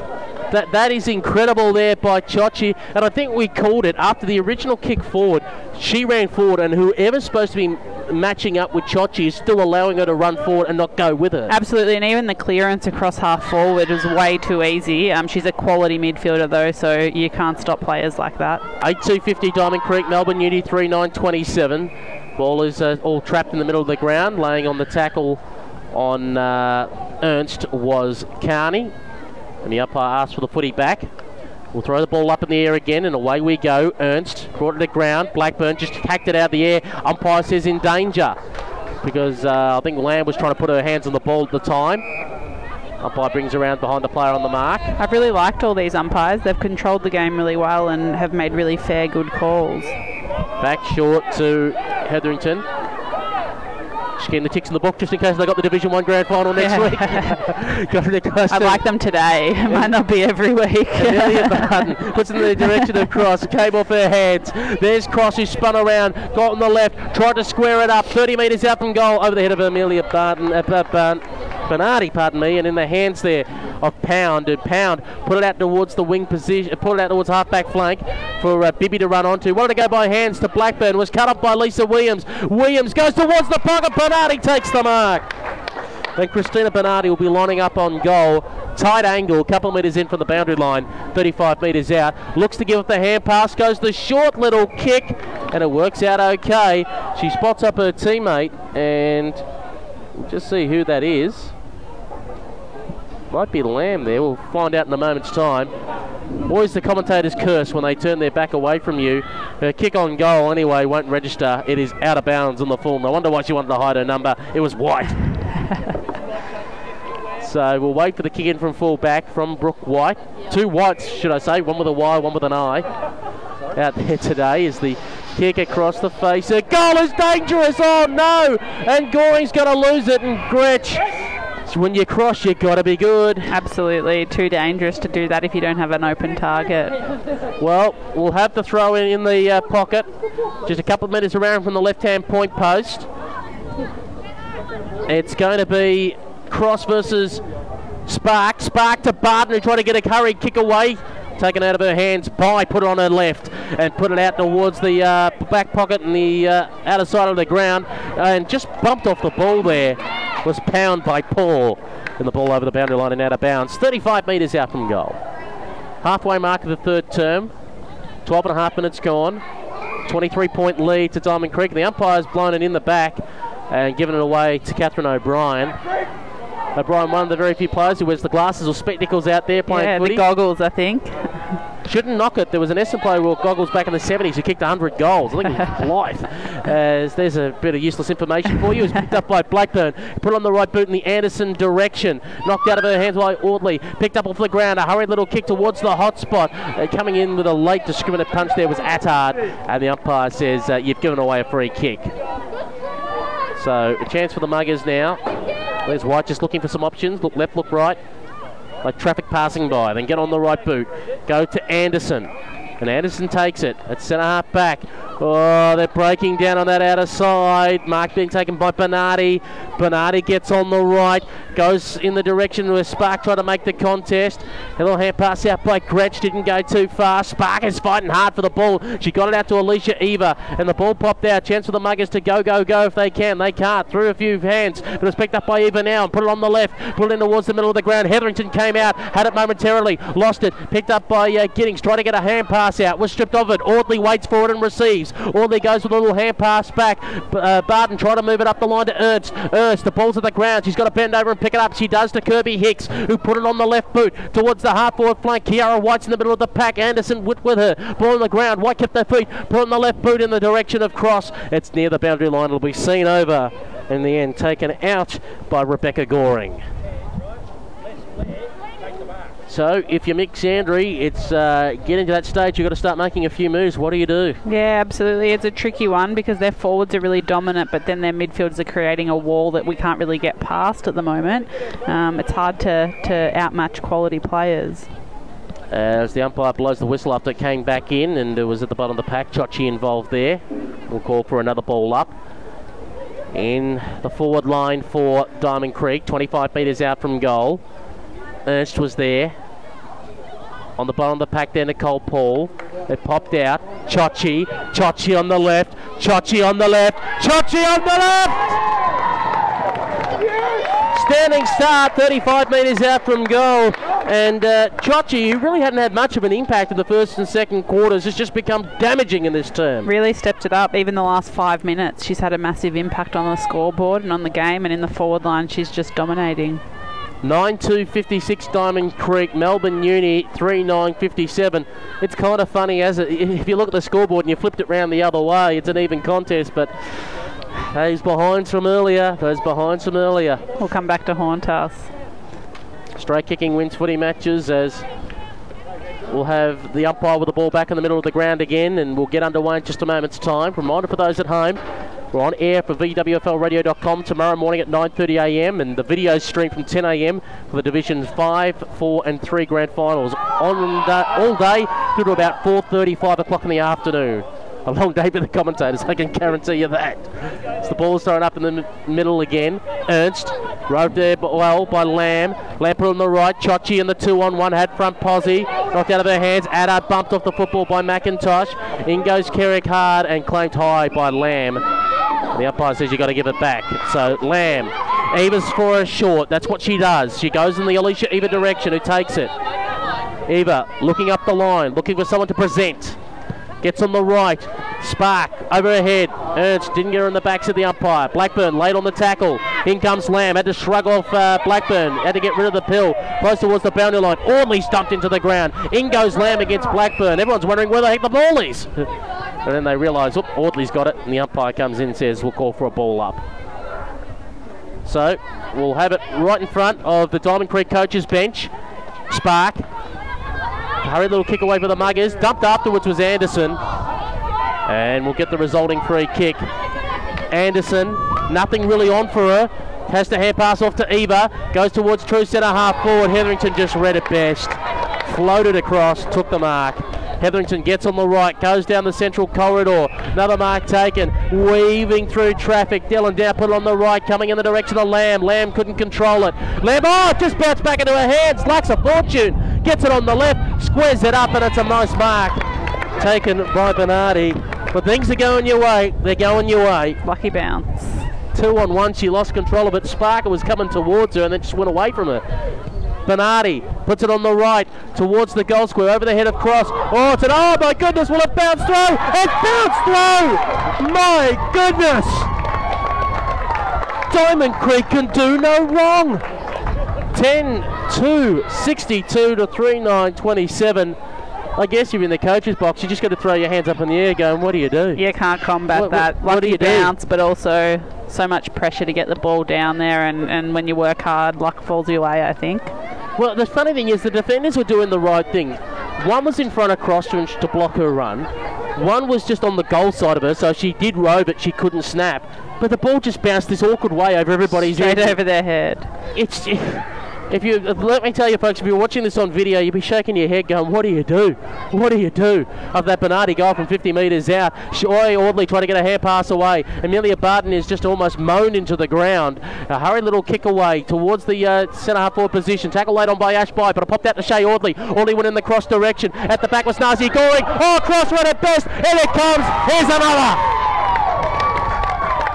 That that is incredible there by Chochi, and I think we called it after the original kick forward. She ran forward, and whoever's supposed to be matching up with Chochi is still allowing her to run forward and not go with her. Absolutely, and even the clearance across half forward is way too easy. Um, she's a quality midfielder though, so you can't stop players like that. Eight two fifty Diamond Creek, Melbourne Uni three nine twenty seven. Ball is uh, all trapped in the middle of the ground, laying on the tackle on uh, Ernst was Carney. And the umpire asks for the footy back. We'll throw the ball up in the air again, and away we go. Ernst brought it to ground. Blackburn just hacked it out of the air. Umpire says in danger because uh, I think Lamb was trying to put her hands on the ball at the time. Umpire brings around behind the player on the mark. I've really liked all these umpires. They've controlled the game really well and have made really fair, good calls. Back short to Hetherington. Just getting the ticks in the book just in case they got the Division One Grand Final next Yeah. week. I like them today. It might not be every week. Amelia Barton puts it in the direction of Cross. Came off her hands. There's Cross who spun around, got on the left, tried to square it up. 30 metres out from goal over the head of Amelia Barton. Uh, Barn- Bernardi, pardon me, and in the hands there of Pound. Pound put it out towards the wing position, put it out towards half-back flank for uh, Bibby to run onto. Wanted to go by hands to Blackburn. Was cut up by Lisa Williams. Williams goes towards the pocket. Bernardi takes the mark. Then Christina Bernardi will be lining up on goal. Tight angle, couple of metres in from the boundary line, 35 metres out. Looks to give up the hand pass, goes the short little kick, and it works out okay. She spots up her teammate, and we'll just see who that is. Might be Lamb there, we'll find out in a moment's time. Always the commentators curse when they turn their back away from you. Her kick on goal, anyway, won't register. It is out of bounds on the full. No wonder why she wanted to hide her number. It was white. so we'll wait for the kick in from full back from Brooke White. Two whites, should I say, one with a Y, one with an I. Out there today is the kick across the face. Her goal is dangerous. Oh no! And Goring's going to lose it. And Gretsch, so when you cross, you've got to be good. Absolutely, too dangerous to do that if you don't have an open target. Well, we'll have the throw in in the uh, pocket, just a couple of metres around from the left-hand point post. It's going to be Cross versus Spark. Spark to Barton, who tried to get a hurried kick away. Taken out of her hands by, put it on her left, and put it out towards the uh, back pocket and the uh, outer side of the ground, and just bumped off the ball there. Was pound by Paul, and the ball over the boundary line and out of bounds. 35 metres out from goal. Halfway mark of the third term. 12 and a half minutes gone. 23 point lead to Diamond Creek. The umpire's blown it in the back and given it away to Catherine O'Brien. O'Brien, one of the very few players who wears the glasses or spectacles out there playing yeah, footy. the goggles, I think. Shouldn't knock it. There was an Essendon player with goggles back in the 70s who kicked 100 goals. I think it was Blythe. As there's a bit of useless information for you. It was picked up by Blackburn. Put on the right boot in the Anderson direction. Knocked out of her hands by Audley. Picked up off the ground. A hurried little kick towards the hot spot. Uh, coming in with a late discriminate punch there was Attard. And the umpire says, uh, You've given away a free kick. So a chance for the Muggers now. There's White just looking for some options. Look left, look right. Like traffic passing by. Then get on the right boot. Go to Anderson. And Anderson takes it. At centre half back. Oh, they're breaking down on that outer side. Mark being taken by Bernardi. Bernardi gets on the right, goes in the direction where Spark tried to make the contest. A little hand pass out by Gretsch, didn't go too far. Spark is fighting hard for the ball. She got it out to Alicia Eva, and the ball popped out. Chance for the Muggers to go, go, go if they can. They can't. Through a few hands, but it's picked up by Eva now and put it on the left. Put it in towards the middle of the ground. Hetherington came out, had it momentarily, lost it. Picked up by uh, Giddings, trying to get a hand pass out. Was stripped of it. Audley waits for it and receives. Audley goes with a little hand pass back. Uh, Barton trying to move it up the line to Ernst. Ernst, the ball's at the ground. She's got to bend over and pick it up. She does to Kirby Hicks, who put it on the left boot towards the half forward flank. Kiara White's in the middle of the pack. Anderson with, with her. Ball on the ground. White kept their feet. Put on the left boot in the direction of cross. It's near the boundary line. It'll be seen over in the end. Taken out by Rebecca Goring. So if you're Mick Andrews, it's uh, getting to that stage. You've got to start making a few moves. What do you do? Yeah, absolutely. It's a tricky one because their forwards are really dominant, but then their midfielders are creating a wall that we can't really get past at the moment. Um, it's hard to, to outmatch quality players. As the umpire blows the whistle after it came back in, and it was at the bottom of the pack. Chochi involved there. We'll call for another ball up. In the forward line for Diamond Creek, 25 metres out from goal. Ernst was there. On the bottom of the pack there, Nicole Paul. It popped out. Chochi. Chochi on the left. Chochi on the left. Chochi on the left! Standing start, 35 metres out from goal. And uh, Chochi, who really hadn't had much of an impact in the first and second quarters, has just become damaging in this term. Really stepped it up. Even the last five minutes, she's had a massive impact on the scoreboard and on the game. And in the forward line, she's just dominating. 9-2-56 Diamond Creek, Melbourne Uni 3-9-57. It's kind of funny as it, if you look at the scoreboard and you flipped it round the other way, it's an even contest, but those behinds from earlier, those behinds from earlier. We'll come back to haunt us. Straight kicking wins footy matches as we'll have the umpire with the ball back in the middle of the ground again and we'll get underway in just a moment's time. Reminder for those at home, we're on air for VWFLradio.com tomorrow morning at 9.30am and the video stream from 10am for the Divisions 5, 4 and 3 Grand Finals on all day through to about 4.30, 5 o'clock in the afternoon. A long day for the commentators, I can guarantee you that. So the ball's thrown up in the m- middle again. Ernst, rode there well by Lamb. Lamb on the right. Chochi in the two on one, had front posse. Knocked out of her hands. Adder bumped off the football by McIntosh. In goes Kerrick hard and claimed high by Lamb. The umpire says you've got to give it back. So Lamb, Eva's for a short. That's what she does. She goes in the Alicia Eva direction, who takes it. Eva looking up the line, looking for someone to present. Gets on the right. Spark over her head. Ernst didn't get her in the backs of the umpire. Blackburn late on the tackle. In comes Lamb. Had to shrug off uh, Blackburn. Had to get rid of the pill. Close towards the boundary line. Audley stumped into the ground. In goes Lamb against Blackburn. Everyone's wondering where the heck the ball is. and then they realise, oop, Audley's got it. And the umpire comes in and says, we'll call for a ball up. So we'll have it right in front of the Diamond Creek coaches bench. Spark. Hurried little kick away for the Muggers. Dumped afterwards was Anderson. And we'll get the resulting free kick. Anderson, nothing really on for her. Has to hand pass off to Eva. Goes towards true centre half forward. Hetherington just read it best. Floated across, took the mark. Hetherington gets on the right, goes down the central corridor. Another mark taken, weaving through traffic. Dillon Dow put it on the right, coming in the direction of Lamb. Lamb couldn't control it. Lamb, oh, just bounced back into her hands. Lacks a fortune. Gets it on the left, squares it up, and it's a nice mark. Taken by Bernardi. But things are going your way. They're going your way. Lucky bounce. Two on one, she lost control of it. Sparker was coming towards her and then just went away from her. Bernardi puts it on the right towards the goal square over the head of Cross. Oh, it's an oh my goodness! Will it bounce through? It bounced through! My goodness! Diamond Creek can do no wrong. 10 2 62 to 3 9 27. I guess you're in the coach's box. You just got to throw your hands up in the air, going, "What do you do?" You can't combat What- what- that. what do Lucky you do? but also so much pressure to get the ball down there, and, and when you work hard, luck falls your way, I think. Well, the funny thing is, the defenders were doing the right thing. One was in front of Crosstridge to block her run. One was just on the goal side of her, so she did row, but she couldn't snap. But the ball just bounced this awkward way over everybody's Straight head. over their head. It's if you let me tell you, folks, if you're watching this on video, you'd be shaking your head, going, "What do you do? What do you do?" Of that Bernardi goal from 50 metres out, Shoy Audley trying to get a hair pass away. Amelia Barton is just almost moaned into the ground. A hurried little kick away towards the uh, centre half forward position. Tackle laid on by Ashby, but it popped out to Shay Audley. Audley went in the cross direction. At the back was Nazi Goring. Oh, cross run at best, and it comes. Here's another.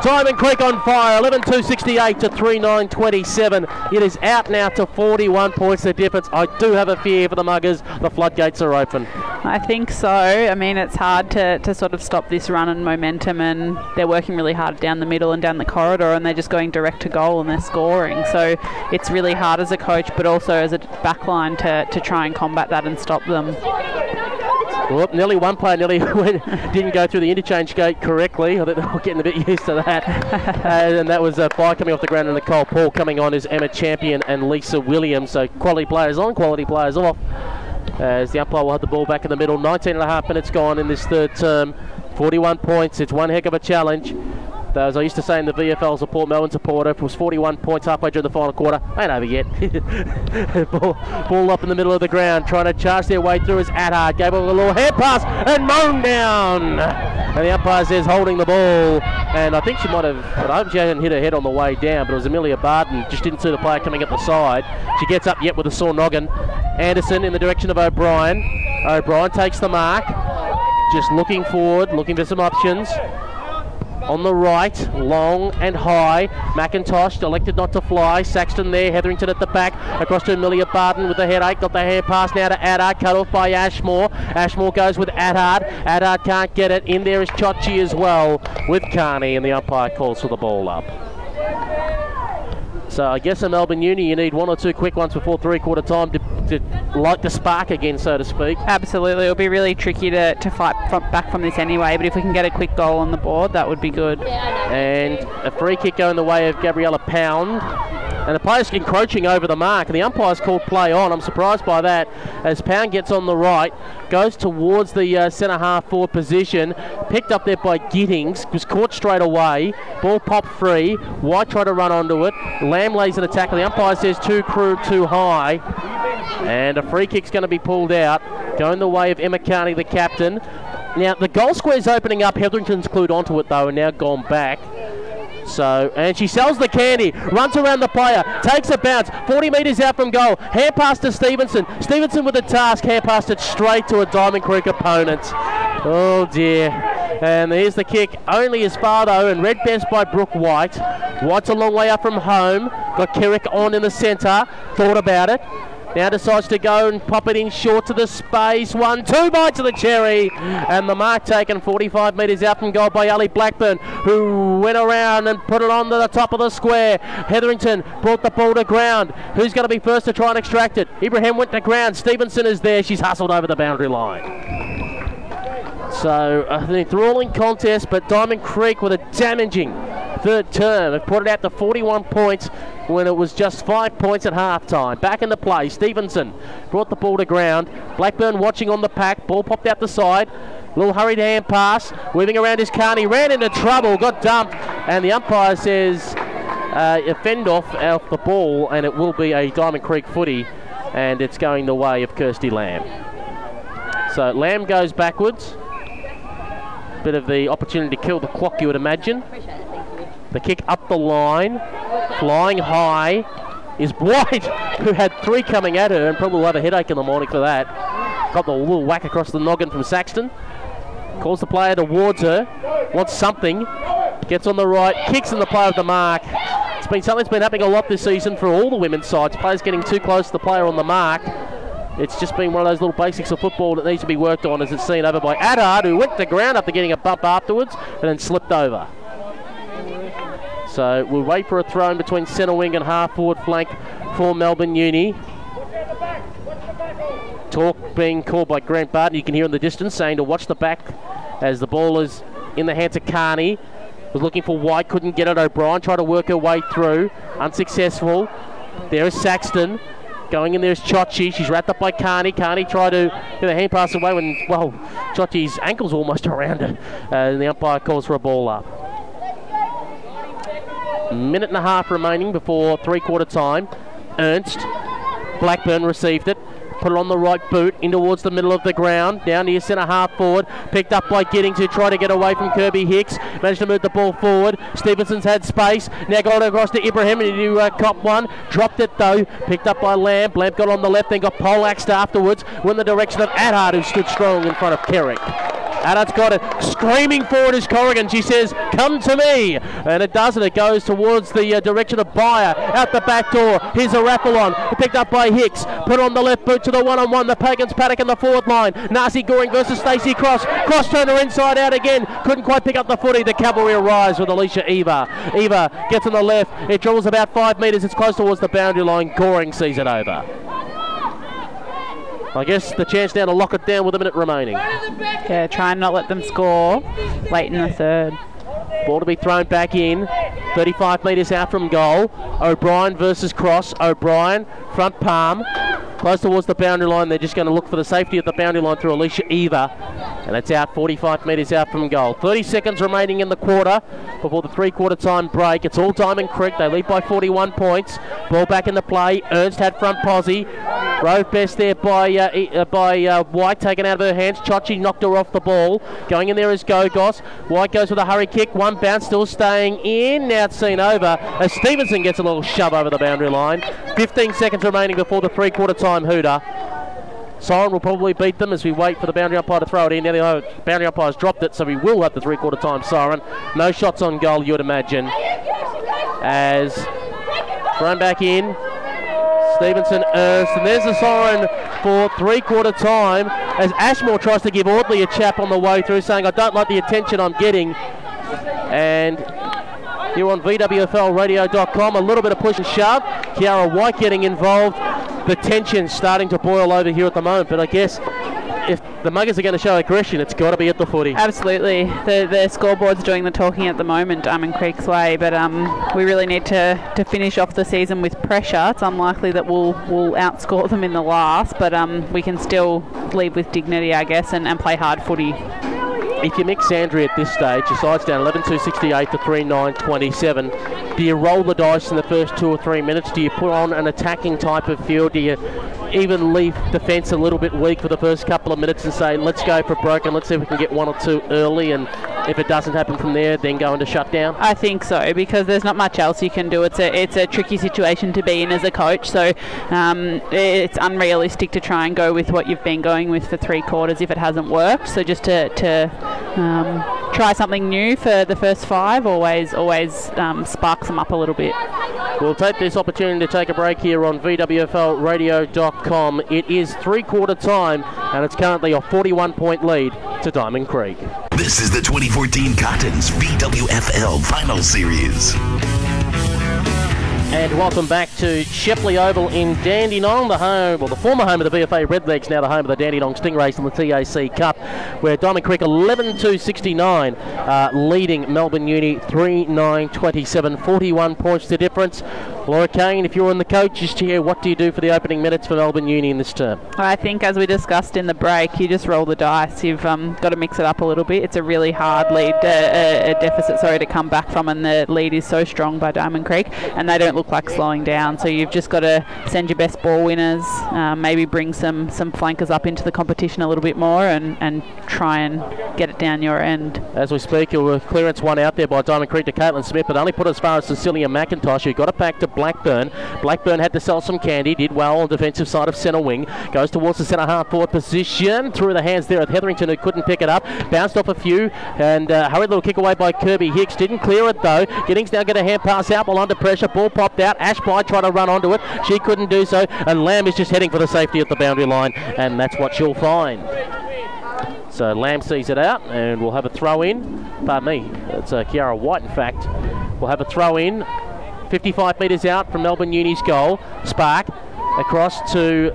Diamond Creek on fire, 11 268 to 3 9 27. It is out now to 41 points the difference. I do have a fear for the Muggers. The floodgates are open. I think so. I mean, it's hard to, to sort of stop this run and momentum, and they're working really hard down the middle and down the corridor, and they're just going direct to goal and they're scoring. So it's really hard as a coach, but also as a backline to, to try and combat that and stop them. Well, nearly one player nearly went, didn't go through the interchange gate correctly. I think they're getting a bit used to that. uh, and that was a fire coming off the ground, and Nicole Paul coming on is Emma Champion and Lisa Williams. So quality players on, quality players off. As the umpire will have the ball back in the middle. 19 and a half minutes gone in this third term. 41 points. It's one heck of a challenge. Though, as I used to say in the VFL as a Port Melbourne supporter, was 41 points halfway through the final quarter. Ain't over yet. ball, ball, up in the middle of the ground, trying to charge their way through is Attard. Gave a little hair pass and mown down. And the umpire says holding the ball. And I think she might have, I hope she hadn't hit her head on the way down, but it was Amelia Barton. Just didn't see the player coming up the side. She gets up yet with a sore noggin. Anderson in the direction of O'Brien. O'Brien takes the mark. Just looking forward, looking for some options on the right, long and high. McIntosh elected not to fly. Saxton there, Hetherington at the back. Across to Amelia Barton with the headache. Got the hand pass now to Attard, cut off by Ashmore. Ashmore goes with Attard. Attard can't get it. In there is Chochi as well with Carney, and the umpire calls for the ball up. So I guess in Melbourne Uni you need one or two quick ones before three quarter time to, to light the spark again, so to speak. Absolutely, it'll be really tricky to, to fight from, back from this anyway. But if we can get a quick goal on the board, that would be good. And a free kick going the way of Gabriella Pound. And the player's encroaching over the mark, and the umpire's called play on. I'm surprised by that. As Pound gets on the right, goes towards the uh, centre half forward position, picked up there by Giddings, was caught straight away. Ball popped free. White tried to run onto it. Lamb lays an attack. The umpire says too crude, too high. And a free kick's going to be pulled out, going the way of Emma Carney, the captain. Now, the goal square's opening up. Hetherington's clued onto it, though, and now gone back. So, and she sells the candy, runs around the player, takes a bounce, 40 metres out from goal, hand pass to Stevenson. Stevenson with the task, hand passed it straight to a Diamond Creek opponent. Oh dear. And here's the kick, only as far though, and red best by Brooke White. White's a long way up from home, got Kerrick on in the centre, thought about it. Now decides to go and pop it in short to the space. One, two bites of the cherry. And the mark taken 45 metres out from goal by Ali Blackburn, who went around and put it on to the top of the square. Hetherington brought the ball to ground. Who's going to be first to try and extract it? Ibrahim went to ground. Stevenson is there. She's hustled over the boundary line. So I think thrilling contest, but Diamond Creek with a damaging third term have put it out to 41 points when it was just five points at half time. Back in the play, Stevenson brought the ball to ground. Blackburn watching on the pack, ball popped out the side. Little hurried hand pass, weaving around his car. He ran into trouble, got dumped, and the umpire says uh, a fend off off the ball, and it will be a Diamond Creek footy, and it's going the way of Kirsty Lamb. So Lamb goes backwards. Bit of the opportunity to kill the clock, you would imagine. The kick up the line, flying high, is White, who had three coming at her and probably will have a headache in the morning for that. Got the little whack across the noggin from Saxton. Calls the player towards her, wants something, gets on the right, kicks in the player of the mark. It's been something that's been happening a lot this season for all the women's sides. Players getting too close to the player on the mark. It's just been one of those little basics of football that needs to be worked on as it's seen over by Attard, who went to ground after getting a bump afterwards and then slipped over. So we'll wait for a throw in between centre wing and half forward flank for Melbourne Uni. Talk being called by Grant Barton. You can hear in the distance saying to watch the back as the ball is in the hands of Carney. Was looking for White, couldn't get it. O'Brien tried to work her way through, unsuccessful. There is Saxton. Going in there is Chochi. She's wrapped up by Carney. Carney tried to get a hand pass away when, well, Chochi's ankle's almost around her. Uh, and the umpire calls for a ball up. Minute and a half remaining before three quarter time. Ernst, Blackburn received it put it on the right boot in towards the middle of the ground, down your centre half forward, picked up by Giddings who tried to get away from Kirby Hicks, managed to move the ball forward. Stevenson's had space, now got it across to Ibrahim and to uh, cop one, dropped it though, picked up by Lamb. Lamb got on the left, then got poleaxed afterwards, went in the direction of Attard who stood strong in front of Kerrick. Adam's got it. Screaming forward is Corrigan. She says, Come to me. And it does, and it goes towards the uh, direction of Byer. Out the back door. Here's a raffle on. Picked up by Hicks. Put on the left boot to the one on one. The Pagans paddock in the forward line. Nasi Goring versus Stacey Cross. Cross turner inside out again. Couldn't quite pick up the footy. The cavalry arrives with Alicia Eva. Eva gets on the left. It dribbles about five metres. It's close towards the boundary line. Goring sees it over. I guess the chance now to lock it down with a minute remaining. Yeah, try and not let them score late in the third. Ball to be thrown back in. 35 metres out from goal. O'Brien versus Cross. O'Brien, front palm. Close towards the boundary line. They're just going to look for the safety of the boundary line through Alicia Eva. And it's out 45 metres out from goal. 30 seconds remaining in the quarter before the three quarter time break. It's all Diamond Creek. They lead by 41 points. Ball back in the play. Ernst had front posse. Rove best there by uh, uh, by uh, White, taken out of her hands. Chochi knocked her off the ball. Going in there is Gogos. White goes with a hurry kick. One bounce, still staying in. Now it's seen over as Stevenson gets a little shove over the boundary line. 15 seconds remaining before the three quarter time hooter. Siren will probably beat them as we wait for the boundary umpire to throw it in. Now the boundary umpire's dropped it, so we will have the three quarter time siren. No shots on goal, you would imagine. As thrown back in, Stevenson Ernst. And there's the siren for three quarter time as Ashmore tries to give Audley a chap on the way through, saying, I don't like the attention I'm getting. And here on VWFLradio.com, a little bit of push and shove. Kiara White getting involved. The tension starting to boil over here at the moment, but I guess if the Muggers are going to show aggression, it's got to be at the footy. Absolutely. The, the scoreboard's doing the talking at the moment, Diamond Creek's way, but um, we really need to, to finish off the season with pressure. It's unlikely that we'll, we'll outscore them in the last, but um, we can still leave with dignity, I guess, and, and play hard footy. If you Mick Andrews at this stage, your side's down 11 2 68 to 3 9 27. Do you roll the dice in the first two or three minutes? Do you put on an attacking type of field? Do you even leave defence a little bit weak for the first couple of minutes and say, let's go for broken, let's see if we can get one or two early, and if it doesn't happen from there, then go into shutdown? I think so because there's not much else you can do. It's a it's a tricky situation to be in as a coach, so um, it's unrealistic to try and go with what you've been going with for three quarters if it hasn't worked. So just to to um, try something new for the first five always always um, sparks them up a little bit. We'll take this opportunity to take a break here on VWFLradio.com. It is three quarter time and it's currently a 41 point lead to Diamond Creek. This is the 2014 Cottons VWFL Final Series. And welcome back to Shepley Oval in Dandenong, the home, well, the former home of the VFA Redlegs, now the home of the Dandenong Stingrays in the TAC Cup, where Diamond Creek 11 2 69, uh, leading Melbourne Uni 3 9 27, 41 points to difference. Laura Kane, if you're in the coaches chair, what do you do for the opening minutes for Melbourne Uni in this term? I think, as we discussed in the break, you just roll the dice. You've um, got to mix it up a little bit. It's a really hard lead, uh, a deficit, sorry, to come back from, and the lead is so strong by Diamond Creek, and they don't look like slowing down. So you've just got to send your best ball winners, um, maybe bring some some flankers up into the competition a little bit more, and, and try and get it down your end. As we speak, you have a clearance one out there by Diamond Creek to Caitlin Smith, but only put as far as Cecilia McIntosh, who got it back to Blackburn. Blackburn had to sell some candy, did well on defensive side of centre wing, goes towards the centre half forward position, through the hands there of Hetherington, who couldn't pick it up, bounced off a few, and uh, hurried little kick away by Kirby Hicks, didn't clear it though. Giddings now get a hand pass out while under pressure, ball out, Ash Blythe tried to run onto it, she couldn't do so, and Lamb is just heading for the safety at the boundary line, and that's what she'll find. So Lamb sees it out, and we'll have a throw in. Pardon me, it's uh, Kiara White, in fact. We'll have a throw in 55 metres out from Melbourne Uni's goal. Spark across to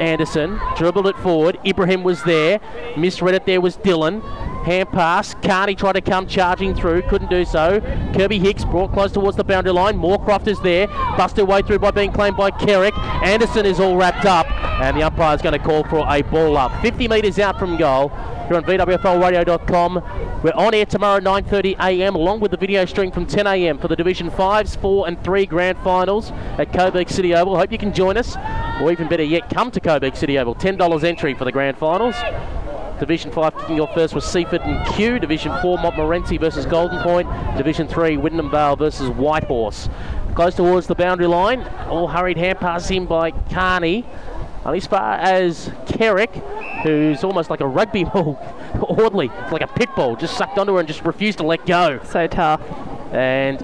Anderson, dribbled it forward. Ibrahim was there, misread it there was Dillon. Hand pass. Carney tried to come charging through, couldn't do so. Kirby Hicks brought close towards the boundary line. Moorcroft is there, busted way through by being claimed by Kerrick. Anderson is all wrapped up, and the umpire is going to call for a ball up. 50 metres out from goal. Here on VWFLradio.com. We're on air tomorrow 9.30am along with the video stream from 10am for the Division 5s, 4 and 3 grand finals at Coburg City Oval. Hope you can join us, or even better yet, come to Coburg City Oval. $10 entry for the grand finals. Division 5 kicking off first was Seaford and Q. Division 4 Montmorency versus Golden Point. Division 3 Wyndham Vale versus Whitehorse. Close towards the boundary line. All hurried hand pass in by Carney. And as far as Kerrick, who's almost like a rugby ball, Audley, like a pit bull, just sucked onto her and just refused to let go. So tough. And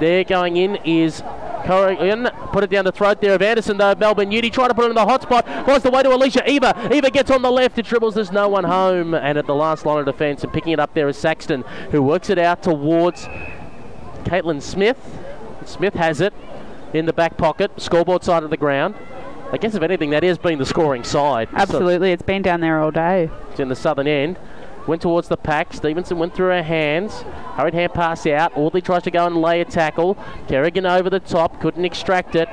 there going in is Corrigan put it down the throat there of Anderson though. Melbourne Uni tried to put it in the hot spot. Finds the way to Alicia Eva. Eva gets on the left. It dribbles. There's no one home. And at the last line of defence and picking it up there is Saxton who works it out towards Caitlin Smith. Smith has it in the back pocket, scoreboard side of the ground. I guess if anything, that has been the scoring side. Absolutely, so it's been down there all day. It's in the southern end. Went towards the pack. Stevenson went through her hands. Hurried hand pass out. Audley tries to go and lay a tackle. Kerrigan over the top. Couldn't extract it.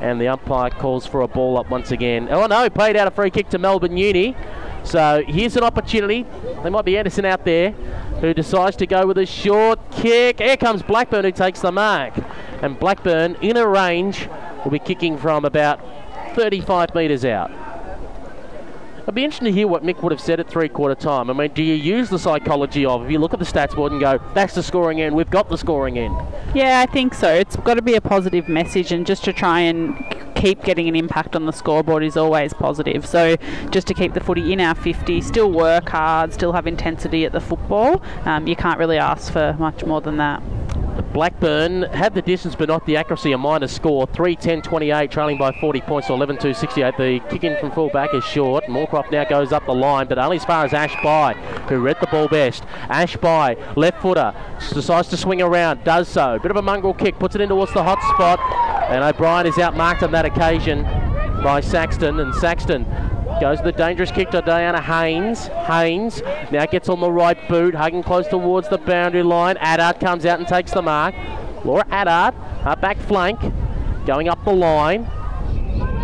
And the umpire calls for a ball up once again. Oh no, paid out a free kick to Melbourne Uni. So here's an opportunity. There might be Anderson out there who decides to go with a short kick. Here comes Blackburn who takes the mark. And Blackburn in a range will be kicking from about 35 metres out. I'd be interested to hear what Mick would have said at three quarter time. I mean, do you use the psychology of, if you look at the stats board and go, that's the scoring end, we've got the scoring end? Yeah, I think so. It's got to be a positive message, and just to try and keep getting an impact on the scoreboard is always positive. So just to keep the footy in our 50, still work hard, still have intensity at the football, um, you can't really ask for much more than that. Blackburn had the distance but not the accuracy, a minus score. 3 10 28, trailing by 40 points to 11 2 68. The kick in from full back is short. Moorcroft now goes up the line, but only as far as Ashby, who read the ball best. Ashby, left footer, decides to swing around, does so. Bit of a mongrel kick, puts it in towards the hot spot, and O'Brien is outmarked on that occasion by Saxton, and Saxton Goes the dangerous kick to Diana Haynes. Haynes now gets on the right boot, hugging close towards the boundary line. Attard comes out and takes the mark. Laura Attard, her back flank, going up the line.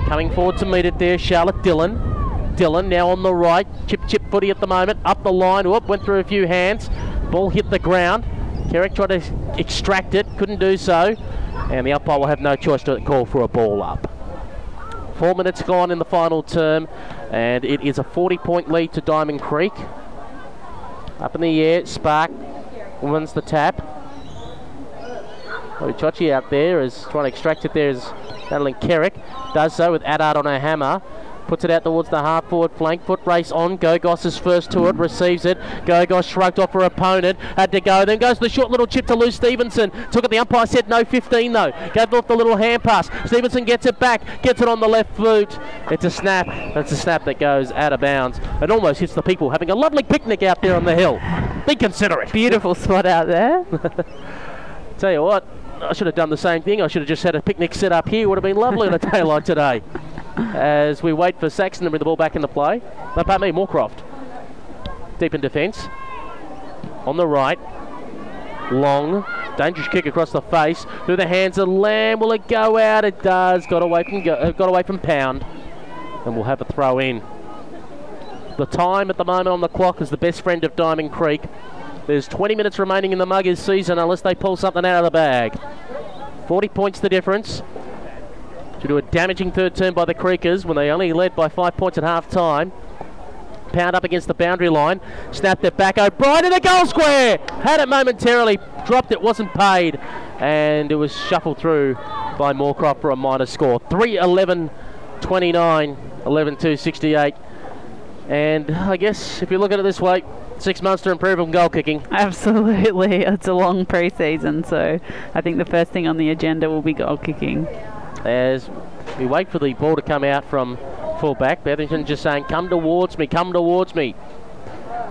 Coming forward to meet it there, Charlotte Dillon. Dillon now on the right, chip chip footy at the moment, up the line, whoop, went through a few hands. Ball hit the ground. Kerrick tried to extract it, couldn't do so. And the umpire will have no choice to call for a ball up. Four minutes gone in the final term, and it is a 40 point lead to Diamond Creek. Up in the air, Spark wins the tap. Chochi out there is trying to extract it there is Madeline Kerrick. Does so with Attard on her hammer. Puts it out towards the half forward flank. Foot race on. Gogos is first to it. Receives it. Gogos shrugged off her opponent. Had to go. Then goes the short little chip to Lou Stevenson. Took it. The umpire said no 15 though. Gave off the little hand pass. Stevenson gets it back. Gets it on the left foot. It's a snap. That's a snap that goes out of bounds. It almost hits the people having a lovely picnic out there on the hill. Be considerate. Beautiful spot out there. Tell you what, I should have done the same thing. I should have just had a picnic set up here. Would have been lovely on a day like today as we wait for Saxton to bring the ball back into play. No, pardon me, Moorcroft. Deep in defence. On the right. Long. Dangerous kick across the face. Through the hands of Lamb. Will it go out? It does. Got away from, uh, got away from Pound. And we'll have a throw in. The time at the moment on the clock is the best friend of Diamond Creek. There's 20 minutes remaining in the Muggers season unless they pull something out of the bag. 40 points the difference due do a damaging third turn by the Creekers when they only led by five points at half time. Pound up against the boundary line, snapped it back. O'Brien in the goal square! Had it momentarily, dropped it, wasn't paid, and it was shuffled through by Moorcroft for a minor score. 3 11 29, 11 2 68. And I guess if you look at it this way, six months to improve on goal kicking. Absolutely. It's a long pre season, so I think the first thing on the agenda will be goal kicking as we wait for the ball to come out from full back. Hetherington just saying, come towards me, come towards me.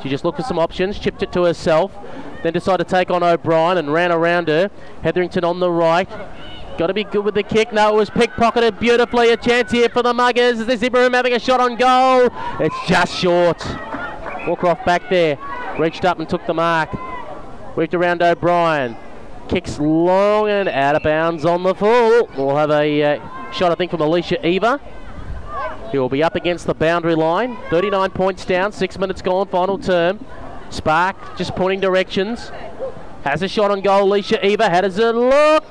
She just looked for some options, chipped it to herself, then decided to take on O'Brien and ran around her. Hetherington on the right. Got to be good with the kick. No, it was pickpocketed beautifully. A chance here for the Muggers. Is this Ibrahim having a shot on goal? It's just short. Walker off back there. reached up and took the mark. Whipped around O'Brien. Kicks long and out of bounds on the full. We'll have a uh, shot, I think, from Alicia Eva. He will be up against the boundary line. 39 points down, six minutes gone, final term. Spark just pointing directions. Has a shot on goal, Alicia Eva. How does it look?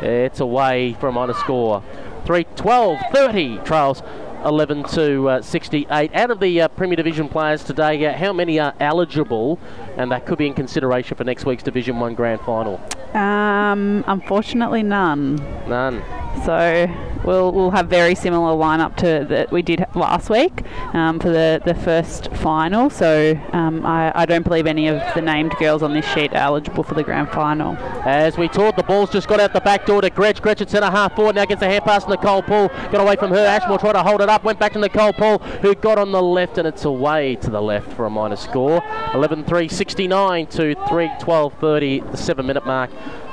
It's away from on a score. 3 12 30 trails 11 to uh, 68. Out of the uh, Premier Division players today, uh, how many are eligible and that could be in consideration for next week's Division 1 Grand Final? Um, unfortunately, none. None. So we'll, we'll have very similar lineup to that we did last week um, for the, the first final. So um, I, I don't believe any of the named girls on this sheet are eligible for the grand final. As we toured, the ball's just got out the back door to Gretsch. Gretsch at centre half forward now gets a hand pass to Nicole Paul. Got away from her. Ashmore tried to hold it up. Went back to Nicole Paul, who got on the left, and it's away to the left for a minor score. 11 3 69 to 3 12 30, the seven minute mark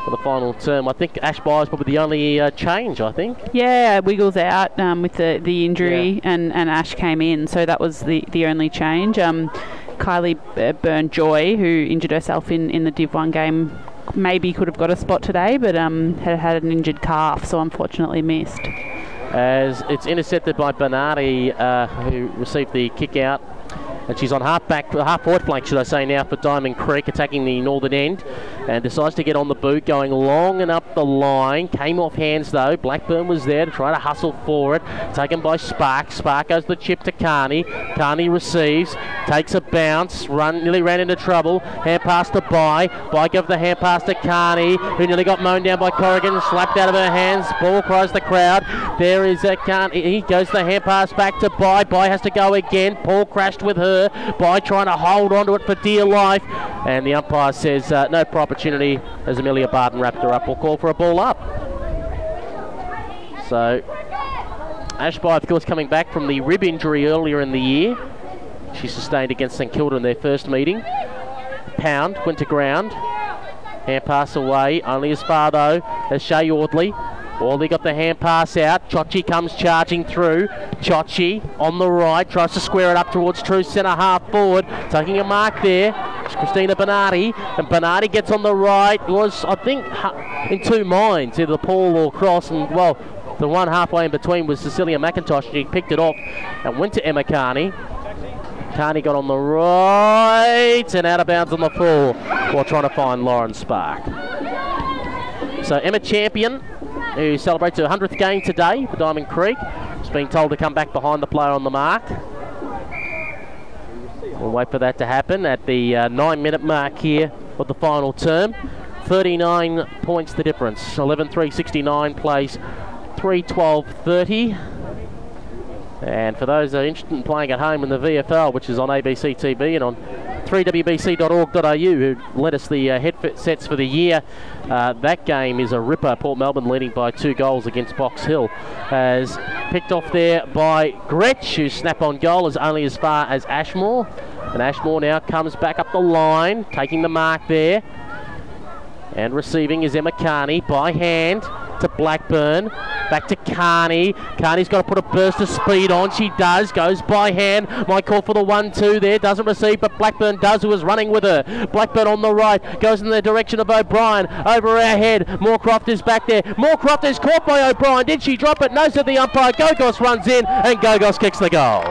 for the final term. I think Ash Byers is probably the only uh, change, I think. Yeah, Wiggles out um, with the, the injury, yeah. and, and Ash came in, so that was the, the only change. Um, Kylie Byrne Joy, who injured herself in, in the Div 1 game, maybe could have got a spot today, but um, had had an injured calf, so unfortunately missed. As it's intercepted by Bernardi, uh, who received the kick out and she's on half back, half forward flank, should I say, now for Diamond Creek, attacking the northern end, and decides to get on the boot, going long and up the line. Came off hands though. Blackburn was there to try to hustle forward. Taken by Spark. Spark goes the chip to Carney. Carney receives, takes a bounce, run, nearly ran into trouble. Hand pass to By. By gives the hand pass to Carney, who nearly got mown down by Corrigan, slapped out of her hands. Ball cries the crowd. There is a Carney. He goes the hand pass back to By. By has to go again. Paul crashed with her by trying to hold onto it for dear life. And the umpire says uh, no proper opportunity as Amelia Barton wrapped her up. Will call for a ball up. So Ashby, of course, coming back from the rib injury earlier in the year. She sustained against St Kilda in their first meeting. Pound went to ground. Hand pass away, only as far though as Shay Audley. Audley got the hand pass out. Chochi comes charging through. Chochi on the right, tries to square it up towards true centre half forward. Taking a mark there. It's Christina Bernardi. And Bernardi gets on the right. Was, I think, in two minds, either Paul or Cross. And, well, the one halfway in between was Cecilia McIntosh. She picked it off and went to Emma Carney. Carney got on the right and out of bounds on the full while trying to find Lauren Spark. So Emma Champion who celebrates her 100th game today for Diamond Creek. Is being told to come back behind the player on the mark. We'll wait for that to happen at the uh, nine minute mark here of the final term. 39 points the difference. 11 3 69 plays 3 12 30. And for those that are interested in playing at home in the VFL, which is on ABC TV and on 3wbc.org.au, who led us the uh, headsets for the year, uh, that game is a ripper. Port Melbourne leading by two goals against Box Hill. As picked off there by Gretsch, whose snap on goal is only as far as Ashmore. And Ashmore now comes back up the line, taking the mark there. And receiving is Emma Carney by hand to Blackburn. Back to Carney. Carney's got to put a burst of speed on. She does. Goes by hand. Might call for the 1 2 there. Doesn't receive, but Blackburn does, who is running with her. Blackburn on the right. Goes in the direction of O'Brien. Over our head. Moorcroft is back there. Moorcroft is caught by O'Brien. Did she drop it? No, said the umpire. Gogos runs in, and Gogos kicks the goal.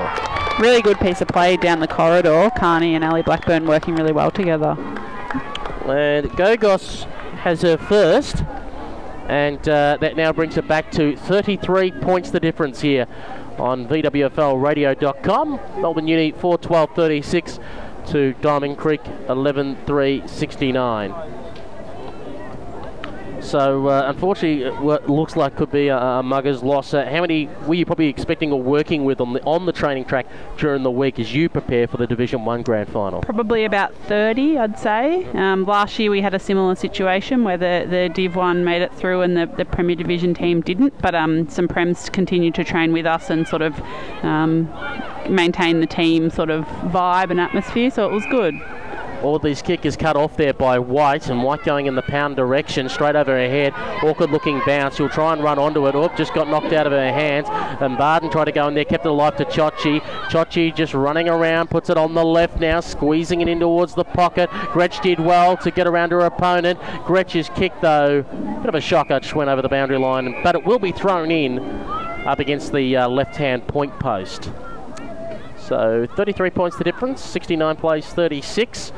Really good piece of play down the corridor. Carney and Ali Blackburn working really well together. And Gogos has her first and uh, that now brings it back to 33 points the difference here on VWFLradio.com. Melbourne Uni 4 12 36 to Diamond Creek 11 3 69. So uh, unfortunately, what looks like could be a, a mugger's loss. Uh, how many were you probably expecting or working with on the on the training track during the week as you prepare for the Division One Grand Final? Probably about 30, I'd say. Um, last year we had a similar situation where the, the Div One made it through and the, the Premier Division team didn't. But um, some Prems continued to train with us and sort of um, maintain the team sort of vibe and atmosphere. So it was good. Audley's kick is cut off there by White, and White going in the pound direction, straight over her head. Awkward looking bounce. She'll try and run onto it. Oop, just got knocked out of her hands. And Barton tried to go in there, kept it alive to Chochi. Chochi just running around, puts it on the left now, squeezing it in towards the pocket. Gretsch did well to get around her opponent. Gretsch's kick, though, bit of a shocker, just went over the boundary line, but it will be thrown in up against the uh, left hand point post. So 33 points the difference, 69 plays 36.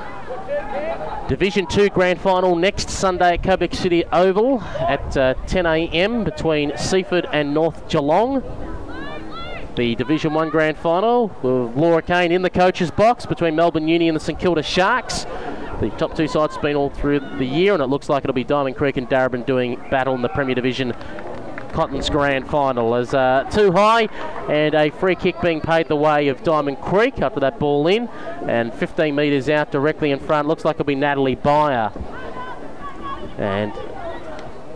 Division 2 Grand Final next Sunday at Quebec City Oval at uh, 10 a.m. between Seaford and North Geelong. The Division 1 Grand Final with Laura Kane in the coach's box between Melbourne Uni and the St Kilda Sharks. The top two sides have been all through the year, and it looks like it'll be Diamond Creek and Darebin doing battle in the Premier Division Cotton's grand final as uh, too high and a free kick being paid the way of Diamond Creek after that ball in and 15 metres out directly in front. Looks like it'll be Natalie Byer. And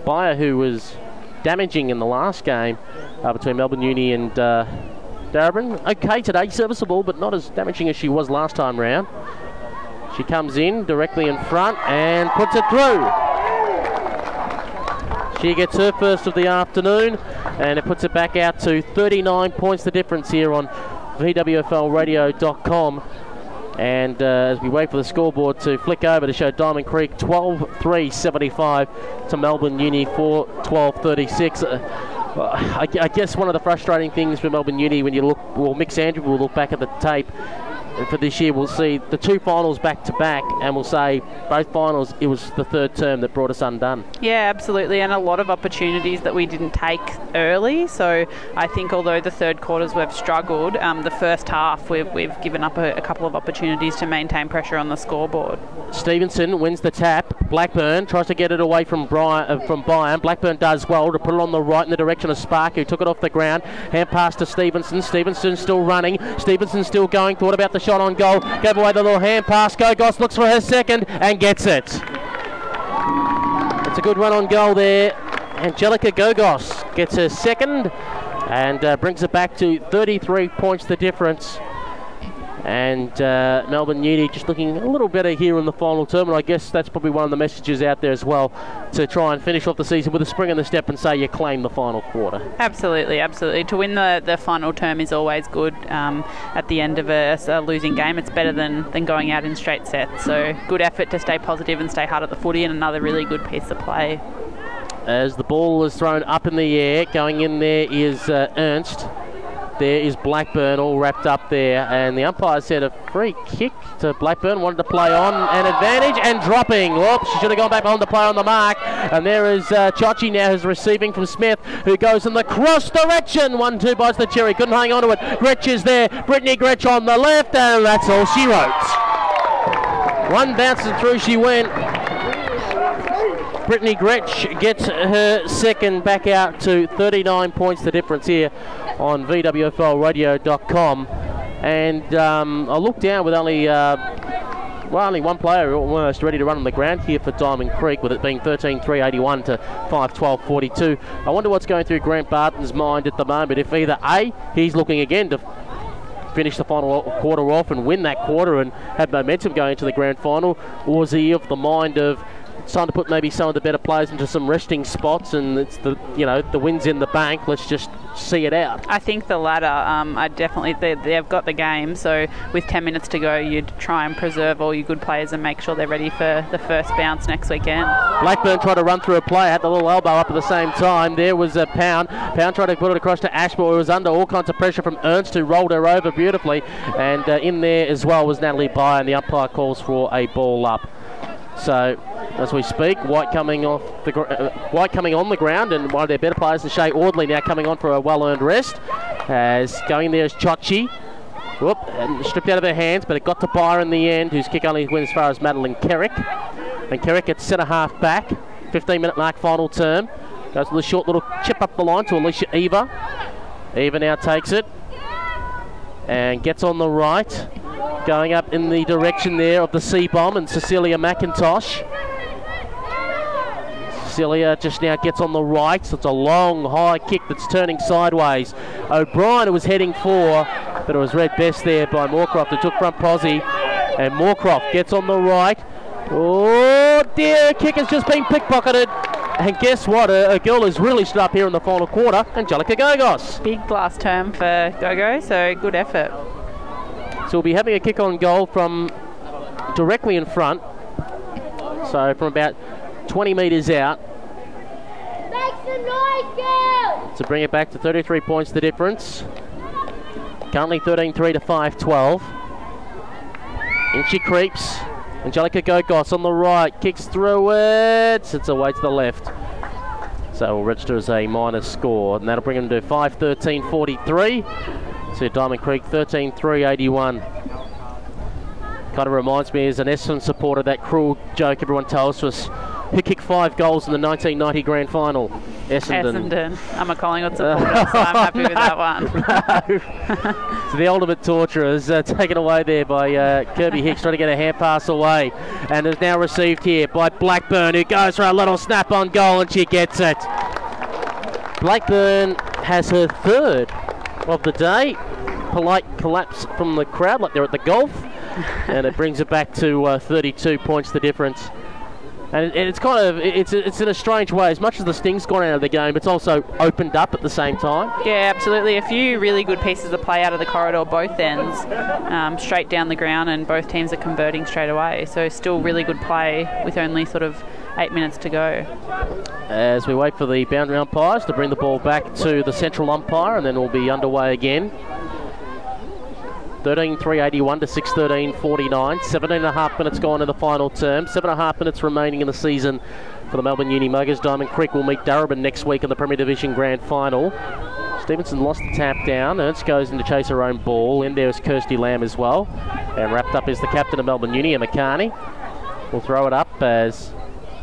Byer who was damaging in the last game uh, between Melbourne Uni and uh, Darebin okay today serviceable but not as damaging as she was last time round. She comes in directly in front and puts it through she gets her first of the afternoon and it puts it back out to 39 points the difference here on VWFLradio.com. And uh, as we wait for the scoreboard to flick over to show Diamond Creek 12 3 75 to Melbourne Uni 4 12 36. Uh, I, guess one of the frustrating things for Melbourne Uni when you look, well, Mick Andrews will look back at the tape for this year, we'll see the two finals back to back, and we'll say both finals, it was the third term that brought us undone. Yeah, absolutely, and a lot of opportunities that we didn't take early. So I think although the third quarters we've struggled, um, the first half we've, we've given up a, a, couple of opportunities to maintain pressure on the scoreboard. Stevenson wins the tap. Blackburn tries to get it away from Brian, uh, from Byer. Blackburn does well to put it on the right in the direction of Spark, who took it off the ground. Hand pass to Stevenson. Stevenson still running. Stevenson still going. Thought about the shot on goal. Gave away the little hand pass. Gogos looks for her second and gets it. It's a good run on goal there. Angelica Gogos gets her second and uh, brings it back to 33 points the difference and uh, Melbourne Uni just looking a little better here in the final term. And I guess that's probably one of the messages out there as well to try and finish off the season with a spring in the step and say you claim the final quarter. Absolutely, absolutely. To win the, the final term is always good um, at the end of a, a, losing game. It's better than, than going out in straight sets. So good effort to stay positive and stay hard at the footy, and another really good piece of play. As the ball is thrown up in the air, going in there is uh, Ernst. There is Blackburn all wrapped up there, and the umpire said a free kick to Blackburn. Wanted to play on an advantage and dropping. Whoops, she should have gone back on to play on the mark. And there is uh, Chochi now who's receiving from Smith, who goes in the cross direction. One two bites the cherry, couldn't hang on to it. Gretsch is there. Brittany Gretsch on the left, and that's all she wrote. One bouncing through she went. Brittany Gretsch gets her second back out to 39 points the difference here on VWFLradio.com. And um, I look down with only uh, well, only one player almost ready to run on the ground here for Diamond Creek, with it being 13-381 to 5 12 42. I wonder what's going through Grant Barton's mind at the moment. If either A, he's looking again to finish the final quarter off and win that quarter and have momentum going to the grand final, or is he of the mind of it's time to put maybe some of the better players into some resting spots, and it's the you know the wins in the bank. Let's just see it out. I think the latter. Um, I definitely they, they've got the game, so with 10 minutes to go, you'd try and preserve all your good players and make sure they're ready for the first bounce next weekend. Blackburn tried to run through a play, had the little elbow up at the same time. There was a pound. Pound tried to put it across to Ashmore, who was under all kinds of pressure from Ernst, who rolled her over beautifully, and uh, in there as well was Natalie Byer, and the umpire calls for a ball up. So as we speak, White coming off the uh, White coming on the ground, and one of their better players, Shay Audley, now coming on for a well-earned rest. As going there is Chochi. Whoop, and stripped out of her hands, but it got to Byer in the end, whose kick only went as far as Madeline Kerrick. And Kerrick at centre half back, 15 minute mark final term. Goes with a short little chip up the line to Alicia Eva. Eva now takes it and gets on the right going up in the direction there of the C bomb and Cecilia McIntosh. Cecilia just now gets on the right. So it's a long, high kick that's turning sideways. O'Brien, was heading for, but it was read best there by Moorcroft, who took front posse. And Moorcroft gets on the right. Oh dear, kick has just been pickpocketed. And guess what? A, a girl has really stood up here in the final quarter, Angelica Gogos. Big last term for Gogo, so good effort. So we'll be having a kick on goal from directly in front. So from about 20 metres out. Noise! To bring it back to 33 points the difference. Currently 13-3 to 5-12. In she creeps. Angelica Gogos on the right, kicks through it, sits away to the left. So will register as a minus score, and that'll bring them to 5 13 43. So Diamond Creek 13 3 81. Kind of reminds me as an Essendon supporter that cruel joke everyone tells us who kicked five goals in the 1990 grand final. Essendon. Essendon. I'm a Collingwood supporter, so I'm happy with that one. so the ultimate torture is uh, taken away there by uh, Kirby Hicks trying to get a hand pass away and is now received here by Blackburn who goes for a little snap on goal and she gets it. Blackburn has her third of the day. Polite collapse from the crowd like they're at the golf and it brings it back to uh, 32 points the difference. And it's kind of it's it's in a strange way. As much as the sting's gone out of the game, it's also opened up at the same time. Yeah, absolutely. A few really good pieces of play out of the corridor, both ends, um, straight down the ground, and both teams are converting straight away. So still really good play with only sort of eight minutes to go. As we wait for the boundary umpires to bring the ball back to the central umpire, and then we'll be underway again. 13 381 to 6 13 49. 17 and a half minutes gone in the final term. Seven and a half minutes remaining in the season for the Melbourne Uni Muggers. Diamond Creek will meet Darebin next week in the Premier Division Grand Final. Stevenson lost the tap down. Ernst goes in to chase her own ball. In there is Kirsty Lamb as well. And wrapped up is the captain of Melbourne Uni, Carney. We'll throw it up as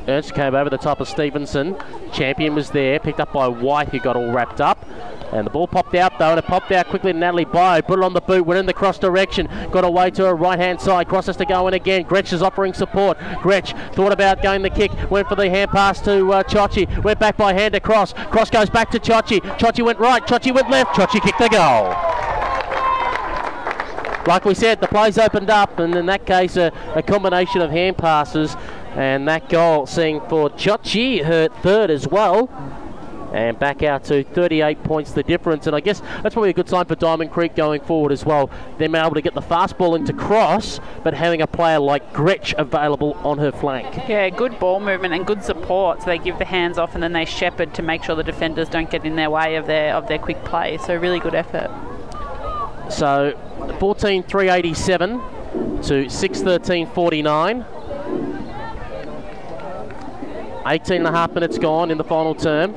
Ernst came over the top of Stevenson. Champion was there, picked up by White, who got all wrapped up. And the ball popped out though, and it popped out quickly to Natalie Byer. Put it on the boot, went in the cross direction, got away to her right hand side. Crosses to go in again. Gretsch is offering support. Gretsch thought about going the kick, went for the hand pass to uh, Chochi, went back by hand across. Cross goes back to Chochi. Chochi went right, Chochi went left, Chochi kicked the goal. Like we said, the play's opened up, and in that case, a, a combination of hand passes and that goal seeing for Chochi, her third as well and back out to 38 points the difference. And I guess that's probably a good sign for Diamond Creek going forward as well. Them able to get the fast ball into cross, but having a player like Gretsch available on her flank. Yeah, good ball movement and good support. So they give the hands off and then they shepherd to make sure the defenders don't get in their way of their of their quick play. So really good effort. So 14 387 to 6 13 49. 18 and a half minutes gone in the final term.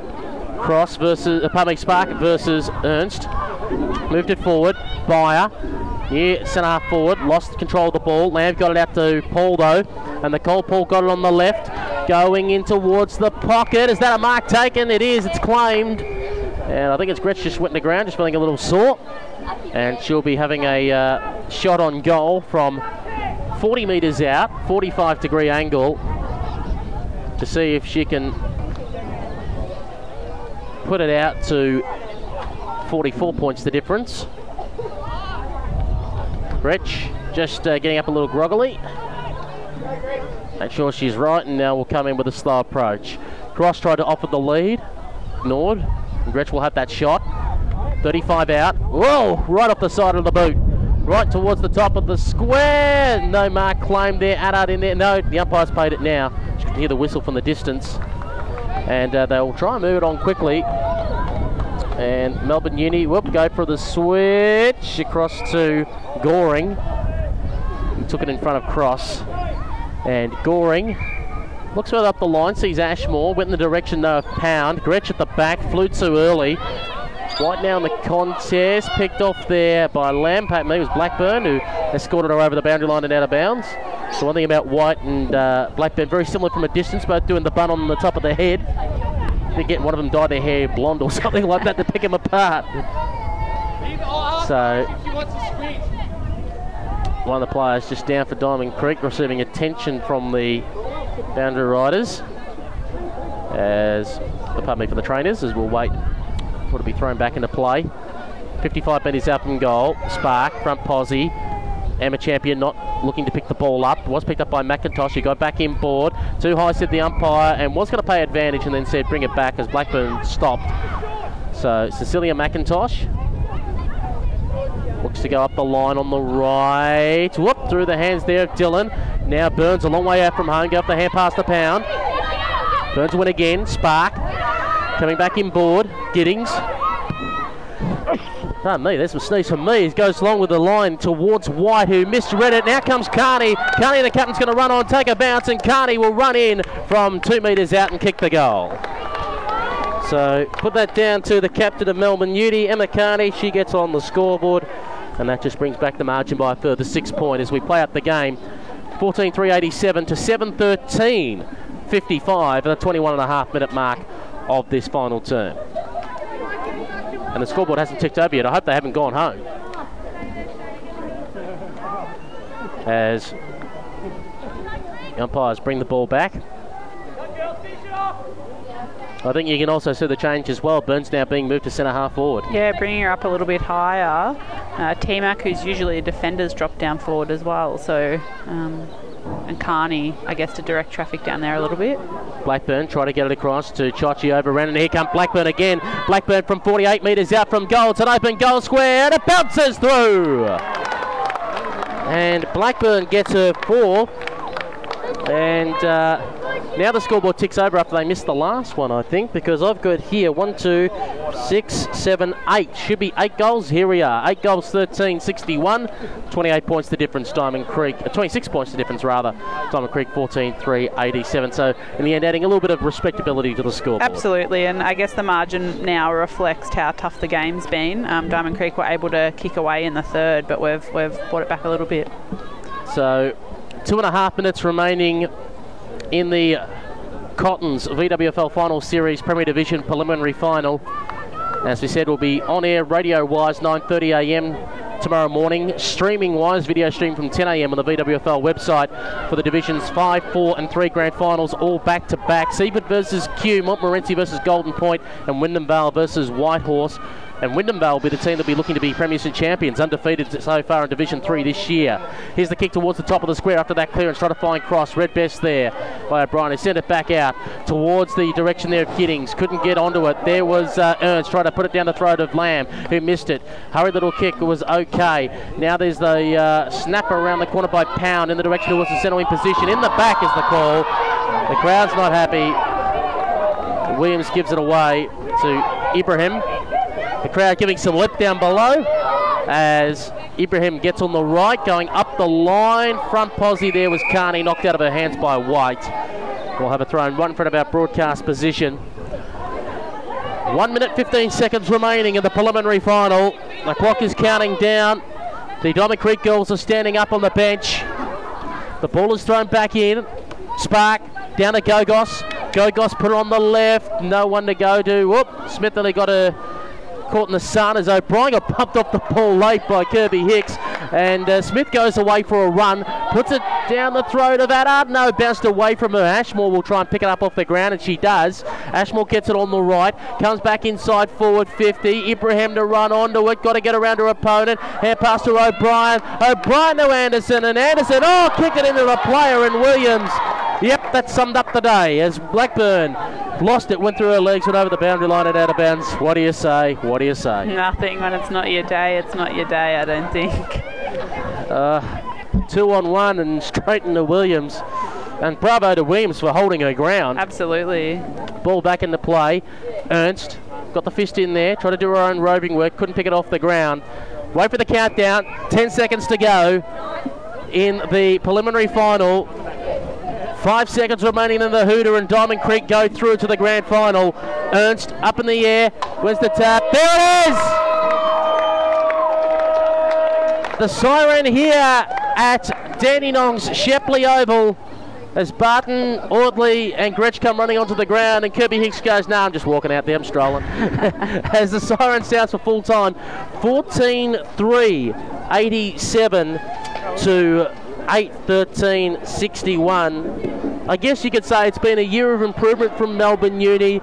Cross versus uh, Public Spark versus Ernst. Moved it forward. Byer. Yeah, centre half forward. Lost control of the ball. Lamb got it out to Paul though. And Nicole Paul got it on the left. Going in towards the pocket. Is that a mark taken? It is. It's claimed. And I think it's Gretsch just went in the ground, just feeling a little sore. And she'll be having a uh, shot on goal from 40 metres out, 45 degree angle, to see if she can put it out to 44 points the difference. Gretsch just uh, getting up a little groggily. Make sure she's right, and now we'll come in with a slow approach. Cross tried to offer the lead, ignored. Gretsch will have that shot. 35 out. Whoa! Right off the side of the boot. Right towards the top of the square. No mark claimed there. Attard in there. No, the umpire's paid it now. Hear the whistle from the distance and uh, they'll try and move it on quickly. And Melbourne Uni, whoop, go for the switch across to Goring. He took it in front of Cross. And Goring looks further up the line, sees Ashmore, went in the direction of Pound. Gretsch at the back, flew too early. Right now in the contest, picked off there by Lampate. Maybe it was Blackburn who escorted her over the boundary line and out of bounds. So one thing about White and uh, Blackburn, very similar from a distance, both doing the bun on the top of the head. They get one of them dye their hair blonde or something like that to pick them apart. So one of the players just down for Diamond Creek, receiving attention from the boundary riders. As, pardon me, for the trainers, as we'll wait for it to be thrown back into play. 55 metres up from goal. Spark, front posse. Emma Champion not looking to pick the ball up. Was picked up by McIntosh. He got back in board. Too high, said the umpire, and was going to pay advantage and then said bring it back as Blackburn stopped. So Cecilia McIntosh looks to go up the line on the right. Whoop, through the hands there of Dillon. Now Burns a long way out from home. Go up the hand past the pound. Burns win again. Spark coming back in board. Giddings Pardon me, there's some sneeze from me. He goes along with the line towards White, who misread it. Now comes Carney. Carney, the captain's going to run on, take a bounce, and Carney will run in from two metres out and kick the goal. So put that down to the captain of Melbourne Uni, Emma Carney. She gets on the scoreboard, and that just brings back the margin by a further six point as we play up the game. 14 387 to 7 13 55 at the 21 and a half minute mark of this final term and the scoreboard hasn't ticked over yet. I hope they haven't gone home. As the umpires bring the ball back. I think you can also see the change as well. Burns now being moved to centre half forward. Yeah, bringing her up a little bit higher. Uh, T-Mac, who's usually a defender's dropped down forward as well. So um, and Carney, I guess, to direct traffic down there a little bit. Blackburn try to get it across to Chochi overran, and here comes Blackburn again. Blackburn from 48 metres out from goal. It's an open goal square, and it bounces through. And Blackburn gets her four. And uh, now the scoreboard ticks over after they missed the last one, I think, because I've got here one, two, six, seven, eight. Should be eight goals. Here we are. Eight goals, 13, 61. 28 points the difference, Diamond Creek. Uh, 26 points the difference, rather. Diamond Creek 14, 3, 87. So in the end, adding a little bit of respectability to the scoreboard. Absolutely, and I guess the margin now reflects how tough the game's been. Um, Diamond Creek were able to kick away in the third, but we've, we've brought it back a little bit. So two and a half minutes remaining in the Cottons VWFL Final Series Premier Division Preliminary Final. As we said, we'll be on air radio-wise 9:30 a.m. tomorrow morning. Streaming-wise, video stream from 10 a.m. on the VWFL website for the divisions 5, 4, and 3 grand finals, all back-to-back. Seaford versus Q, Montmorency versus Golden Point, and Wyndham Vale versus Whitehorse. And Wyndham Vale will be the team that'll be looking to be Premiership champions, undefeated so far in Division 3 this year. Here's the kick towards the top of the square after that clearance, try to find cross. Read best there by O'Brien. He sent it back out towards the direction there of Giddings. Couldn't get onto it. There was uh, Ernst trying to put it down the throat of Lamb, who missed it. Hurried little kick was okay. Now there's the uh, snapper around the corner by Pound in the direction towards the centre wing position. In the back is the call. The crowd's not happy. Williams gives it away to Ibrahim. The crowd giving some lip down below as Ibrahim gets on the right, going up the line. Front posse there was Carney, knocked out of her hands by White. We'll have a throw in right in front of our broadcast position. One minute, 15 seconds remaining in the preliminary final. The clock is counting down. The Diamond Creek girls are standing up on the bench. The ball is thrown back in. Spark down to Gogos. Gogos put her on the left. No one to go to. Whoop. Smith only got a caught in the sun as O'Brien got pumped off the ball late by Kirby Hicks. And uh, Smith goes away for a run, puts it down the throat of Attard. No, bounced away from her. Ashmore will try and pick it up off the ground, and she does. Ashmore gets it on the right, comes back inside forward 50. Ibrahim to run onto it, got to get around her opponent. Hand pass to O'Brien. O'Brien to Anderson, and Anderson, oh, kicked it into the player, and Williams. Yep, that summed up the day as Blackburn lost it, went through her legs, went over the boundary line and out of bounds. What do you say? What do you say? Nothing. When it's not your day, it's not your day, I don't think. Uh, two on one and straight into Williams. And bravo to Williams for holding her ground. Absolutely. Ball back into play. Ernst got the fist in there, tried to do her own roving work, couldn't pick it off the ground. Wait for the countdown. 10 seconds to go in the preliminary final. Five seconds remaining in the Hooter and Diamond Creek go through to the grand final. Ernst up in the air. Where's the tap? There it is! The siren here at Dandenong's Shepley Oval as Barton, Audley and Gretsch come running onto the ground and Kirby Hicks goes, no, nah, I'm just walking out there, I'm strolling. as the siren sounds for full time, 14-3, 87 to 8 13 61. I guess you could say it's been a year of improvement from Melbourne Uni,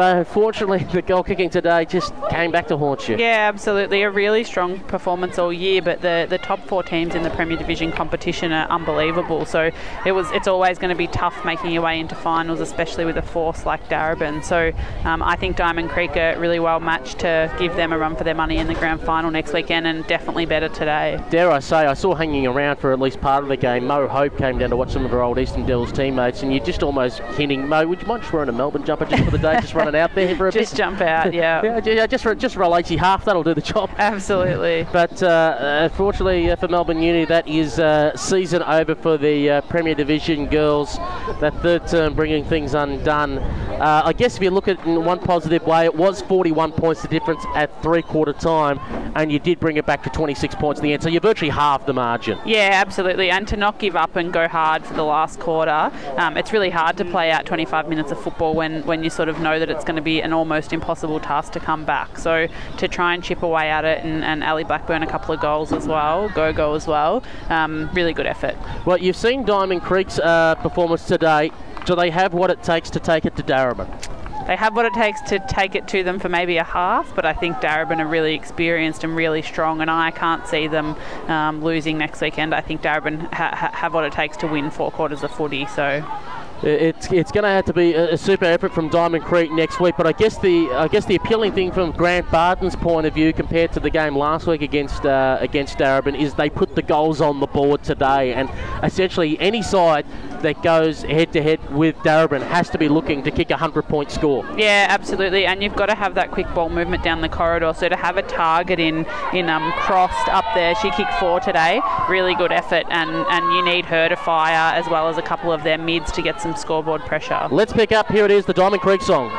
But unfortunately, the goal kicking today just came back to haunt you. Yeah, absolutely. A really strong performance all year, but the, the top four teams in the Premier Division competition are unbelievable. So it was it's always going to be tough making your way into finals, especially with a force like Darebin. So um, I think Diamond Creek are really well matched to give them a run for their money in the grand final next weekend, and definitely better today. Dare I say, I saw hanging around for at least part of the game. Mo Hope came down to watch some of her old Eastern Devils teammates, and you're just almost hinting, Mo, would you mind just wearing a Melbourne jumper just for the day, just running out there for a just bit? jump out, yeah. yeah, yeah, just just a lazy half, that'll do the job. Absolutely. But uh, unfortunately uh, for Melbourne Uni, that is uh, season over for the uh, Premier Division girls. That third term bringing things undone. Uh, I guess if you look at it in one positive way, it was 41 points the difference at three quarter time, and you did bring it back to 26 points in the end. So you virtually halved the margin. Yeah, absolutely. And to not give up and go hard for the last quarter, um, it's really hard to play out 25 minutes of football when, when you sort of know that it's going to be an almost impossible task to come back. So to try and chip away at it, and, and Ali Blackburn a couple of goals as well, go go as well, um, really good effort. Well, you've seen Diamond Creek's uh, performance today. Do they have what it takes to take it to Darebin? They have what it takes to take it to them for maybe a half, but I think Darebin are really experienced and really strong, and I can't see them um, losing next weekend. I think Darebin ha- ha- have what it takes to win four quarters of footy, so It's it's going to have to be a, super effort from Diamond Creek next week. But I guess the I guess the appealing thing from Grant Barton's point of view compared to the game last week against uh, against Darebin is they put the goals on the board today, and essentially any side that goes head to head with Darebin has to be looking to kick a hundred point score. Yeah, absolutely, and you've got to have that quick ball movement down the corridor. So to have a target in in um, crossed up there, she kicked four today. Really good effort, and and you need her to fire as well as a couple of their mids to get some scoreboard pressure. Let's pick up. Here it is, the Diamond Creek song.